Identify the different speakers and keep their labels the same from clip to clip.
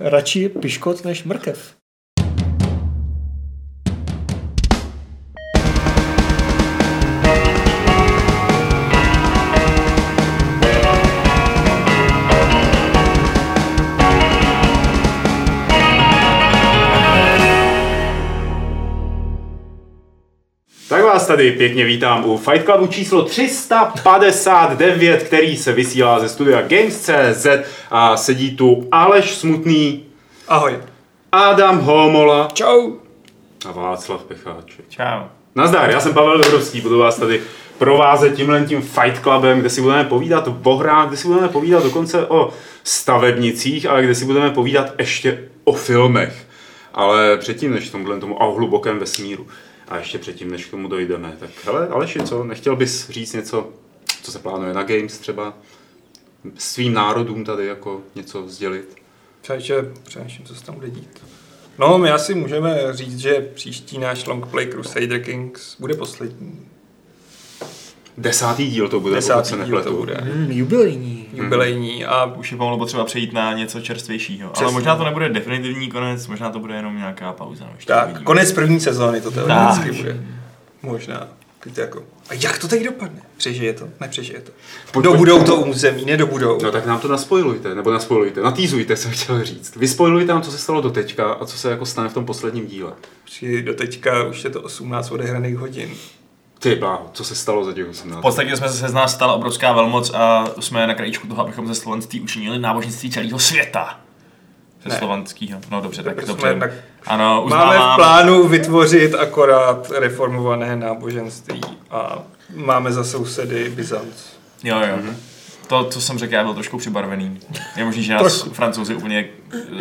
Speaker 1: Radši piškot než mrkev.
Speaker 2: Vás tady pěkně vítám u Fight Clubu číslo 359, který se vysílá ze studia Games.cz a sedí tu Aleš Smutný,
Speaker 3: Ahoj.
Speaker 2: Adam Homola
Speaker 1: Čau.
Speaker 2: a Václav Pecháček.
Speaker 3: Čau.
Speaker 2: Nazdar, já jsem Pavel Dobrovský, budu vás tady provázet tímhle tím Fight Clubem, kde si budeme povídat o hrách, kde si budeme povídat dokonce o stavebnicích, ale kde si budeme povídat ještě o filmech. Ale předtím, než tomhle tomu a o hlubokém vesmíru. A ještě předtím, než k tomu dojdeme. Tak hele, Aleši, co? Nechtěl bys říct něco, co se plánuje na Games třeba? Svým národům tady jako něco sdělit?
Speaker 3: Přeče, přemýšlím, co se tam bude dít. No, my asi můžeme říct, že příští náš longplay Crusader Kings bude poslední.
Speaker 2: Desátý díl to bude, pokud se
Speaker 3: Desátý díl to bude.
Speaker 1: Hmm, jubilejní.
Speaker 3: Jubilejní a
Speaker 4: Už je pomalu potřeba přejít na něco čerstvějšího.
Speaker 3: Přesně.
Speaker 4: Ale možná to nebude definitivní konec, možná to bude jenom nějaká pauza. no, Ještě
Speaker 3: tak,
Speaker 4: uvidíme.
Speaker 3: konec první sezóny to teoreticky
Speaker 4: Tak.
Speaker 3: bude. Možná. Víte, jako, a jak to teď dopadne? Přežije to? Nepřežije to.
Speaker 2: Pojď,
Speaker 3: Dobudou
Speaker 2: pojď.
Speaker 3: to území, nedobudou.
Speaker 2: No tak nám to naspojujte, nebo naspojujte, natýzujte, jsem chtěl říct. Vyspoilujte nám, co se stalo do teďka a co se jako stane v tom posledním díle.
Speaker 3: Při do teďka už je to 18 odehraných hodin.
Speaker 2: Ty bláho, co se stalo za těch
Speaker 4: V
Speaker 2: 18?
Speaker 4: podstatě jsme se z nás stala obrovská velmoc a jsme na krajíčku toho, abychom ze slovanství učinili náboženství celého světa. Ze
Speaker 3: Ne.
Speaker 4: slovanského. No dobře, tak
Speaker 3: Tak
Speaker 4: dobře.
Speaker 3: tak-
Speaker 4: Ano,
Speaker 3: Máme
Speaker 4: uznávám.
Speaker 3: v plánu vytvořit akorát reformované náboženství a máme za sousedy Byzanc.
Speaker 4: Jo, jo. To, co jsem řekl, já byl trošku přibarvený. Je možný, že nás francouzi úplně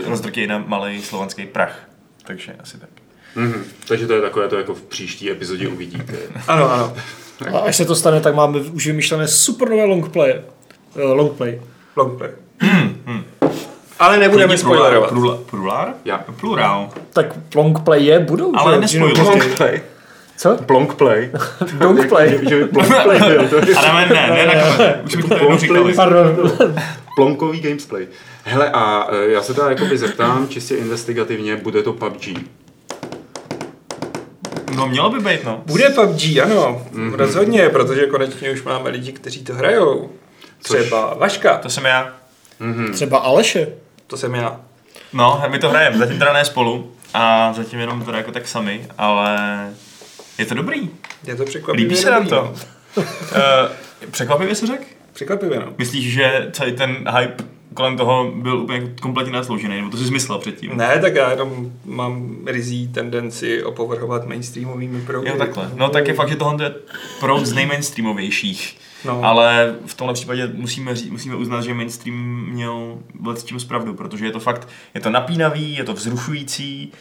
Speaker 4: rozdrtějí na malý slovanský prach. Takže asi tak.
Speaker 2: Mhm. Takže to je takové, to jako v příští epizodě uvidíte.
Speaker 3: Ano, ano.
Speaker 1: A až se to stane, tak máme už vymyšlené super nové longplay. Uh, longplay.
Speaker 3: Longplay. Ale nebudeme spoilerovat.
Speaker 4: Plurál? Plurál?
Speaker 2: Já.
Speaker 4: Plurál.
Speaker 1: Tak longplay je, budou.
Speaker 4: Ale.
Speaker 1: Že-
Speaker 2: Plonkplay.
Speaker 1: Co?
Speaker 2: Plonkplay.
Speaker 1: Longplay.
Speaker 2: že by byl.
Speaker 4: Adame, ne, ne, ne, už mi to jednou říkali.
Speaker 1: Pardon.
Speaker 2: plonkový gamesplay. Hele, a e, já se teda jakoby zeptám, čistě investigativně, bude to PUBG.
Speaker 4: No mělo by být, no.
Speaker 3: Bude PUBG, ano. Mm-hmm. Rozhodně, protože konečně už máme lidi, kteří to hrajou. Třeba Vaška,
Speaker 4: To jsem já.
Speaker 1: Třeba Aleše.
Speaker 3: to jsem já.
Speaker 4: No, my to hrajeme, zatím teda ne spolu a zatím jenom teda jako tak sami, ale je to dobrý.
Speaker 3: Je to překvapivě
Speaker 4: Líbí se nám to. Uh, překvapivě se řekl?
Speaker 3: Překvapivě, no.
Speaker 4: Myslíš, že celý ten hype kolem toho byl úplně kompletně nasloužený, nebo to jsi zmyslel předtím?
Speaker 3: Ne, tak já jenom mám rizí tendenci opovrhovat mainstreamovými proudy.
Speaker 4: Jo, takhle. No tak je fakt, že tohle je proud z nejmainstreamovějších.
Speaker 3: No.
Speaker 4: Ale v tomhle případě musíme, ří, musíme uznat, že mainstream měl s čím zpravdu, protože je to fakt, je to napínavý, je to vzrušující,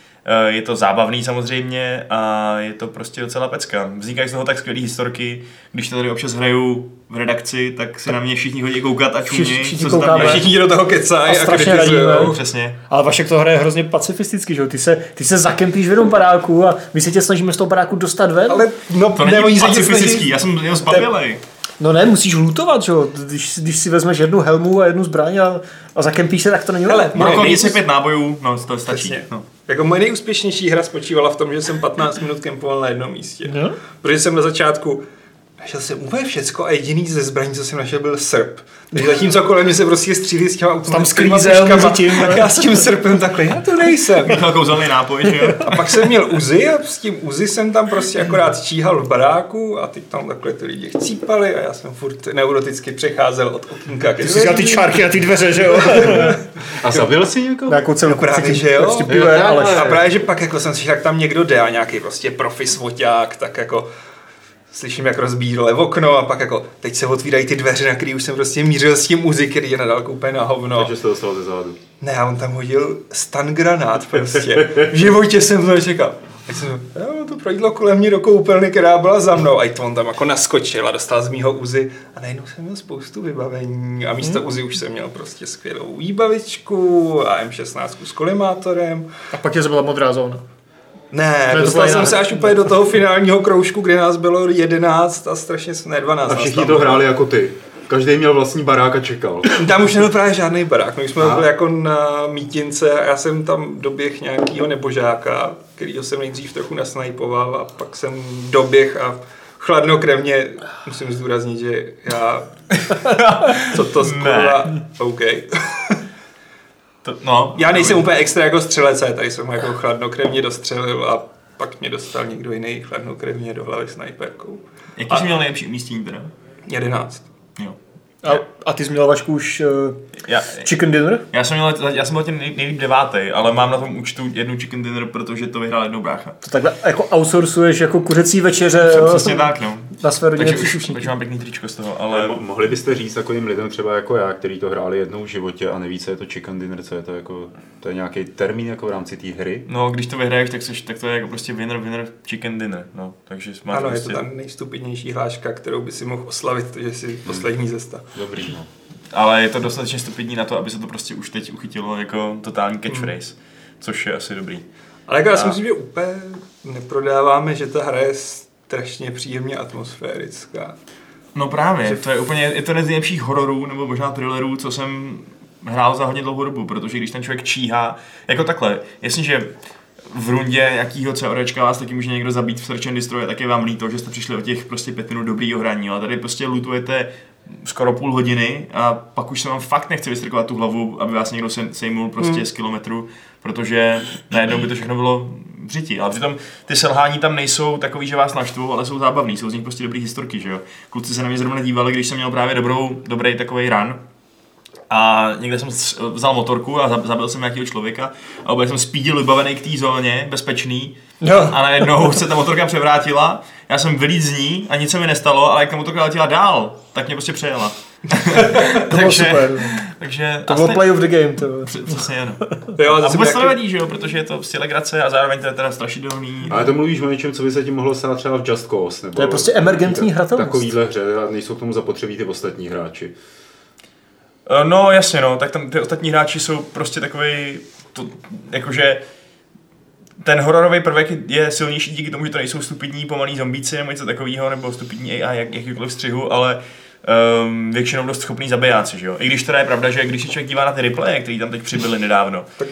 Speaker 4: je to zábavný samozřejmě a je to prostě docela pecka. Vznikají z toho tak skvělé historky, když to tady občas hraju v redakci, tak se na mě všichni hodí koukat a čumějí,
Speaker 1: Všichni- všichni
Speaker 4: co se tam
Speaker 1: koukáme.
Speaker 4: děje.
Speaker 3: Všichni do toho kecají
Speaker 1: A
Speaker 3: a,
Speaker 1: radíme.
Speaker 4: Přesně.
Speaker 1: Ale Vašek to hraje hrozně pacifisticky, že jo? Ty se, ty se zakempíš v jednom baráku a my se tě snažíme z toho baráku dostat ven.
Speaker 3: Ale no,
Speaker 4: To
Speaker 3: ne,
Speaker 4: není
Speaker 3: oni se tě
Speaker 4: pacifistický,
Speaker 3: snaží-
Speaker 4: já jsem jenom zbabělej.
Speaker 1: No ne, musíš lutovat, že jo? Když, když si vezmeš jednu helmu a jednu zbraň a, a zakempíš se, tak to není.
Speaker 3: Moje
Speaker 4: Brokovnici
Speaker 3: nejús-
Speaker 4: pět nábojů, no to stačí.
Speaker 3: Přesně.
Speaker 4: No.
Speaker 3: Jako moje nejúspěšnější hra spočívala v tom, že jsem 15 minut kempoval na jednom místě.
Speaker 1: No.
Speaker 3: Protože jsem na začátku našel jsem úplně všecko a jediný ze zbraní, co jsem našel, byl srp. Takže zatímco kolem mě se prostě střílí s těma automatickými
Speaker 1: sklízel mezi tím,
Speaker 3: tak já s tím srpem takhle, já to nejsem.
Speaker 4: Michal kouzelný nápoj, že jo?
Speaker 3: A pak jsem měl uzi a s tím uzi jsem tam prostě akorát číhal v baráku a teď tam takhle ty lidi chcípali a já jsem furt neuroticky přecházel od okýnka ke
Speaker 1: Ty jsi ty čárky na ty dveře, že jo?
Speaker 2: A zabil jsi někoho?
Speaker 1: Na jakou cenu
Speaker 3: No právě, že jo.
Speaker 1: Prostě piluje,
Speaker 2: Jo,
Speaker 1: ale...
Speaker 3: A právě, že pak jako jsem si tak tam někdo jde a nějaký prostě profi svoťák, tak jako slyším, jak rozbíjí dole v okno a pak jako teď se otvírají ty dveře, na který už jsem prostě mířil s tím uzi, který je na dálku úplně na hovno.
Speaker 2: Takže jsi to dostal ze zádu.
Speaker 3: Ne, a on tam hodil stan granát prostě. V životě jsem to nečekal. Tak jsem, jo, to projídlo kolem mě do koupelny, která byla za mnou. A to on tam jako naskočil a dostal z mýho uzy. A najednou jsem měl spoustu vybavení. A místo uzy už jsem měl prostě skvělou výbavičku a M16 s kolimátorem.
Speaker 1: A pak tě zabila modrá zóna.
Speaker 3: Ne, dostal jsem se až úplně do toho finálního kroužku, kde nás bylo 11 a strašně, ne 12.
Speaker 2: A všichni to hráli jako ty. každý měl vlastní barák a čekal.
Speaker 3: Tam už nebyl právě žádný barák. My jsme
Speaker 2: Aha.
Speaker 3: byli jako na mítince a já jsem tam doběh nějakýho nebožáka, kterýho jsem nejdřív trochu nasnajpoval a pak jsem doběh a chladnokrevně musím zdůraznit, že já co to skurva, OK.
Speaker 4: To, no,
Speaker 3: Já nejsem úplně extra jako střelec, tady jsem jako chladnokrevně dostřelil a pak mě dostal někdo jiný chladnokrevně do hlavy snajperkou.
Speaker 4: Jaký jsi měl nejlepší umístění teda?
Speaker 3: 11.
Speaker 4: Jo.
Speaker 1: A, a ty jsi měl Vašku už uh,
Speaker 4: Já,
Speaker 1: chicken dinner?
Speaker 4: já jsem měl, já jsem byl tím nej, nejlíp devátý, ale mám na tom účtu jednu chicken dinner, protože to vyhrál jednou brácha.
Speaker 1: To takhle jako outsourcuješ jako kuřecí večeře
Speaker 4: Přesně tak, no.
Speaker 1: na své rodinné
Speaker 4: Takže, už,
Speaker 1: příslušníky.
Speaker 4: takže mám pěkný tričko z toho,
Speaker 2: Ale
Speaker 4: ale
Speaker 2: mo- mohli byste říct takovým lidem třeba jako já, kteří to hráli jednou v životě a neví, co je to chicken dinner, co je to jako, to je nějaký termín jako v rámci té hry?
Speaker 4: no, když to vyhraješ, tak, seš, tak to je jako prostě winner, winner, chicken dinner, no. Takže máš
Speaker 3: Ano, je
Speaker 4: prostě,
Speaker 3: to ta nejstupidnější hláška, kterou by si mohl oslavit, to, že jsi poslední zesta.
Speaker 2: Dobrý, no.
Speaker 4: ale je to dostatečně stupidní na to, aby se to prostě už teď uchytilo jako totální catchphrase, což je asi dobrý.
Speaker 3: Ale jako já si myslím, že úplně neprodáváme, že ta hra je strašně příjemně atmosférická.
Speaker 4: No právě,
Speaker 3: Že-
Speaker 4: to je úplně, je to jeden z nejlepších hororů nebo možná thrillerů, co jsem hrál za hodně dlouhou dobu, protože když ten člověk číhá, jako takhle, jasně, že v rundě nějakýho CODčka vás taky může někdo zabít v Search and Destroy, tak je vám líto, že jste přišli o těch prostě pět minut dobrýho hraní, ale tady prostě lootujete skoro půl hodiny a pak už se vám fakt nechce vystrkovat tu hlavu, aby vás někdo se- sejmul prostě
Speaker 3: Hmm.
Speaker 4: z kilometru, protože najednou by to všechno bylo v řiti. Ale přitom ty selhání tam nejsou takový, že vás naštvou, ale jsou zábavný, jsou z nich prostě dobrý historky, že jo. Kluci se na mě zrovna dívali, když jsem měl právě dobrou, dobrý takový run, a někde jsem vzal motorku a zab- zabil jsem nějakého člověka a úplně jsem spídil vybavený k té zóně, bezpečný.
Speaker 1: Jo.
Speaker 4: A najednou se ta motorka převrátila, já jsem vylít z ní a nic se mi nestalo, ale jak ta motorka letěla dál, tak mě prostě přejela.
Speaker 1: To bylo super.
Speaker 4: takže
Speaker 1: To bylo play of the game. To.
Speaker 4: Přesně ano.
Speaker 3: Jo,
Speaker 4: A vůbec to
Speaker 3: nějaký-
Speaker 4: nevadí, že jo, protože je to prostě legrace a zároveň to je teda strašidelný.
Speaker 2: Ale to mluvíš o něčem, co by se ti mohlo stát třeba v Just Cause. Nebo
Speaker 1: To je prostě emergentní hratelnost.
Speaker 2: Takovýhle hře a nejsou k tomu zapotřebí ty ostatní hráči.
Speaker 4: Eh, No jasně no, tak tam ty ostatní hráči jsou prostě takový, to, jakože ten hororový prvek je silnější díky tomu, že to nejsou stupidní pomalí zombíci nebo něco takového, nebo stupidní AI, jak, jakýkoliv střihu, ale um, většinou dost schopný zabijáci, že jo. I když teda je pravda, že když se člověk dívá na ty replaye, který tam teď přibyly nedávno,
Speaker 3: Tak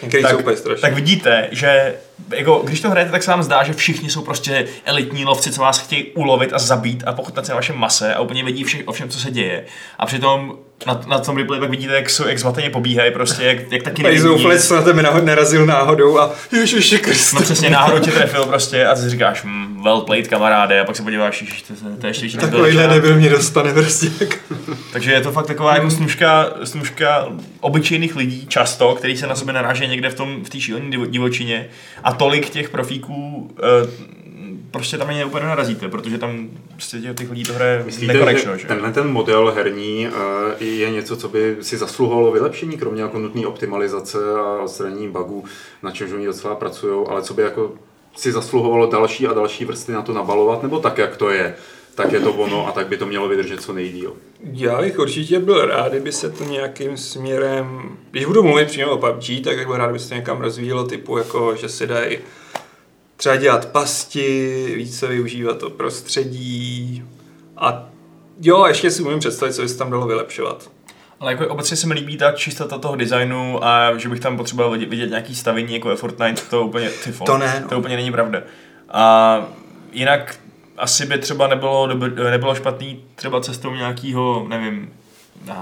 Speaker 3: strašný.
Speaker 4: tak vidíte, že jako, když to hrajete, tak se vám zdá, že všichni jsou prostě elitní lovci, co vás chtějí ulovit a zabít a pochutnat se na vašem mase a úplně vědí vše, o všem, co se děje. A přitom na, na tom replay pak vidíte, jak, jsou, jak zmateně pobíhají, prostě, jak, jak taky nevidí.
Speaker 3: zouflec na tebe naho- narazil náhodou a ježiši Kriste.
Speaker 4: No přesně náhodou tě trefil prostě a ty si říkáš, hm, well played kamaráde a pak se podíváš, ježiš, to, to, to je ještě ještě
Speaker 3: Takovýhle nebyl mě dostane prostě.
Speaker 4: Takže je to fakt taková jako snužka, snužka obyčejných lidí často, který se na sebe naráží někde v tom v té šílené divo- divočině a tolik těch profíků eh, prostě tam ani úplně narazíte, protože tam prostě těch, těch lidí to hraje
Speaker 2: Myslíte,
Speaker 4: nekonečno,
Speaker 2: že
Speaker 4: že?
Speaker 2: tenhle ten model herní eh, je něco, co by si zasluhovalo vylepšení, kromě jako nutné optimalizace a odstranění bugů, na čemž oni docela pracují, ale co by jako si zasluhovalo další a další vrstvy na to nabalovat, nebo tak, jak to je, tak je to ono a tak by to mělo vydržet co nejdíl.
Speaker 3: Já bych určitě byl rád, kdyby se to nějakým směrem, když budu mluvit přímo o PUBG, tak bych byl rád, kdyby se to někam rozvíjelo typu, jako, že si dají třeba dělat pasti, více využívat to prostředí a jo, ještě si umím představit, co by se tam dalo vylepšovat.
Speaker 4: Ale jako obecně se mi líbí ta čistota toho designu a že bych tam potřeboval vidět, vidět nějaký stavení jako je Fortnite, to úplně, ty
Speaker 3: To ne, no.
Speaker 4: to úplně není pravda. A jinak asi by třeba nebylo, dobr- nebylo špatný třeba cestou nějakého, nevím,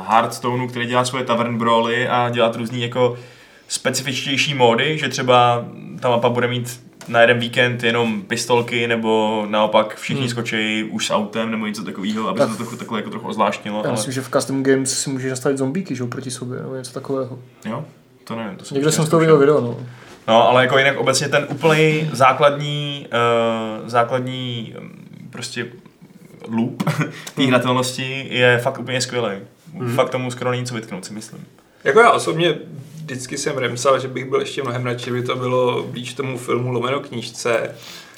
Speaker 4: Hearthstoneu, který dělá svoje tavern brawly a dělat různý jako specifičtější módy, že třeba ta mapa bude mít na jeden víkend jenom pistolky, nebo naopak všichni
Speaker 1: Hmm.
Speaker 4: skočí už s autem, nebo něco takového, aby se to trochu, takhle jako trochu ozvláštnilo.
Speaker 1: Já
Speaker 4: ale...
Speaker 1: myslím, že v Custom Games si můžeš nastavit zombíky, že jo, proti sobě, nebo něco takového.
Speaker 4: Jo? To nevím. To
Speaker 1: Někde
Speaker 4: ještě
Speaker 1: jsem z toho viděl video, no.
Speaker 4: No, ale jako jinak obecně ten úplný základní, uh, základní um, prostě loop té hratelnosti je fakt úplně skvělý. Mm. Fakt tomu skoro není co vytknout, si myslím.
Speaker 3: Jako já osobně vždycky jsem remsal, že bych byl ještě mnohem radši, kdyby to bylo blíž tomu filmu lomeno knížce,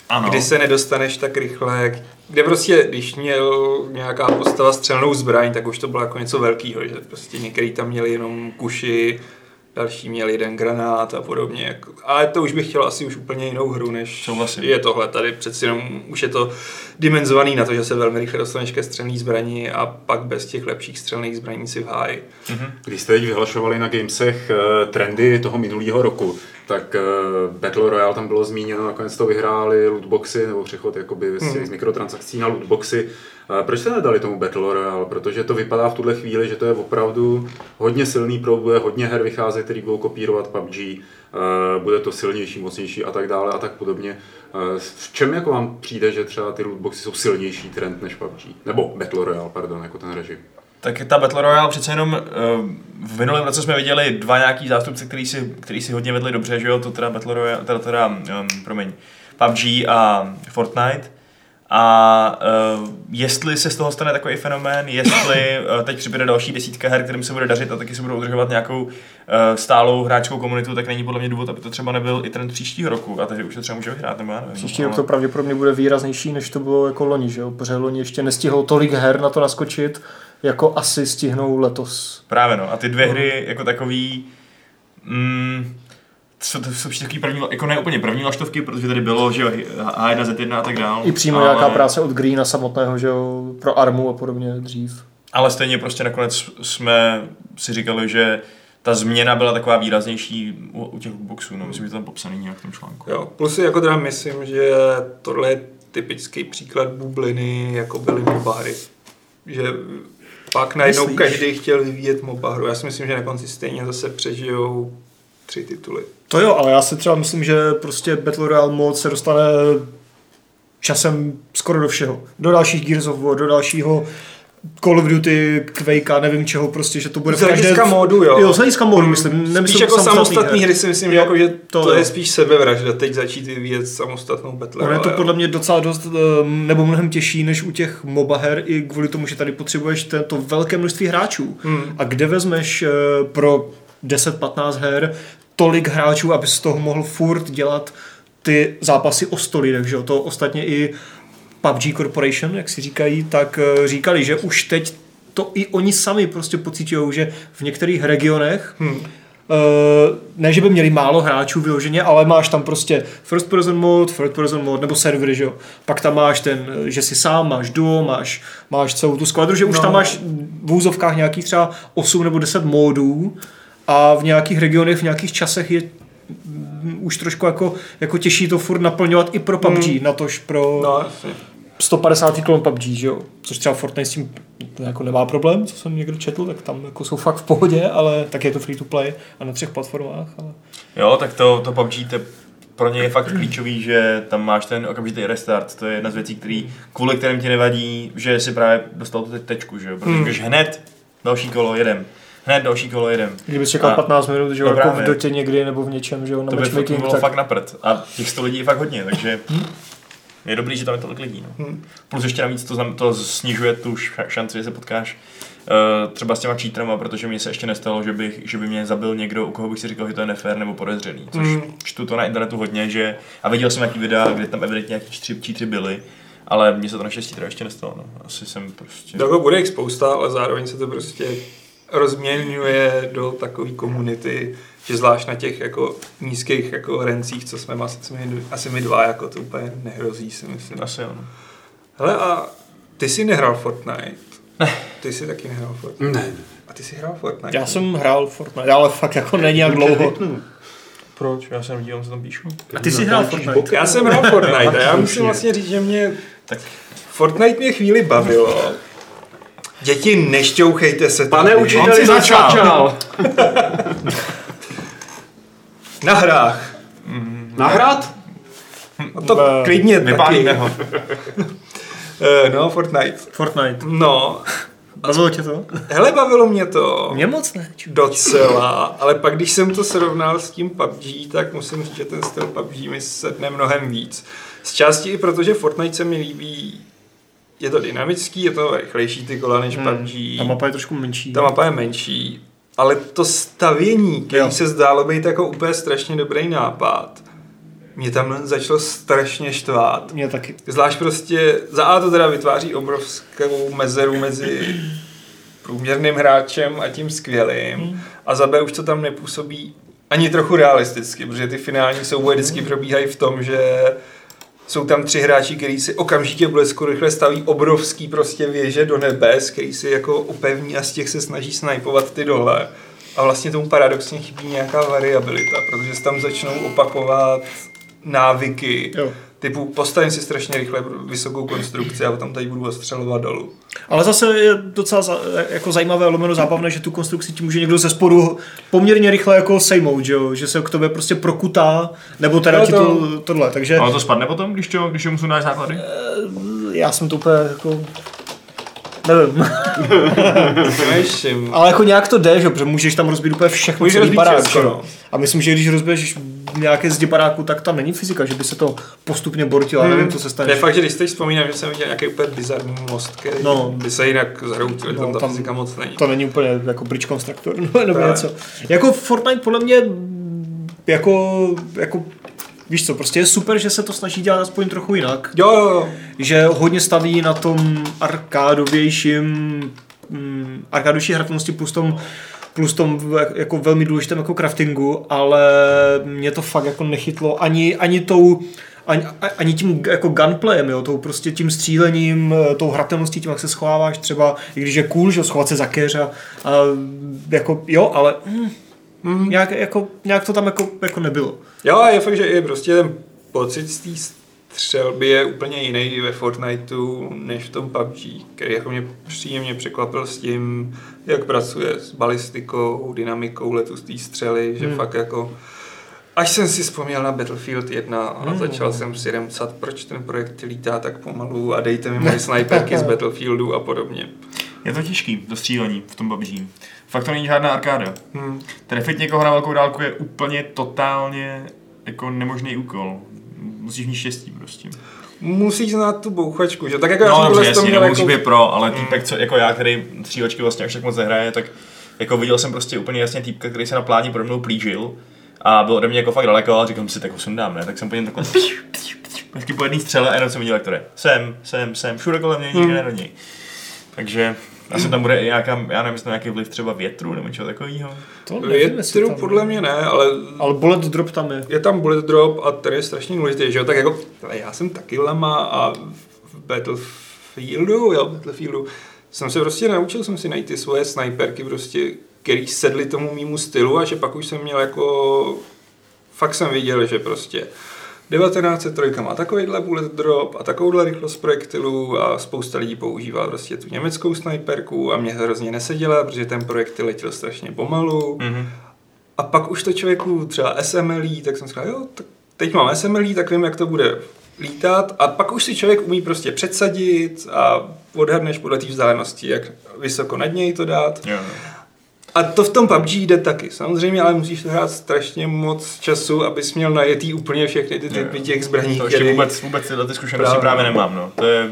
Speaker 4: Ano.
Speaker 3: kdy se nedostaneš tak rychle, kde prostě, když měl nějaká postava střelnou zbraň, tak už to bylo jako něco velkého, že prostě některý tam měli jenom kuši, další měl jeden granát a podobně. Jako, ale to už bych chtěl asi už úplně jinou hru, než
Speaker 4: Souhlasím.
Speaker 3: je tohle. Tady přeci jenom už je to dimenzovaný na to, že se velmi rychle dostaneš ke střelné zbraní a pak bez těch lepších střelných zbraní si v háji.
Speaker 2: Když jste teď vyhlašovali na Gamesech eh, trendy toho minulého roku, tak eh, Battle Royale tam bylo zmíněno, nakonec to vyhráli lootboxy, nebo přechod jakoby z, těch- z mikrotransakcí na lootboxy. Eh, Proč jste nedali tomu Battle Royale? Protože to vypadá v tuhle chvíli, že to je opravdu hodně silný pro, bude hodně her vycházet, který budou kopírovat PUBG, eh, bude to silnější, mocnější a tak dále a tak podobně. Eh, V čem jako vám přijde, že třeba ty lootboxy jsou silnější trend než PUBG? Nebo Battle Royale, pardon, jako ten režim.
Speaker 4: Tak ta Battle Royale přece jenom uh, v minulém roce jsme viděli dva nějaký zástupce, který si, který si hodně vedli dobře, že jo, to teda Battle Royale, teda, teda um, promiň, PUBG a Fortnite. A uh, jestli se z toho stane takový fenomén, jestli uh, teď přibude další desítka her, kterým se bude dařit a taky se budou udržovat nějakou uh, stálou hráčskou komunitu, tak není podle mě důvod, aby to třeba nebyl i trend příštího roku a takže už to třeba může vyhrát, nebo já nevím.
Speaker 1: Příští rok to pravděpodobně bude výraznější, než to bylo jako loni, že jo? Protože loni ještě nestihlo tolik her na to naskočit, jako asi stihnou letos.
Speaker 4: Právě no. A ty dvě hry jako takový... Mm, jsou to jsou takový první, jako ne úplně první laštovky, protože tady bylo, že jo, H1Z1 a tak dál.
Speaker 1: I přímo
Speaker 4: ale,
Speaker 1: nějaká práce od Greena samotného, že jo, pro Armu a podobně dřív.
Speaker 4: Ale stejně prostě nakonec jsme si říkali, že ta změna byla taková výraznější u, u těch boxů, no, myslím, že to tam popsaný nějak v tom článku.
Speaker 3: Jo, plus si jako teda myslím, že tohle je typický příklad bubliny, jako byly MOBA hry. Že pak najednou
Speaker 1: Myslíš?
Speaker 3: každý chtěl vyvíjet MOBA hru. Já si myslím, že na konci stejně zase přežijou tři tituly.
Speaker 1: To jo, ale já si třeba myslím, že prostě Battle Royale mod se dostane časem skoro do všeho. Do dalších Gears of War, do dalšího Call of Duty, Quake, nevím čeho, prostě, že to bude
Speaker 3: Z hlediska módu, jo.
Speaker 1: Jo, z hlediska módu, myslím. Nemyslím
Speaker 3: Spíš jako
Speaker 1: samostatný
Speaker 3: samostatný hry si myslím, že,
Speaker 1: Jo,
Speaker 3: jako, že
Speaker 1: to
Speaker 3: to,
Speaker 1: jo.
Speaker 3: je spíš sebevražda, teď začít vyvíjet samostatnou Battle
Speaker 1: Ono je to podle mě docela dost, eh, nebo mnohem těžší než u těch MOBA her, i kvůli tomu, že tady potřebuješ to, to velké množství hráčů.
Speaker 3: Hmm.
Speaker 1: A kde vezmeš eh, pro 10-15 her tolik hráčů, aby z toho mohl furt dělat ty zápasy o 100 lidech, že jo? To ostatně i PUBG Corporation, jak si říkají, tak eh, říkali, že už teď to i oni sami prostě pocitují, že v některých regionech
Speaker 3: Hmm.
Speaker 1: Uh, ne, že by měli málo hráčů vyloženě, ale máš tam prostě first person mode, third person mode nebo servery, že jo. Pak tam máš ten, eh, že si sám, máš duo, máš, máš celou tu skladru, že už
Speaker 3: No.
Speaker 1: tam máš v úzovkách nějakých třeba 8 nebo 10 módů a v nějakých regionech, v nějakých časech je mm, už trošku jako, jako těžší to furt naplňovat i pro PUBG,
Speaker 3: Hmm.
Speaker 1: natož pro
Speaker 3: No, jasně.
Speaker 1: 150 klon PUBG, že jo? Což třeba Fortnite s tím jako nemá problém, co jsem někdo četl, tak tam jako jsou fakt v pohodě, ale tak je to free to play a na třech platformách. Ale...
Speaker 4: Jo, tak to, to PUBG, to pro ně je fakt klíčový, že tam máš ten okamžitý restart. To je jedna z věcí, který, kvůli kterým ti nevadí, že si právě dostal tu tečku, že jo? Protože
Speaker 3: Hmm.
Speaker 4: když hned další kolo jedem, hned další kolo jedem.
Speaker 1: Kdyby čekal
Speaker 4: A-
Speaker 1: 15 minut, že jo, jako v dotě někdy nebo v něčem, že jo, na
Speaker 4: To by fakt
Speaker 1: matchmaking,
Speaker 4: bylo
Speaker 1: tak
Speaker 4: fakt na prd. A těch 100 lidí je fakt hodně, takže je dobrý, že tam je tolik lidí. No.
Speaker 3: Hmm.
Speaker 4: Plus ještě navíc to, znam, to snižuje tu šanci, že se potkáš uh, třeba s těma cheaterama, protože mi se ještě nestalo, že, bych, že by mě zabil někdo, u koho bych si říkal, že to je nefér nebo podezřelý. Což
Speaker 3: Hmm.
Speaker 4: čtu to na internetu hodně, že a viděl jsem nějaký videa, kde tam evidentně nějaký cheatery, cheatery byly, ale mně se to naštěstí teda ještě nestalo. No. Asi jsem prostě...
Speaker 3: Jako bude jich spousta, ale zároveň se to prostě rozměňuje do takové komunity, že zvlášť na těch jako nízkých jako rencích, co jsme asi my, asi my dva, jako to úplně nehrozí, si myslím.
Speaker 4: Asi jo. No.
Speaker 3: Hele a ty jsi nehrál Fortnite? Ne. Ty jsi taky nehrál Fortnite?
Speaker 2: Ne,
Speaker 3: A ty jsi hrál Fortnite?
Speaker 1: já jsem hrál Fortnite, ale fakt jako není jak dlouho.
Speaker 4: Proč? Já se dívám, co tam píšu.
Speaker 1: A ty jsi hrál Fortnite?
Speaker 3: Já jsem hrál Fortnite a já musím vlastně říct, že mě
Speaker 4: Tak
Speaker 3: Fortnite mě chvíli bavilo. Děti, nešťouchejte se.
Speaker 2: Pane
Speaker 3: tady.
Speaker 2: učiteli,
Speaker 1: On si začal.
Speaker 2: začal.
Speaker 3: Na hrách.
Speaker 2: Nahrát?
Speaker 3: No to
Speaker 1: Ne.
Speaker 3: klidně taky.
Speaker 4: vypálíme ho.
Speaker 3: Eh, No, Fortnite.
Speaker 1: Fortnite.
Speaker 3: No,
Speaker 1: Bavilo tě to?
Speaker 3: hele, bavilo mě to.
Speaker 1: Mě moc ne.
Speaker 3: Docela, ale pak když jsem to srovnal s tím PUBG, tak musím říct, že ten styl PUBG mi sedne mnohem víc. Z části i proto, že Fortnite se mi líbí, je to dynamický, je to rychlejší ty kola než
Speaker 1: Hmm.
Speaker 3: PUBG.
Speaker 1: Ta mapa je trošku menší.
Speaker 3: Ta mapa je menší, ale to stavění, který
Speaker 1: Jo.
Speaker 3: se zdálo být jako úplně strašně dobrý nápad, mě tam začalo strašně štvát.
Speaker 1: Mě taky.
Speaker 3: Zvlášť prostě, za A to teda vytváří obrovskou mezeru mezi průměrným hráčem a tím skvělým. A za B už to tam nepůsobí ani trochu realisticky, protože ty finální souboje vždycky probíhají v tom, že jsou tam tři hráči, kteří si okamžitě blesku rychle staví obrovský prostě věže do nebes, který si jako upevní a z těch se snaží snajpovat ty dole. A vlastně tomu paradoxně chybí nějaká variabilita, protože se tam začnou opakovat návyky,
Speaker 1: Jo.
Speaker 3: Typu postavím si strašně rychle vysokou konstrukci a potom tady budu ostřelovat dolů.
Speaker 1: Ale zase je docela za, jako zajímavé, lomeno zábavné, že tu konstrukci ti může někdo ze spodu poměrně rychle jako sejmout, že, jo? že se k tobě prostě prokutá, nebo teda
Speaker 3: Jo,
Speaker 1: ti
Speaker 3: to-
Speaker 1: to, tohle. Takže
Speaker 4: Ale to spadne potom, když, to, když mu sundáš základy?
Speaker 1: já jsem to úplně jako... Nevím, ale jako nějak to jde, že? protože můžeš tam rozbít úplně všechno,
Speaker 3: Můžeš
Speaker 1: celý barák.
Speaker 3: všechno.
Speaker 1: A myslím, že když rozbiješ nějaké zdi baráku, tak tam není fyzika, že by se to postupně bortilo, hmm. nevím, co se stane.
Speaker 3: je fakt, že když teď vzpomínám, že jsem viděl nějaký úplně bizarní most, který
Speaker 1: No.
Speaker 3: by se jinak zhroutil,
Speaker 1: No,
Speaker 3: tam ta
Speaker 1: tam-
Speaker 3: fyzika moc není.
Speaker 1: To není úplně jako bridge constructor no, nebo
Speaker 3: Ne.
Speaker 1: něco. Jako Fortnite podle mě jako, jako víš co, prostě je super, že se to snaží dělat aspoň trochu jinak.
Speaker 3: Jo, jo, jo.
Speaker 1: Že hodně staví na tom arkádovějším, mm, arkádovější hratelnosti plus tom plus tom jako velmi důležitém jako craftingu, ale mě to fakt jako nechytlo ani, ani tou ani, ani tím jako gunplayem, jo, tou prostě tím střílením, tou hratelností, tím, jak se schováváš třeba, i když je cool, že schovat se za keř a, a jako, jo, ale mm, mm. Nějak, jako, nějak to tam jako, jako nebylo.
Speaker 3: Jo, a je fakt, že je prostě ten pocit z té střelby je úplně jiný ve Fortniteu než v tom PUBG, který jako mě příjemně překvapil s tím, jak pracuje s balistikou, dynamikou letu z té střely, že
Speaker 1: Hmm.
Speaker 3: fakt jako Až jsem si vzpomněl na Battlefield 1 a
Speaker 1: Hmm.
Speaker 3: začal jsem si remcat, proč ten projekt lítá tak pomalu a dejte mi moje sniperky z Battlefieldu a podobně.
Speaker 4: Je to těžký, to střílení v tom PUBG. Fakt to není žádná arkáda.
Speaker 3: Hmm.
Speaker 4: Trefit někoho na velkou dálku je úplně totálně jako nemožný úkol. Musíš mít štěstí prostě.
Speaker 3: Musíš znát tu bouchačku, že? Tak jako já
Speaker 4: No
Speaker 3: jsem
Speaker 4: dobře,
Speaker 3: tohle to
Speaker 4: jasně,
Speaker 3: měl
Speaker 4: nemusí
Speaker 3: jako...
Speaker 4: být pro, ale týpek, co, jako já, který střílečky vlastně až tak moc nehraje, tak jako viděl jsem prostě úplně jasně týpka, který se na pláni pode mnou plížil a byl ode mě jako fakt daleko a říkal si, tak ho sundám, ne? Tak jsem po něm takhle vždycky po jedné střele a jenom jsem viděl, jak to jde. Sem, sem, sem, všude kolem mě, nikde do něj. Takže asi tam bude i nějaká, já nevím, jestli nějaký vliv třeba větru nebo něčeho takového.
Speaker 1: To nevím,
Speaker 3: Větru
Speaker 1: tam-
Speaker 3: podle mě ne, ale
Speaker 1: Ale bullet drop tam je.
Speaker 3: je tam bullet drop a ten je strašně důležitý, že jo, tak jako, ale já jsem taky lama a v Battlefieldu, jo, Battlefieldu, jsem se prostě naučil jsem si najít ty svoje sniperky prostě, který sedly tomu mýmu stylu a že pak už jsem měl jako, fakt jsem viděl, že prostě 1903 má takovýhle bullet drop a takovouhle rychlost projektilů a spousta lidí používá prostě tu německou sniperku a mě hrozně neseděla, protože ten projektil letěl strašně pomalu.
Speaker 4: Mhm.
Speaker 3: A pak už to člověku třeba SMLí, tak jsem říkal, jo, tak teď mám SMLí, tak vím, jak to bude lítat. A pak už si člověk umí prostě předsadit a odhadneš podle té vzdálenosti, jak vysoko nad něj to dát.
Speaker 4: Jo.
Speaker 3: A to v tom PUBG jde taky. Samozřejmě, ale musíš to hrát strašně moc času, abys měl najetý úplně všechny ty typy těch zbraní,
Speaker 4: To ještě
Speaker 3: který-
Speaker 4: vůbec, vůbec tyhle ty zkušenosti
Speaker 3: Právě.
Speaker 4: právě, nemám, no. To je,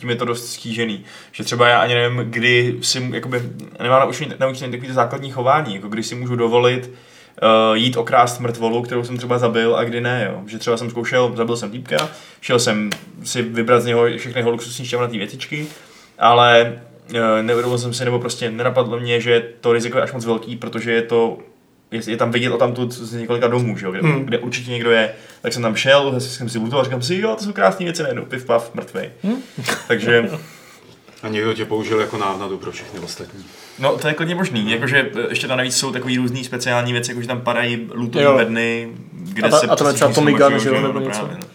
Speaker 4: tím je to dost stížený. Že třeba já ani nevím, kdy si, jakoby, nemám naučený, naučený takový to základní chování, jako kdy si můžu dovolit uh, jít okrást mrtvolu, kterou jsem třeba zabil a kdy ne, jo. Že třeba jsem zkoušel, zabil jsem týpka, šel jsem si vybrat z něho všechny jeho luxusní šťavnatý věcičky, ale neuvědomil jsem si, nebo prostě nenapadlo mě, že to riziko je až moc velký, protože je to je, je tam vidět o tamtud z několika domů, že jo, kde,
Speaker 3: Hmm.
Speaker 4: hmm. kde určitě někdo je, tak jsem tam šel, jsem si lutoval, říkám si, jo, to jsou krásné věci najednou, piv, pav, mrtvej.
Speaker 1: Hmm.
Speaker 4: Takže,
Speaker 2: A někdo tě použil jako návnadu pro všechny ostatní.
Speaker 4: no to je klidně možný, jakože eh, ještě tam navíc jsou takový různý speciální věci, jakože tam padají
Speaker 1: Jo.
Speaker 4: bedny, kde
Speaker 1: A ta-
Speaker 4: se
Speaker 1: a tam je třeba Tommy Gun, že jo,
Speaker 4: no,
Speaker 1: nebo něco.
Speaker 4: právě, no.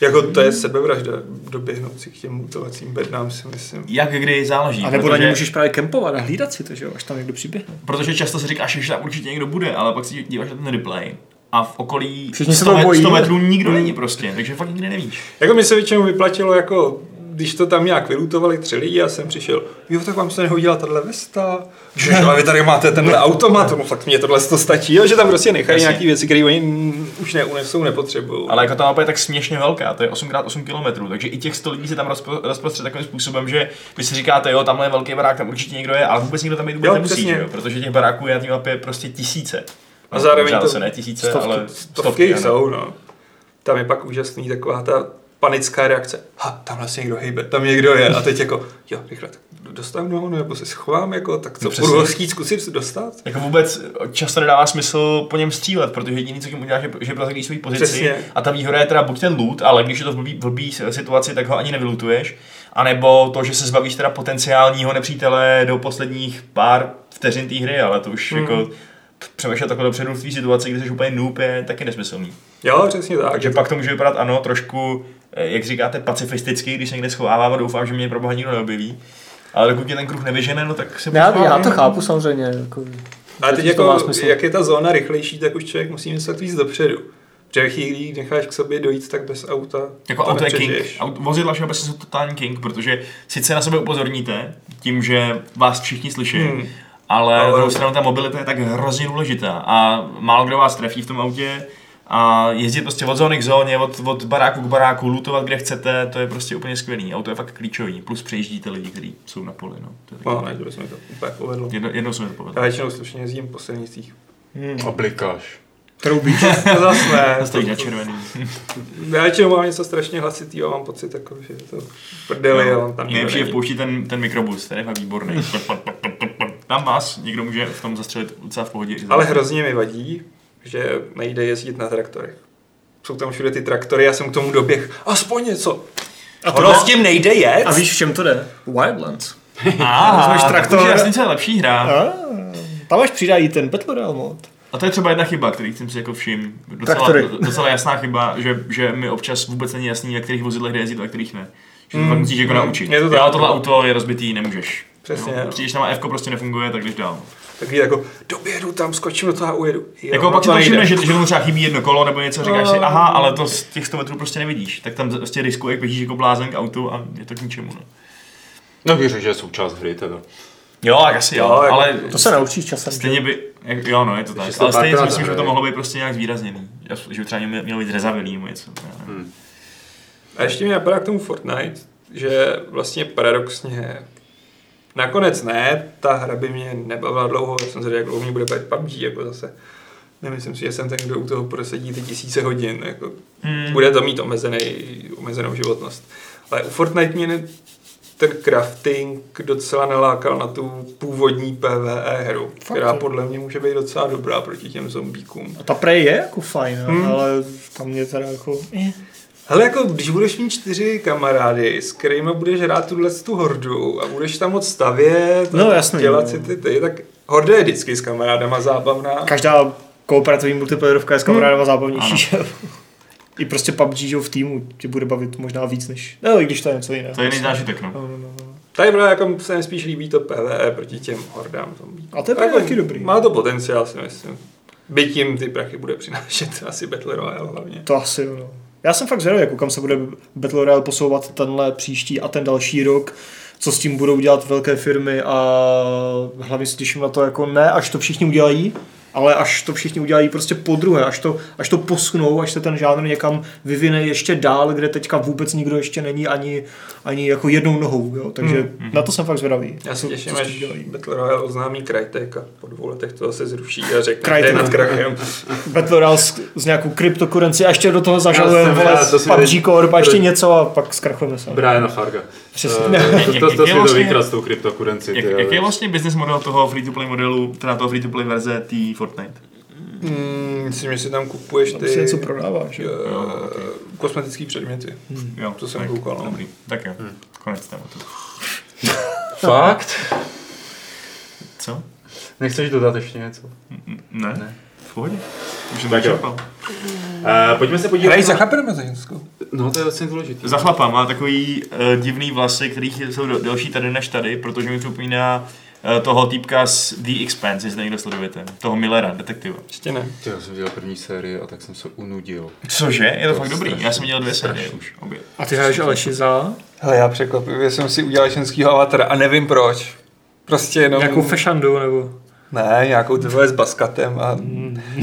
Speaker 3: Jako to je sebevražda, doběhnout si k těm mutovacím bednám si myslím.
Speaker 4: Jak kdy záleží,
Speaker 1: A nebo na
Speaker 4: protože,
Speaker 1: ně můžeš právě kempovat a hlídat si to, že jo, až tam někdo přiběhne.
Speaker 4: protože často si říkáš, že tam určitě někdo bude, ale pak si díváš na ten replay a v okolí
Speaker 1: Všichni se
Speaker 4: 100,
Speaker 1: toho
Speaker 4: met,
Speaker 1: bojí.
Speaker 4: 100 metrů nikdo není prostě, takže fakt nikdy nevíš.
Speaker 3: Jako mi se většinou vyplatilo jako když to tam nějak vylutovali tři lidi a jsem přišel, jo, tak vám se nehodila tahle vesta, že ale vy tady máte tenhle automat, no tak mě tohle to stačí, jo, že tam prostě nechají nějaké věci, které oni už neunesou, nepotřebují.
Speaker 4: Ale jako ta mapa je tak směšně velká, to je 8x8 km, takže i těch 100 lidí se tam rozpro, rozprostře takovým způsobem, že vy si říkáte, jo, tamhle je velký barák, tam určitě někdo je, ale vůbec nikdo tam jít vůbec
Speaker 3: Jo,
Speaker 4: nemusí,
Speaker 3: přesně.
Speaker 4: jo? protože těch baráků je na té mapě prostě tisíce.
Speaker 3: A zároveň to
Speaker 4: zase ne tisíce,
Speaker 3: stovky,
Speaker 4: ale
Speaker 3: stovky
Speaker 4: ano.
Speaker 3: jsou, no. Tam je pak úžasný taková ta panická reakce. Ha, tam vlastně někdo hejbe, tam někdo je. A teď jako, jo, rychle, tak dostanu, nebo se schovám, jako, tak co,
Speaker 4: No
Speaker 3: budu ho chtít zkusit dostat?
Speaker 4: Jako vůbec často nedává smysl po něm střílet, protože jediný, co tím udělá, že, že prozradí svou pozici.
Speaker 3: Přesně.
Speaker 4: A ta výhoda je teda buď ten loot, ale když je to v blbý, v blbý situaci, tak ho ani nevylutuješ. A nebo to, že se zbavíš teda potenciálního nepřítele do posledních pár vteřin té hry, ale to už
Speaker 3: Hmm.
Speaker 4: jako přemýšlet takhle dopředu v té situaci, kdy jsi úplně noob, je taky nesmyslný.
Speaker 3: Jo, přesně tak.
Speaker 4: Takže pak to může vypadat, ano, trošku, eh, jak říkáte, pacifisticky, když se někde schovávám a doufám, že mě pro boha nikdo neobjeví. Ale dokud mě ten kruh nevyžene, no tak se
Speaker 1: Já, já to chápu samozřejmě. Jako,
Speaker 3: Ale teď
Speaker 1: že
Speaker 3: jako, jak je ta zóna rychlejší, tak už člověk musí myslet víc dopředu. Protože ve chvíli, necháš k sobě dojít, tak bez auta
Speaker 4: Jako
Speaker 3: to
Speaker 4: auto je king. Aut- Vozidla všeobecně jsou totální king, protože sice na sebe upozorníte tím, že vás všichni slyší,
Speaker 3: Hmm.
Speaker 4: Ale na
Speaker 3: Ale-
Speaker 4: druhou stranu ta mobilita je tak hrozně důležitá a málo kdo vás trefí v tom autě a jezdit prostě od zóny k zóně, od, od baráku k baráku, lootovat kde chcete, to je prostě úplně skvělý. Auto je fakt klíčový, plus přejíždíte lidi, kteří jsou na poli. No. To je
Speaker 3: No, ne, že bychom to úplně povedlo.
Speaker 4: Jedno, jednou se mi to povedlo.
Speaker 3: Já většinou slušně jezdím po silnicích.
Speaker 2: A blikáš.
Speaker 1: Troubíš.
Speaker 3: To zase ne.
Speaker 4: Stojí na
Speaker 3: to-
Speaker 4: červený.
Speaker 3: Já většinou mám něco strašně hlasitý a mám pocit, jako, že je to prdeli on tam
Speaker 4: Nejlepší je vpouští ten, ten mikrobus, ten je fakt výborný. Tam vás někdo může v tom zastřelit docela v pohodě.
Speaker 3: Ale hrozně mi vadí, že nejde jezdit na traktorech. Jsou tam všude ty traktory, já jsem k tomu doběh. Aspoň něco.
Speaker 1: A
Speaker 3: Ono s tím nejde jet.
Speaker 1: A víš, v čem to jde? Wildlands.
Speaker 4: Aha,
Speaker 1: Vezmeš traktor.
Speaker 4: takže jasně, co je lepší hra.
Speaker 1: A, tam až přidají ten Battle Royale mod.
Speaker 4: A to je třeba jedna chyba, který jsem si jako všim. Docela,
Speaker 1: Traktory.
Speaker 4: docela jasná chyba, že, že mi občas vůbec není jasný, ve kterých vozidlech jde jezdit a kterých ne. Že to
Speaker 3: Mm.
Speaker 4: fakt musíš jako
Speaker 3: Mm.
Speaker 4: naučit.
Speaker 3: Je to tak.
Speaker 4: tohle auto je rozbitý, nemůžeš.
Speaker 3: Přesně,
Speaker 4: Jo,
Speaker 3: no.
Speaker 4: Přijdeš tam a F prostě nefunguje, tak jdeš dál.
Speaker 3: Taky jako, doběhnu tam, skočím do toho a ujedu. Jo,
Speaker 4: jako
Speaker 3: no
Speaker 4: pak si
Speaker 3: to
Speaker 4: všimneš, že, že tomu třeba chybí jedno kolo nebo něco, říkáš si,
Speaker 3: No.
Speaker 4: aha, ale to z těch 100 metrů prostě nevidíš. Tak tam prostě riskuješ, běžíš jako blázen k autu a je to k ničemu. No.
Speaker 2: No řekl, že je součást hry teda.
Speaker 4: Jo, tak asi jo,
Speaker 3: Jo, jako-
Speaker 4: ale
Speaker 1: To se naučíš časem.
Speaker 4: stejně by, jak, jo no, je to tak, ale stejně si myslím, že by to mohlo být prostě nějak zvýrazněný. Že by třeba mělo být řezavělý nebo něco. nevím.
Speaker 3: A ještě mi napadá k tomu Fortnite, že vlastně paradoxně nakonec ne, ta hra by mě nebavila dlouho, já jsem si řekl, jak dlouho mě bude bavit PUBG, jako zase. Nemyslím si, že jsem ten, kdo u toho prosedí ty tisíce hodin, jako
Speaker 4: Hmm.
Speaker 3: bude to mít omezený, omezenou životnost. Ale u Fortnite mě ten crafting docela nalákal na tu původní PvE hru,
Speaker 1: Fakt,
Speaker 3: která podle mě může být docela dobrá proti těm zombíkům.
Speaker 1: A ta prej je jako fajn,
Speaker 3: Hmm.
Speaker 1: ale tam mě teda jako... Eh.
Speaker 3: Hele, jako když budeš mít čtyři kamarády, s kterými budeš hrát tuhle tu hordu a budeš tam moc stavět
Speaker 1: No,
Speaker 3: a
Speaker 1: jasný,
Speaker 3: dělat si ty, ty, tak horda je vždycky s kamarádama zábavná.
Speaker 1: Každá kooperativní multiplayerovka je s kamarádama zábavnější,
Speaker 4: Ano.
Speaker 1: že jo? I prostě PUBG, že v týmu tě bude bavit možná víc než... No, i když to je něco jiného.
Speaker 4: To je jiný zážitek, no.
Speaker 1: No, no, no, no.
Speaker 3: Tady právě jako se mi spíš líbí to PvE proti těm hordám.
Speaker 1: A to je
Speaker 3: Jako
Speaker 1: právě taky dobrý.
Speaker 3: Má to potenciál, si myslím. Byť jim ty prachy bude přinášet asi Battle Royale hlavně.
Speaker 1: To asi jo, no. Já jsem fakt zvědavý, jako kam se bude Battle Royale posouvat tenhle příští a ten další rok, co s tím budou dělat velké firmy a hlavně se těším na to, jako ne, až to všichni udělají, ale až to všichni udělají prostě po druhé, až to, až to posunou, až se ten žánr někam vyvine ještě dál, kde teďka vůbec nikdo ještě není ani, ani jako jednou nohou, jo? takže
Speaker 4: Hmm.
Speaker 1: na to jsem fakt zvědavý.
Speaker 3: Já se těším, až
Speaker 1: dělají.
Speaker 3: Battle Royale oznámí Crytek a po dvou letech to se zruší a řekne,
Speaker 1: Crytek.
Speaker 3: že je nad krachem.
Speaker 1: Battle Royale s, s nějakou kryptokurenci a ještě do toho zažalujeme vole PUBG Corp a ještě
Speaker 2: to-
Speaker 1: něco a pak zkrachujeme se.
Speaker 2: Briana Farga.
Speaker 1: Přesně.
Speaker 2: Eh, to, to, to, to
Speaker 4: vlastně-
Speaker 2: s tou kryptokurenci.
Speaker 4: Jak, jaký je vlastně business model toho free-to-play modelu, teda toho free-to-play verze té Fortnite?
Speaker 3: Hmm, myslím, že si tam kupuješ
Speaker 1: Tam
Speaker 3: ty
Speaker 1: něco prodáváš. jo.
Speaker 3: eh,
Speaker 4: Jo, ok.
Speaker 3: kosmetické předměty.
Speaker 4: Jo,
Speaker 3: To jsem
Speaker 4: tak,
Speaker 3: koukal, no.
Speaker 4: Dobrý, tak jo, konec tématu.
Speaker 2: Fakt?
Speaker 4: Co?
Speaker 2: Nechceš dodat ještě něco?
Speaker 4: Ne?
Speaker 2: Ne.
Speaker 4: V pohodě? Už jsem
Speaker 2: Tak jo. Uh, pojďme se podívat.
Speaker 3: Hraj
Speaker 2: na-
Speaker 3: za chlapem za ženskou?
Speaker 2: No, to je docela důležité.
Speaker 4: Za chlapa má takový uh, divný vlasy, který jsou del- delší tady než tady, protože mi připomíná uh, toho týpka z The Expanse, jestli někdo sledujete. Toho Millera, detektiva.
Speaker 3: Ještě ne.
Speaker 2: Ty, já jsem dělal první sérii a tak jsem se unudil.
Speaker 4: Cože? Je to
Speaker 2: To
Speaker 4: fakt
Speaker 2: je
Speaker 4: dobrý.
Speaker 2: strašný.
Speaker 4: Já jsem dělal dvě série
Speaker 2: Strašný.
Speaker 4: už. Obě.
Speaker 1: A ty hraješ Aleši za
Speaker 3: Hele, já překvapivě jsem si udělal ženskýho avatara a nevím proč. Prostě jenom...
Speaker 1: nějakou fešandu nebo...
Speaker 3: Ne, nějakou tvoje s baskatem a...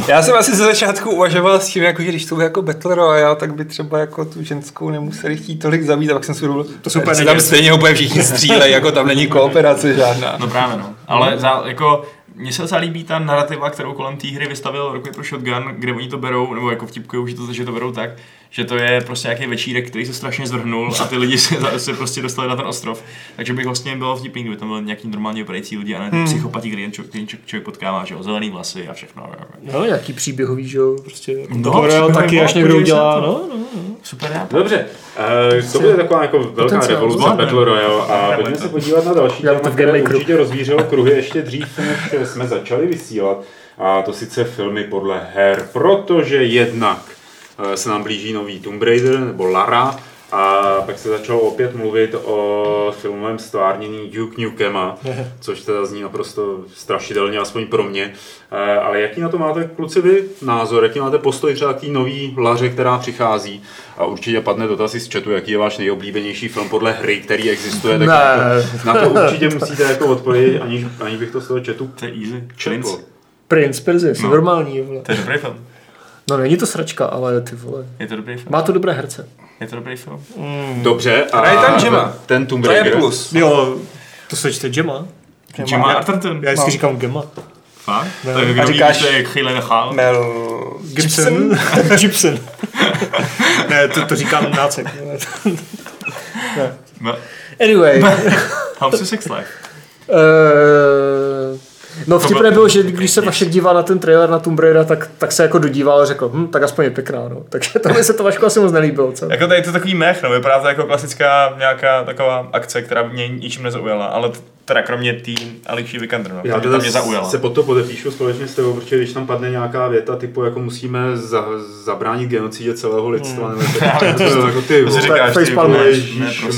Speaker 3: Já jsem asi ze začátku uvažoval s tím, jako, že když to bude jako Battle Royale, tak by třeba jako tu ženskou nemuseli chtít tolik zabít, a pak jsem si uvědomil, to
Speaker 1: super
Speaker 3: tam stejně úplně všichni střílejí, jako tam není kooperace žádná.
Speaker 4: No právě no. Ale za, jako mně se docela líbí ta narrativa, kterou kolem té hry vystavil Rocket pro Shotgun, kde oni to berou, nebo jako vtipkují, že to, že to berou tak, že to je prostě nějaký večírek, který se strašně zvrhnul a ty lidi se, se prostě dostali na ten ostrov. Takže bych vlastně bylo vtipný, kdyby tam byl nějaký normálně operající lidi a ne hmm. psychopatí, který jen člověk, který člověk potkává, že jo, zelený vlasy a všechno.
Speaker 1: No, nějaký příběhový, že jo, prostě.
Speaker 4: No,
Speaker 1: No,
Speaker 4: příběhový
Speaker 1: taky, až někdo udělá, no, no, no.
Speaker 4: Super nápad.
Speaker 2: Dobře, uh, to bude taková jako velká
Speaker 1: Potenciál.
Speaker 2: revoluce
Speaker 4: Zvládne.
Speaker 2: Battle Royale a pojďme se podívat na další
Speaker 1: Já
Speaker 2: téma,
Speaker 1: to v
Speaker 2: které určitě rozvířilo kruhy ještě dřív, než jsme začali vysílat. A to sice filmy podle her, protože jednak se nám blíží nový Tomb Raider nebo Lara a pak se začalo opět mluvit o filmovém stvárnění Duke Nukema, což teda zní naprosto strašidelně, aspoň pro mě. Eh, Ale jaký na to máte, kluci, vy názor? Jaký máte postoj třeba k té nový Laře, která přichází? A určitě padne dotaz i z chatu, jaký je váš nejoblíbenější film podle hry, který existuje. Tak
Speaker 1: Ne.
Speaker 2: jako, na to určitě musíte jako odpovědět, aniž, aniž bych to z toho chatu
Speaker 4: To je easy. Prince.
Speaker 1: Prince, Perzi,
Speaker 4: No.
Speaker 1: normální, vole.
Speaker 4: To je dobrý film.
Speaker 1: No není to sračka, ale ty vole.
Speaker 4: Je to dobrý film.
Speaker 1: Má to dobré herce.
Speaker 4: Je to dobrý film.
Speaker 2: Dobře, a
Speaker 3: Hraje tam Gemma.
Speaker 2: ten Tomb
Speaker 3: To je
Speaker 2: Raider.
Speaker 3: plus.
Speaker 1: Jo, to se čte Gemma.
Speaker 4: Jim Arterton.
Speaker 1: Já vždycky říkám Gemma.
Speaker 4: Fakt?
Speaker 1: Ne.
Speaker 4: To je
Speaker 3: A
Speaker 4: kdo ví,
Speaker 3: říkáš-
Speaker 4: to je Chvíle nechal.
Speaker 3: Mel
Speaker 1: Gibson. Gibson. ne, to, to říkám nácek.
Speaker 4: No.
Speaker 1: Anyway.
Speaker 4: How's your sex life?
Speaker 1: Uh, no vtipné bylo, že když se Vašek díval na ten trailer na Tomb Raider, tak, tak se jako dodíval a řekl, hm, tak aspoň je pěkná, no. Takže to se to Vašku asi moc nelíbilo, co?
Speaker 4: Jako tady je to takový mech, no, vypadá to jako klasická nějaká taková akce, která mě ničím nezaujala, ale teda kromě té Alicia Vikander, no,
Speaker 2: Já teda
Speaker 4: ta mě zaujala.
Speaker 2: se pod to podepíšu společně s tebou, protože když tam padne nějaká věta typu, jako musíme za, zabránit genocidě celého lidstva, nebo tak, to, je jako ty
Speaker 4: To říkáš, ty prosím,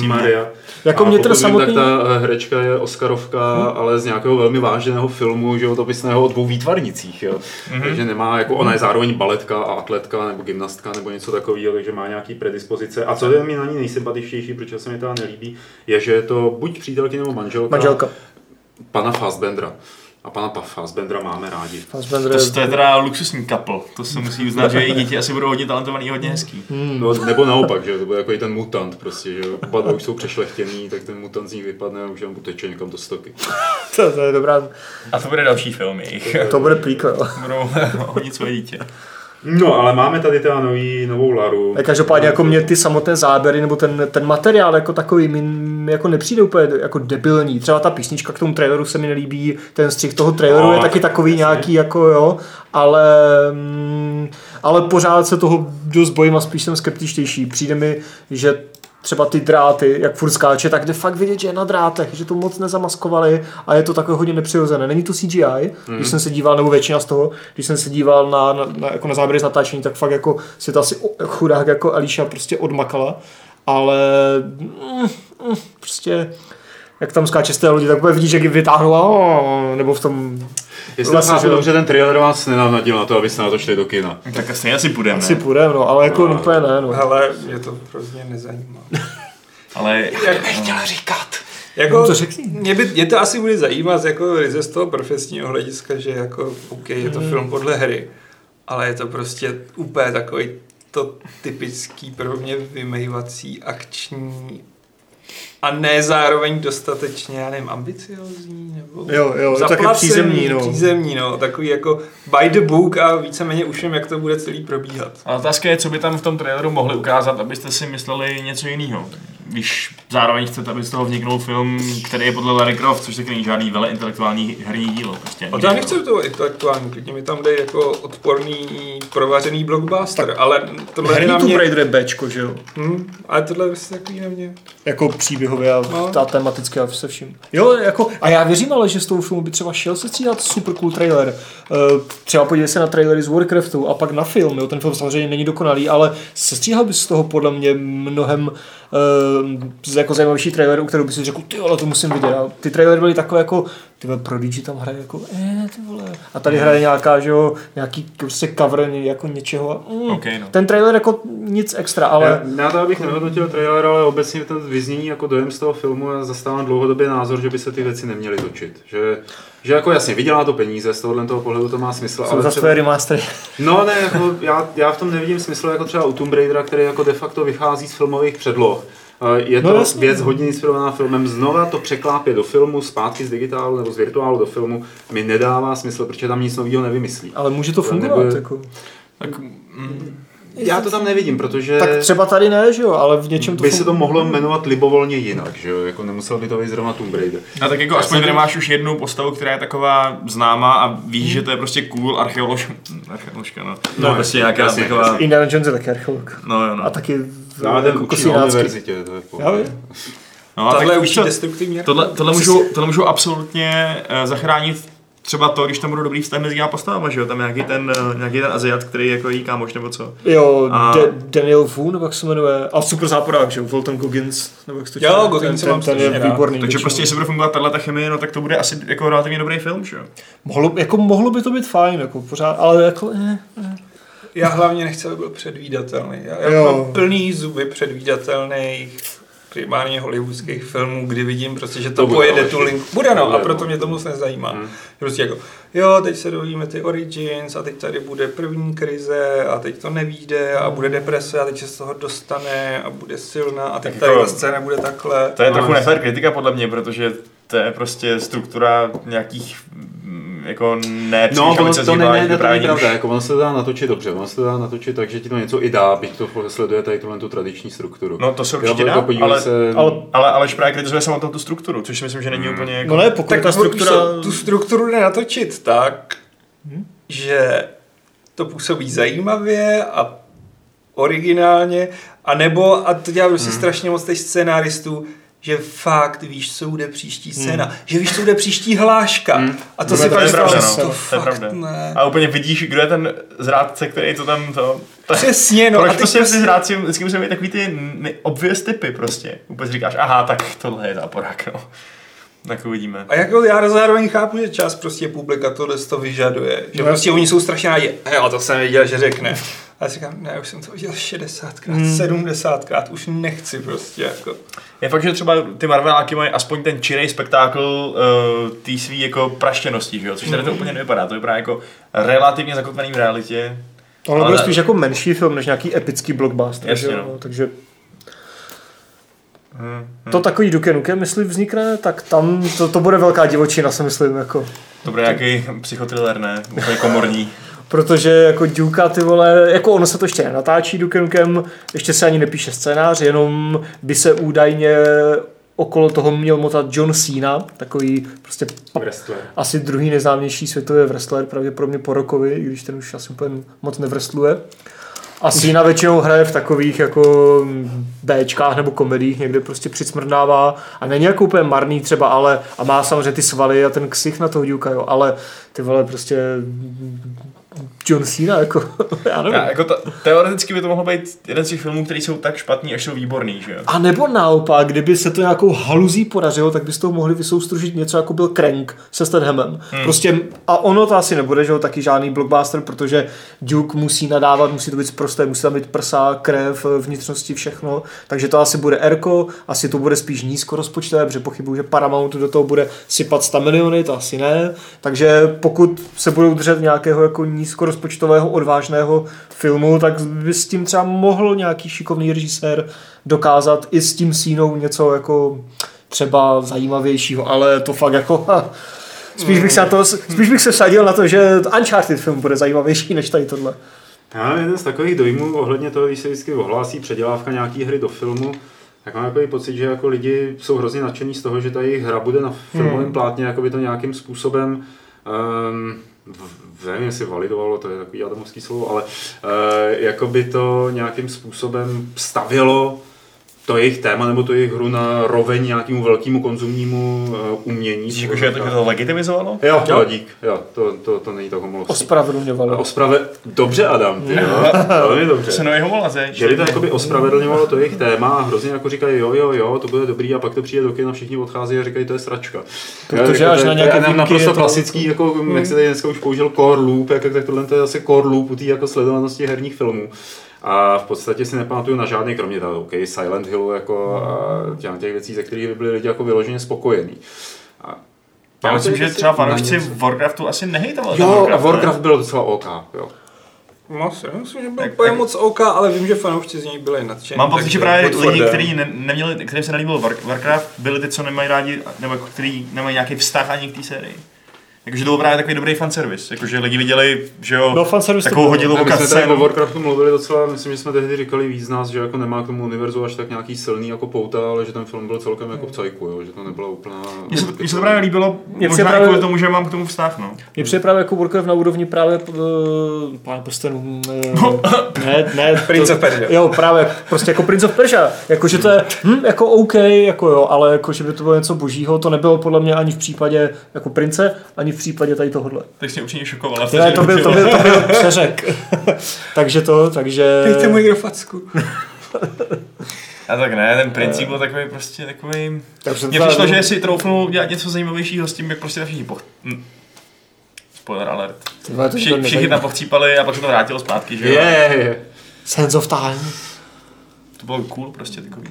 Speaker 4: ne.
Speaker 2: Maria.
Speaker 1: Jako mě teda samotný-
Speaker 2: tak ta eh, herečka je Oscarovka, ale z nějakého velmi vážného filmu, životopisného o dvou výtvarnicích, jo. Takže nemá, jako ona je zároveň baletka a atletka nebo gymnastka nebo něco takového, takže má nějaký predispozice. A co je mi na ní nejsympatičtější, protože se mi to nelíbí, je, že je to buď přítelkyně nebo manželka,
Speaker 1: Manželka.
Speaker 2: Pana Fassbendera. A pana Pa- Fassbendera máme rádi.
Speaker 1: Fassbender
Speaker 4: To,
Speaker 1: je-
Speaker 4: to je teda luxusní couple, to se musí uznat, že její děti asi budou hodně talentovaný, hodně hezký.
Speaker 2: No, nebo naopak, že to bude jako i ten mutant prostě, že oba dva už jsou přešlechtěný, tak ten mutant z nich vypadne a už jenom uteče někam do stoky.
Speaker 1: to, to je dobrá,
Speaker 4: A to bude další film jejich.
Speaker 1: to bude prequel.
Speaker 4: Budou hodit svoje dítě.
Speaker 2: No, ale máme tady teda nový, novou Laru.
Speaker 1: A Každopádně jako mě ty samotné záběry nebo ten, ten materiál jako takový mi jako nepřijde úplně jako debilní. Třeba ta písnička k tomu traileru se mi nelíbí, ten střih toho traileru
Speaker 2: No,
Speaker 1: je taky takový
Speaker 2: jasně.
Speaker 1: nějaký jako jo, ale, mm, ale pořád se toho dost bojím a spíš jsem skeptičtější. Přijde mi, že třeba ty dráty, jak furt skáče, tak jde fakt vidět, že je na drátech, že to moc nezamaskovali a je to takové hodně nepřirozené. Není to CGI, mm. když jsem se díval, nebo většina z toho, když jsem se díval na, na, na, jako na záběry z natáčení, tak fakt jako si to asi chudák jako Alicia prostě odmakala, ale mm, mm, prostě jak tam skáče z té lodi, tak úplně vidíš, jak ji vytáhnou a nebo v tom
Speaker 2: Jestli
Speaker 1: Vlastně,
Speaker 2: chápu
Speaker 1: že-
Speaker 2: dobře, ten trailer vás nenavnadil na to, abyste na to šli do kina.
Speaker 4: Tak asi asi půjdeme,
Speaker 1: asi půjdeme, no, ale jako no. úplně ne, no.
Speaker 3: Ale mě to hrozně nezajímá.
Speaker 4: Ale
Speaker 3: Jak nechtěl říkat. Jako,
Speaker 1: to řekni.
Speaker 3: mě, by, mě to asi bude zajímat jako ryze z toho profesního hlediska, že jako, OK, je to film podle hry, ale je to prostě úplně takový to typický pro mě vymejvací akční a ne zároveň dostatečně, já nevím, ambiciozní nebo
Speaker 1: Jo, jo, je to taky
Speaker 3: zaplacený,
Speaker 1: přízemní, no.
Speaker 3: přízemní, no, takový jako by the book a víceméně už vím, jak to bude celý probíhat.
Speaker 4: A otázka je, co by tam v tom traileru mohli ukázat, abyste si mysleli něco jiného. Když zároveň chcete, aby z toho vzniknul film, který je podle Larry Croft, což taky není žádný vele intelektuální herní dílo. Prostě.
Speaker 3: A já nechci to intelektuální, klidně mi tam dej jako odporný, provařený blockbuster, ale tohle je
Speaker 1: Herní
Speaker 3: na
Speaker 1: Tomb
Speaker 3: mě...
Speaker 1: Raider je Bčko, že jo?
Speaker 3: Hm, ale tohle je prostě takový na mě.
Speaker 1: Jako příběhově a
Speaker 3: No.
Speaker 1: ta tematicky a se vším. Jo, jako, a já věřím ale, že z toho filmu by třeba šel se střídat super cool trailer. Uh, třeba podívej se na trailery z Warcraftu a pak na film. Jo. Ten film samozřejmě není dokonalý, ale sestříhal by z toho podle mě mnohem uh, jako zajímavější trailer, u kterého by si řekl, ty ale to musím vidět. A ty trailery byly takové jako, ty vole, Prodigy tam hraje jako, eh, ty vole. A tady hraje nějaká, že jo, nějaký prostě cover jako něčeho. Mm.
Speaker 4: OK, no.
Speaker 1: Ten trailer jako nic extra, ale...
Speaker 2: Já, já to bych nehodnotil trailer, ale obecně to vyznění jako dojem z toho filmu a zastávám dlouhodobě názor, že by se ty věci neměly točit. Že, že jako jasně, vydělá to peníze, z tohohle toho pohledu to má smysl,
Speaker 1: Jsou
Speaker 2: ale
Speaker 1: zase tvoje remastery.
Speaker 2: No ne, jako já, já v tom nevidím smysl jako třeba u Tomb Raidera, který jako de facto vychází z filmových předloh Je
Speaker 1: No
Speaker 2: to
Speaker 1: jasně.
Speaker 2: věc hodně inspirovaná filmem, znova to překlápě do filmu, zpátky z digitálu nebo z virtuálu do filmu, mi nedává smysl, protože tam nic nového nevymyslí.
Speaker 1: Ale může to fungovat.
Speaker 2: nebude-
Speaker 1: Jako.
Speaker 4: Tak, mm,
Speaker 2: Já to tam nevidím, protože
Speaker 1: Tak třeba tady ne, že jo, ale v něčem to
Speaker 2: by se to mohlo jmenovat libovolně jinak, že jo, jako nemusel by to být zrovna Tomb Raider.
Speaker 4: a tak jako
Speaker 2: Já
Speaker 4: aspoň tady máš už jednu postavu, která je taková známá a víš, že to je prostě cool archeolož... archeoložka, no.
Speaker 2: No,
Speaker 4: no prostě nějaká
Speaker 2: jasně,
Speaker 4: taková...
Speaker 1: Indiana Jones je taky archeolog.
Speaker 4: No, jo, no.
Speaker 1: A taky
Speaker 2: No, ale ten
Speaker 1: jako
Speaker 2: učí na univerzitě, to je v
Speaker 1: Já
Speaker 2: pohodě.
Speaker 1: vím.
Speaker 4: no a
Speaker 3: Tohle
Speaker 4: tak víš co,
Speaker 3: destruktivní
Speaker 4: tohle, tohle, můžou, tohle můžou absolutně uh, zachránit třeba to, když tam budou dobrý vztah mezi těma postavama, že jo? Tam je nějaký ten, uh, nějaký ten Aziat, který je jako její kámoš nebo co.
Speaker 1: Jo,
Speaker 4: A-
Speaker 1: De- Daniel Fu, nebo jak se jmenuje, a super záporák, že jo, Walton Goggins, nebo jak se to
Speaker 3: Jo? Goggins
Speaker 1: ten,
Speaker 3: mám
Speaker 1: ten, ten je výborný.
Speaker 4: Takže
Speaker 1: většinou.
Speaker 4: prostě, jestli bude fungovat tahle ta chemie, no tak to bude asi jako relativně dobrý film, že jo?
Speaker 1: mohlo, jako, mohlo by to být fajn, jako pořád, ale jako, eh,
Speaker 3: Já hlavně nechci, aby byl předvídatelný. Já, já
Speaker 1: Jo.
Speaker 3: mám plný zuby předvídatelných primárně hollywoodských filmů, kdy vidím prostě, že to,
Speaker 2: To
Speaker 3: pojede tu linku. Bude no,
Speaker 2: bude,
Speaker 3: a proto
Speaker 2: no.
Speaker 3: mě to moc nezajímá.
Speaker 2: Hmm.
Speaker 3: Prostě jako, jo, teď se dovíme ty Origins a teď tady bude první krize a teď to nevíde a bude deprese a teď se z toho dostane a bude silná a teď
Speaker 4: Tak
Speaker 3: tady
Speaker 4: jako-
Speaker 3: ta scéna bude takhle.
Speaker 4: To je
Speaker 2: No,
Speaker 4: trochu
Speaker 2: jasně.
Speaker 4: nefér kritika podle mě, protože to je prostě struktura nějakých jako ne
Speaker 2: No, ono
Speaker 4: více
Speaker 2: to ne, ne, ne, to není pravda, jako ono se to dá natočit dobře, ono se to dá natočit tak, že ti to něco i dá, byť to sleduje tady tuhle tu tradiční strukturu.
Speaker 4: No to se určitě dá, ale,
Speaker 2: se,
Speaker 1: ale
Speaker 4: ale, ale právě kritizuje samotnou tu strukturu, což si myslím, že není
Speaker 2: Hmm.
Speaker 4: úplně jako...
Speaker 1: no ne, pokud
Speaker 3: Tak
Speaker 1: ta struktura...
Speaker 3: struktura... tu strukturu jde natočit tak, že to působí zajímavě a originálně, a nebo, a to dělá prostě strašně moc těch scénáristů, že fakt víš, co bude příští scéna, že víš, co bude příští hláška. A to
Speaker 1: No,
Speaker 3: si
Speaker 1: to
Speaker 3: pak
Speaker 1: je pravda,
Speaker 3: říkáš,
Speaker 1: no.
Speaker 3: to
Speaker 4: To je
Speaker 3: fakt
Speaker 4: pravda.
Speaker 3: ne.
Speaker 4: A úplně vidíš, kdo je ten zrádce, který to tam to... to
Speaker 3: Přesně, no.
Speaker 4: Proč
Speaker 3: a
Speaker 4: prostě
Speaker 3: prostě-
Speaker 4: si zrádci vždycky musí být takový ty obvious typy prostě. Úplně si říkáš, aha, tak tohle je záporák, no. Tak uvidíme.
Speaker 3: A jako já zároveň chápu, že čas prostě publika tohle to vyžaduje. Že
Speaker 1: No.
Speaker 3: prostě oni jsou strašně rádi, jo, to jsem věděl, že řekne. A já si říkám, ne, už jsem to viděl 60krát,
Speaker 1: Hmm.
Speaker 3: 70krát, už nechci prostě jako.
Speaker 4: Je fakt, že třeba ty Marveláky mají aspoň ten čirej spektákl uh, té svý jako praštěnosti, že jo? Což tady to úplně nevypadá. To vypadá jako relativně zakotvený v realitě.
Speaker 1: Tohle
Speaker 4: Ale-
Speaker 1: bude spíš jako menší film, než nějaký epický blockbuster,
Speaker 4: Jasně,
Speaker 1: že jo?
Speaker 4: no.
Speaker 1: takže
Speaker 4: Hmm.
Speaker 1: to takový Duke Nukem, jestli vznikne, tak tam to, to bude velká divočina, si myslím, jako.
Speaker 4: To bude nějaký psychotriller, ne? Úplně komorní.
Speaker 1: Protože jako Duka, ty vole, jako ono se to ještě nenatáčí Duke Nukem, ještě se ani nepíše scénář, jenom by se údajně okolo toho měl motat John Cena, takový prostě
Speaker 2: wrestler.
Speaker 1: asi druhý nejznámější světový wrestler, pravděpodobně po Rokovi, i když ten už asi úplně moc nevrestluje. A Cena většinou hraje v takových jako Bčkách nebo komediích, někde prostě přicmrdává a není jako úplně marný třeba, ale a má samozřejmě ty svaly a ten ksich na toho Duka, jo, ale ty vole prostě John Cena, jako, já nevím.
Speaker 4: Já, jako ta, teoreticky by to mohlo být jeden z těch filmů, který jsou tak špatný, až jsou výborný, že jo?
Speaker 1: A nebo naopak, kdyby se to nějakou haluzí podařilo, tak bys toho mohli vysoustružit něco jako byl Crank se Stedhamem. Hmm. Prostě, a ono to asi nebude, že jo, taky žádný blockbuster, protože Duke musí nadávat, musí to být prosté, musí tam být prsa, krev, vnitřnosti, všechno. Takže to asi bude Erko, asi to bude spíš nízko rozpočtové, protože pochybuju, že Paramount do toho bude sypat 100 miliony, to asi ne. Takže pokud se budou držet nějakého jako nízkorozpočtového odvážného filmu, tak by s tím třeba mohl nějaký šikovný režisér dokázat i s tím sínou něco jako třeba zajímavějšího, ale to fakt jako ha, spíš bych se, to, spíš bych se sadil na to, že Uncharted film bude zajímavější než tady tohle.
Speaker 2: Já mám jeden z takových dojmů ohledně toho, když se vždycky ohlásí předělávka nějaký hry do filmu, tak mám takový pocit, že jako lidi jsou hrozně nadšení z toho, že ta jejich hra bude na filmovém
Speaker 1: Hmm.
Speaker 2: plátně, jako by to nějakým způsobem um, nevím, jestli validovalo, to je takový adamovský slovo, ale uh, jako by to nějakým způsobem stavělo to jejich téma nebo to jejich hru na roveň nějakému velkému konzumnímu uh, umění.
Speaker 4: Myslíš, jako, že to, že to legitimizovalo?
Speaker 2: Jo,
Speaker 1: Jo.
Speaker 2: jo, dík, jo, to, to, to není tak homologské.
Speaker 1: Ospravedlňovalo.
Speaker 2: Osprave... Dobře, Adam, ty jo, velmi dobře.
Speaker 4: Se nový homolaze.
Speaker 2: Že to jakoby ospravedlňovalo to jejich téma a hrozně jako říkají, jo, jo, jo, to bude dobrý a pak to přijde do kina, všichni odchází a říkají, to je sračka.
Speaker 1: Protože
Speaker 2: Jo,
Speaker 1: až
Speaker 2: to je-
Speaker 1: na
Speaker 2: to je
Speaker 1: nějaké výjimky
Speaker 2: naprosto
Speaker 1: to-
Speaker 2: klasický, jako, jak se tady dneska už použil core loop, jak, tak tohle to je zase core loop u té jako sledovanosti herních filmů. A v podstatě si nepamatuju na žádný, kromě toho, OK, Silent Hillu jako, a těch, těch věcí, ze kterých by byli lidi jako vyloženě spokojení. A
Speaker 4: Já myslím, že
Speaker 2: si
Speaker 4: třeba fanoušci? Warcraftu asi nehejtovali.
Speaker 2: Jo, a
Speaker 4: Warcraft, ne?
Speaker 2: Warcraft byl docela OK, jo.
Speaker 3: Moc, já myslím, že byl úplně moc OK, ale vím, že fanoušci z něj byli nadšení.
Speaker 4: Mám pocit, že právě lidi, kteří ne, neměli, kterým se nelíbil War, Warcraft, byli ty, co nemají rádi, nebo jako kteří nemají nějaký vztah ani k té sérii. Jakože to byl právě takový dobrý fanservice. Jakože lidi viděli, že jo,
Speaker 1: No, fanservice
Speaker 4: takovou
Speaker 1: bylo.
Speaker 4: hodilovou
Speaker 2: My jsme tady o. Warcraftu mluvili docela, myslím, že jsme tehdy říkali víc z nás, že jako nemá k tomu univerzu až tak nějaký silný jako pouta, ale že ten film byl celkem jako v cajku, jo, že to nebyla úplná...
Speaker 4: Mně se, se to právě líbilo,
Speaker 1: Mně
Speaker 4: možná
Speaker 1: právě-
Speaker 4: i kvůli tomu, že mám k tomu vztah, no.
Speaker 1: Mně přijde právě jako Warcraft na úrovni právě uh, pán prstenů. Uh, ne, ne.
Speaker 3: Prince of Persia.
Speaker 1: Jo, právě prostě jako Prince of Persia. Jako, že to je hm, jako OK, jako jo, ale jako, že by to bylo něco božího, to nebylo podle mě ani v případě jako prince, ani v případě tady tohohle.
Speaker 4: Tak jsi mě určitě šokovala.
Speaker 1: Ne, to byl, to byl, to byl přeřek. takže to, takže...
Speaker 3: Dejte mu někdo facku.
Speaker 4: A tak ne, ten princip byl takový prostě takový...
Speaker 1: takže
Speaker 4: Mně
Speaker 1: to-
Speaker 4: přišlo, že si troufnul dělat něco zajímavějšího s tím, jak prostě všichni poch... hm. Spoiler alert. Vši, všichni tam pochcípali a pak se to vrátilo zpátky, že jo?
Speaker 2: Je.
Speaker 1: Sense of time.
Speaker 4: To bylo cool prostě takový.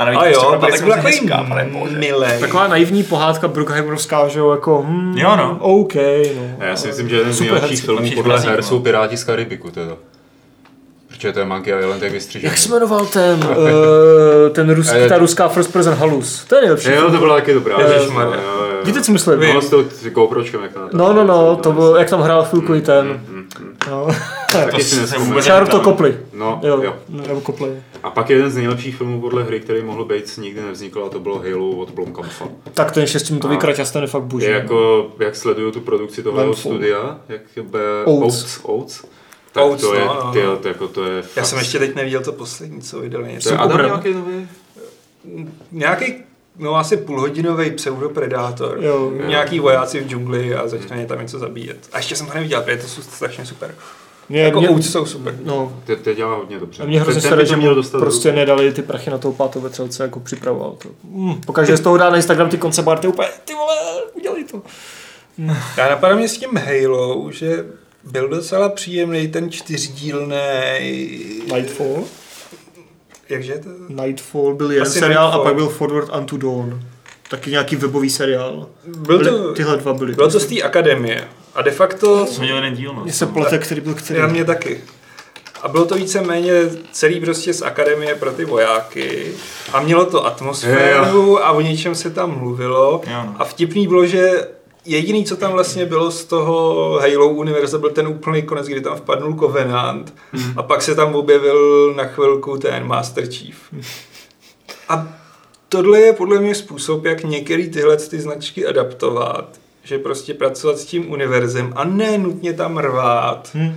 Speaker 4: A navíc
Speaker 3: A
Speaker 4: prostě
Speaker 3: jo,
Speaker 4: byla
Speaker 3: byli
Speaker 4: tak
Speaker 3: jsme byl
Speaker 4: hrozně
Speaker 3: takový
Speaker 4: hezká, pane bože.
Speaker 3: milej.
Speaker 1: Taková naivní pohádka Brookheimerovská, že jo, jako hm,
Speaker 4: Jo, no.
Speaker 1: OK, no.
Speaker 2: A já si myslím, že jeden z nejlepších filmů podle her
Speaker 4: no.
Speaker 2: jsou Piráti z Karibiku teda. Protože to je Monkey Island jak vystřižený.
Speaker 1: Jak se jmenoval ten, uh, ten ruský,
Speaker 2: Eh,
Speaker 1: ta ruská first person halus? To je nejlepší.
Speaker 2: Jo, to byla taky dobrá. Jo, jo.
Speaker 1: Víte, co myslím?
Speaker 2: No, s tou GoPročkem, jak to.
Speaker 1: No, no, no, to bylo, jak tam hrál chvilku i ten.
Speaker 2: Mm, mm.
Speaker 1: No.
Speaker 2: Taky si
Speaker 1: Šáru to kopli.
Speaker 2: No,
Speaker 1: Jo,
Speaker 2: jo.
Speaker 1: nebo kopli.
Speaker 2: A pak jeden z nejlepších filmů podle hry, který mohl být, nikdy nevznikl, a to bylo Halo od Blomkampfa.
Speaker 1: Tak ten šestiminutový
Speaker 2: A-
Speaker 1: kraťas, ten je fakt boží.
Speaker 2: Je jako, jak sleduju tu produkci tohoto
Speaker 1: Landfall.
Speaker 2: studia, jak be,
Speaker 1: Oats.
Speaker 2: Oats, Oats, tak
Speaker 3: Oats,
Speaker 2: to je,
Speaker 3: no, no,
Speaker 2: ty,
Speaker 3: no.
Speaker 2: to, jako to je
Speaker 3: Já
Speaker 2: fakt-
Speaker 3: jsem ještě teď neviděl to poslední, co vydali.
Speaker 2: To
Speaker 3: Něco.
Speaker 2: je Adam nějaký nový?
Speaker 3: Nějaký, no asi půlhodinový pseudopredátor.
Speaker 1: Jo.
Speaker 3: Nějaký vojáci v džungli a začne je tam něco zabíjet. A ještě jsem to neviděl, protože to jsou strašně super.
Speaker 1: Mě,
Speaker 3: Jako
Speaker 1: mě,
Speaker 3: Outs jsou super.
Speaker 1: no,
Speaker 2: Te, te dělá hodně dobře.
Speaker 1: a mě hrozně
Speaker 2: to
Speaker 1: že
Speaker 2: měl dostat do
Speaker 1: prostě
Speaker 2: ruky.
Speaker 1: nedali ty prachy na toho pátou vetřelce, jako připravoval to. Mm, pokaždé z toho dá na Instagram ty koncept arty, úplně, ty vole, udělej to.
Speaker 3: Já napadá mě s tím Halo, že byl docela příjemný ten čtyřdílný...
Speaker 1: Nightfall.
Speaker 3: Jakže to?
Speaker 1: Nightfall byl jeden
Speaker 3: Asi
Speaker 1: seriál
Speaker 3: Nightfall.
Speaker 1: a pak byl Forward Unto Dawn. Taky nějaký webový seriál.
Speaker 3: Byl to,
Speaker 1: Byly, tyhle dva byly.
Speaker 3: bylo to z té akademie. A de facto
Speaker 4: Jsme měli jeden díl, no.
Speaker 1: Mně se plete, který byl který.
Speaker 3: Já mě taky. A bylo to víceméně celý prostě z akademie pro ty vojáky a mělo to atmosféru a o něčem se tam mluvilo
Speaker 4: Jo, no.
Speaker 3: a vtipný bylo, že jediný, co tam vlastně bylo z toho Halo univerza, byl ten úplný konec, kdy tam vpadnul Covenant a pak se tam objevil na chvilku ten Master Chief. A tohle je podle mě způsob, jak některé tyhle ty značky adaptovat, že prostě pracovat s tím univerzem a ne nutně tam rvát
Speaker 1: Hm.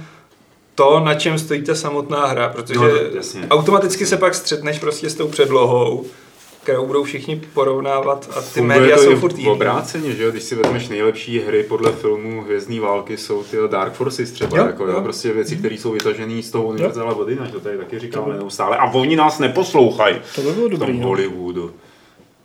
Speaker 3: to, na čem stojí ta samotná hra, protože
Speaker 2: No, jasně.
Speaker 3: automaticky se pak střetneš prostě s tou předlohou, kterou budou všichni porovnávat a ty
Speaker 2: Funguje
Speaker 3: média
Speaker 2: to
Speaker 3: jsou
Speaker 2: i
Speaker 3: furt jiný.
Speaker 2: obráceně, že jo? Když si vezmeš nejlepší hry podle filmu Hvězdní války, jsou ty Dark Forces třeba,
Speaker 3: Jo,
Speaker 2: jako, jo? prostě věci, které jsou vytažené z toho univerza vody, to tady taky říkáme neustále. A oni nás neposlouchají.
Speaker 1: To by bylo
Speaker 2: v tom
Speaker 1: dobrý, no.
Speaker 2: Hollywoodu.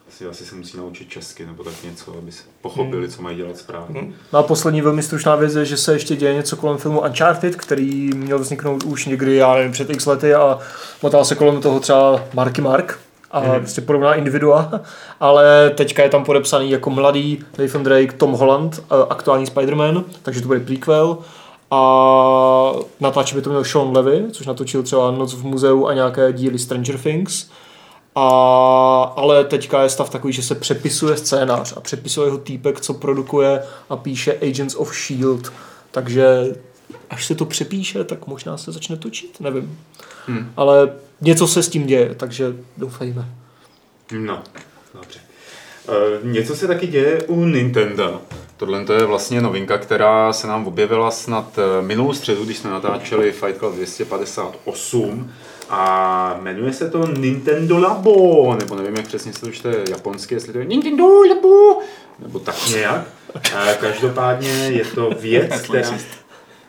Speaker 2: Asi, asi se musí naučit česky nebo tak něco, aby se pochopili, co mají dělat správně.
Speaker 3: Hmm.
Speaker 1: No a poslední velmi stručná věc je, že se ještě děje něco kolem filmu Uncharted, který měl vzniknout už někdy, já nevím, před x lety a motál se kolem toho třeba Marky Mark a mm. prostě podobná individua, ale teďka je tam podepsaný jako mladý Nathan Drake, Tom Holland, eh, aktuální Spider-Man, takže to bude prequel a natáčet by to měl Sean Levy, což natočil třeba Noc v muzeu a nějaké díly Stranger Things. A, ale teďka je stav takový, že se přepisuje scénář a přepisuje ho týpek, co produkuje a píše Agents of S.H.I.E.L.D. Takže až se to přepíše, tak možná se začne točit, nevím.
Speaker 2: Hmm.
Speaker 1: Ale něco se s tím děje, takže doufejme.
Speaker 2: No, dobře. Uh, něco se taky děje u Nintendo. Tohle to je vlastně novinka, která se nám objevila snad eh, minulou středu, když jsme natáčeli Fight Club 258 a jmenuje se to Nintendo Labo, nebo nevím, jak přesně se to čte japonsky, jestli to je Nintendo Labo, nebo tak nějak. Eh, Každopádně je to věc, která...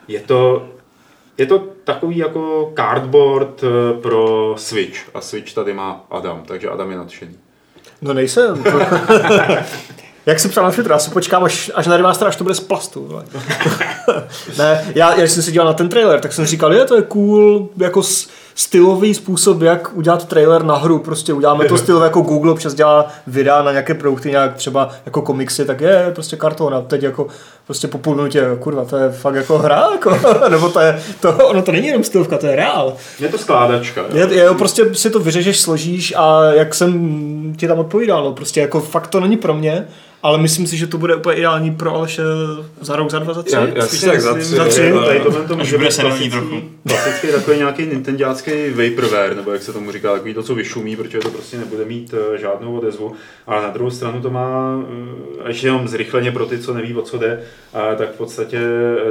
Speaker 2: Je to, je to takový jako cardboard eh, pro Switch a Switch tady má Adam, takže Adam je nadšený.
Speaker 1: No nejsem. Jak jsem psal na Twitteru, já si počkám, až, až na remaster, až to bude z plastu. ne, já, já, jsem si díval na ten trailer, tak jsem říkal, je, to je cool, jako s, stylový způsob, jak udělat trailer na hru. Prostě uděláme to stylové jako Google občas dělá videa na nějaké produkty, nějak třeba jako komiksy, tak je prostě karton a teď jako prostě po půl minutě, kurva, to je fakt jako hra, jako, nebo to je, to, ono to není jenom stylovka, to je reál.
Speaker 2: Je to skládačka. jo.
Speaker 1: Je, je, prostě si to vyřešeš, složíš a jak jsem ti tam odpovídal, no, prostě jako fakt to není pro mě, ale myslím si, že to bude úplně ideální pro Aleše za rok, za dva, za tři.
Speaker 3: Já- já
Speaker 1: Spíš
Speaker 3: si tak za
Speaker 1: myslím,
Speaker 3: tři,
Speaker 1: za tři.
Speaker 3: jo.
Speaker 2: Tady tohle to může
Speaker 4: bude
Speaker 2: klasický,
Speaker 4: trochu.
Speaker 2: klasický takový nějaký nintendácký vaporware, nebo jak se tomu říká, takový to, co vyšumí, protože to prostě nebude mít eh, žádnou odezvu. Ale na druhou stranu to má, eh, ještě jenom zrychleně pro ty, co neví, o co jde, eh, tak v podstatě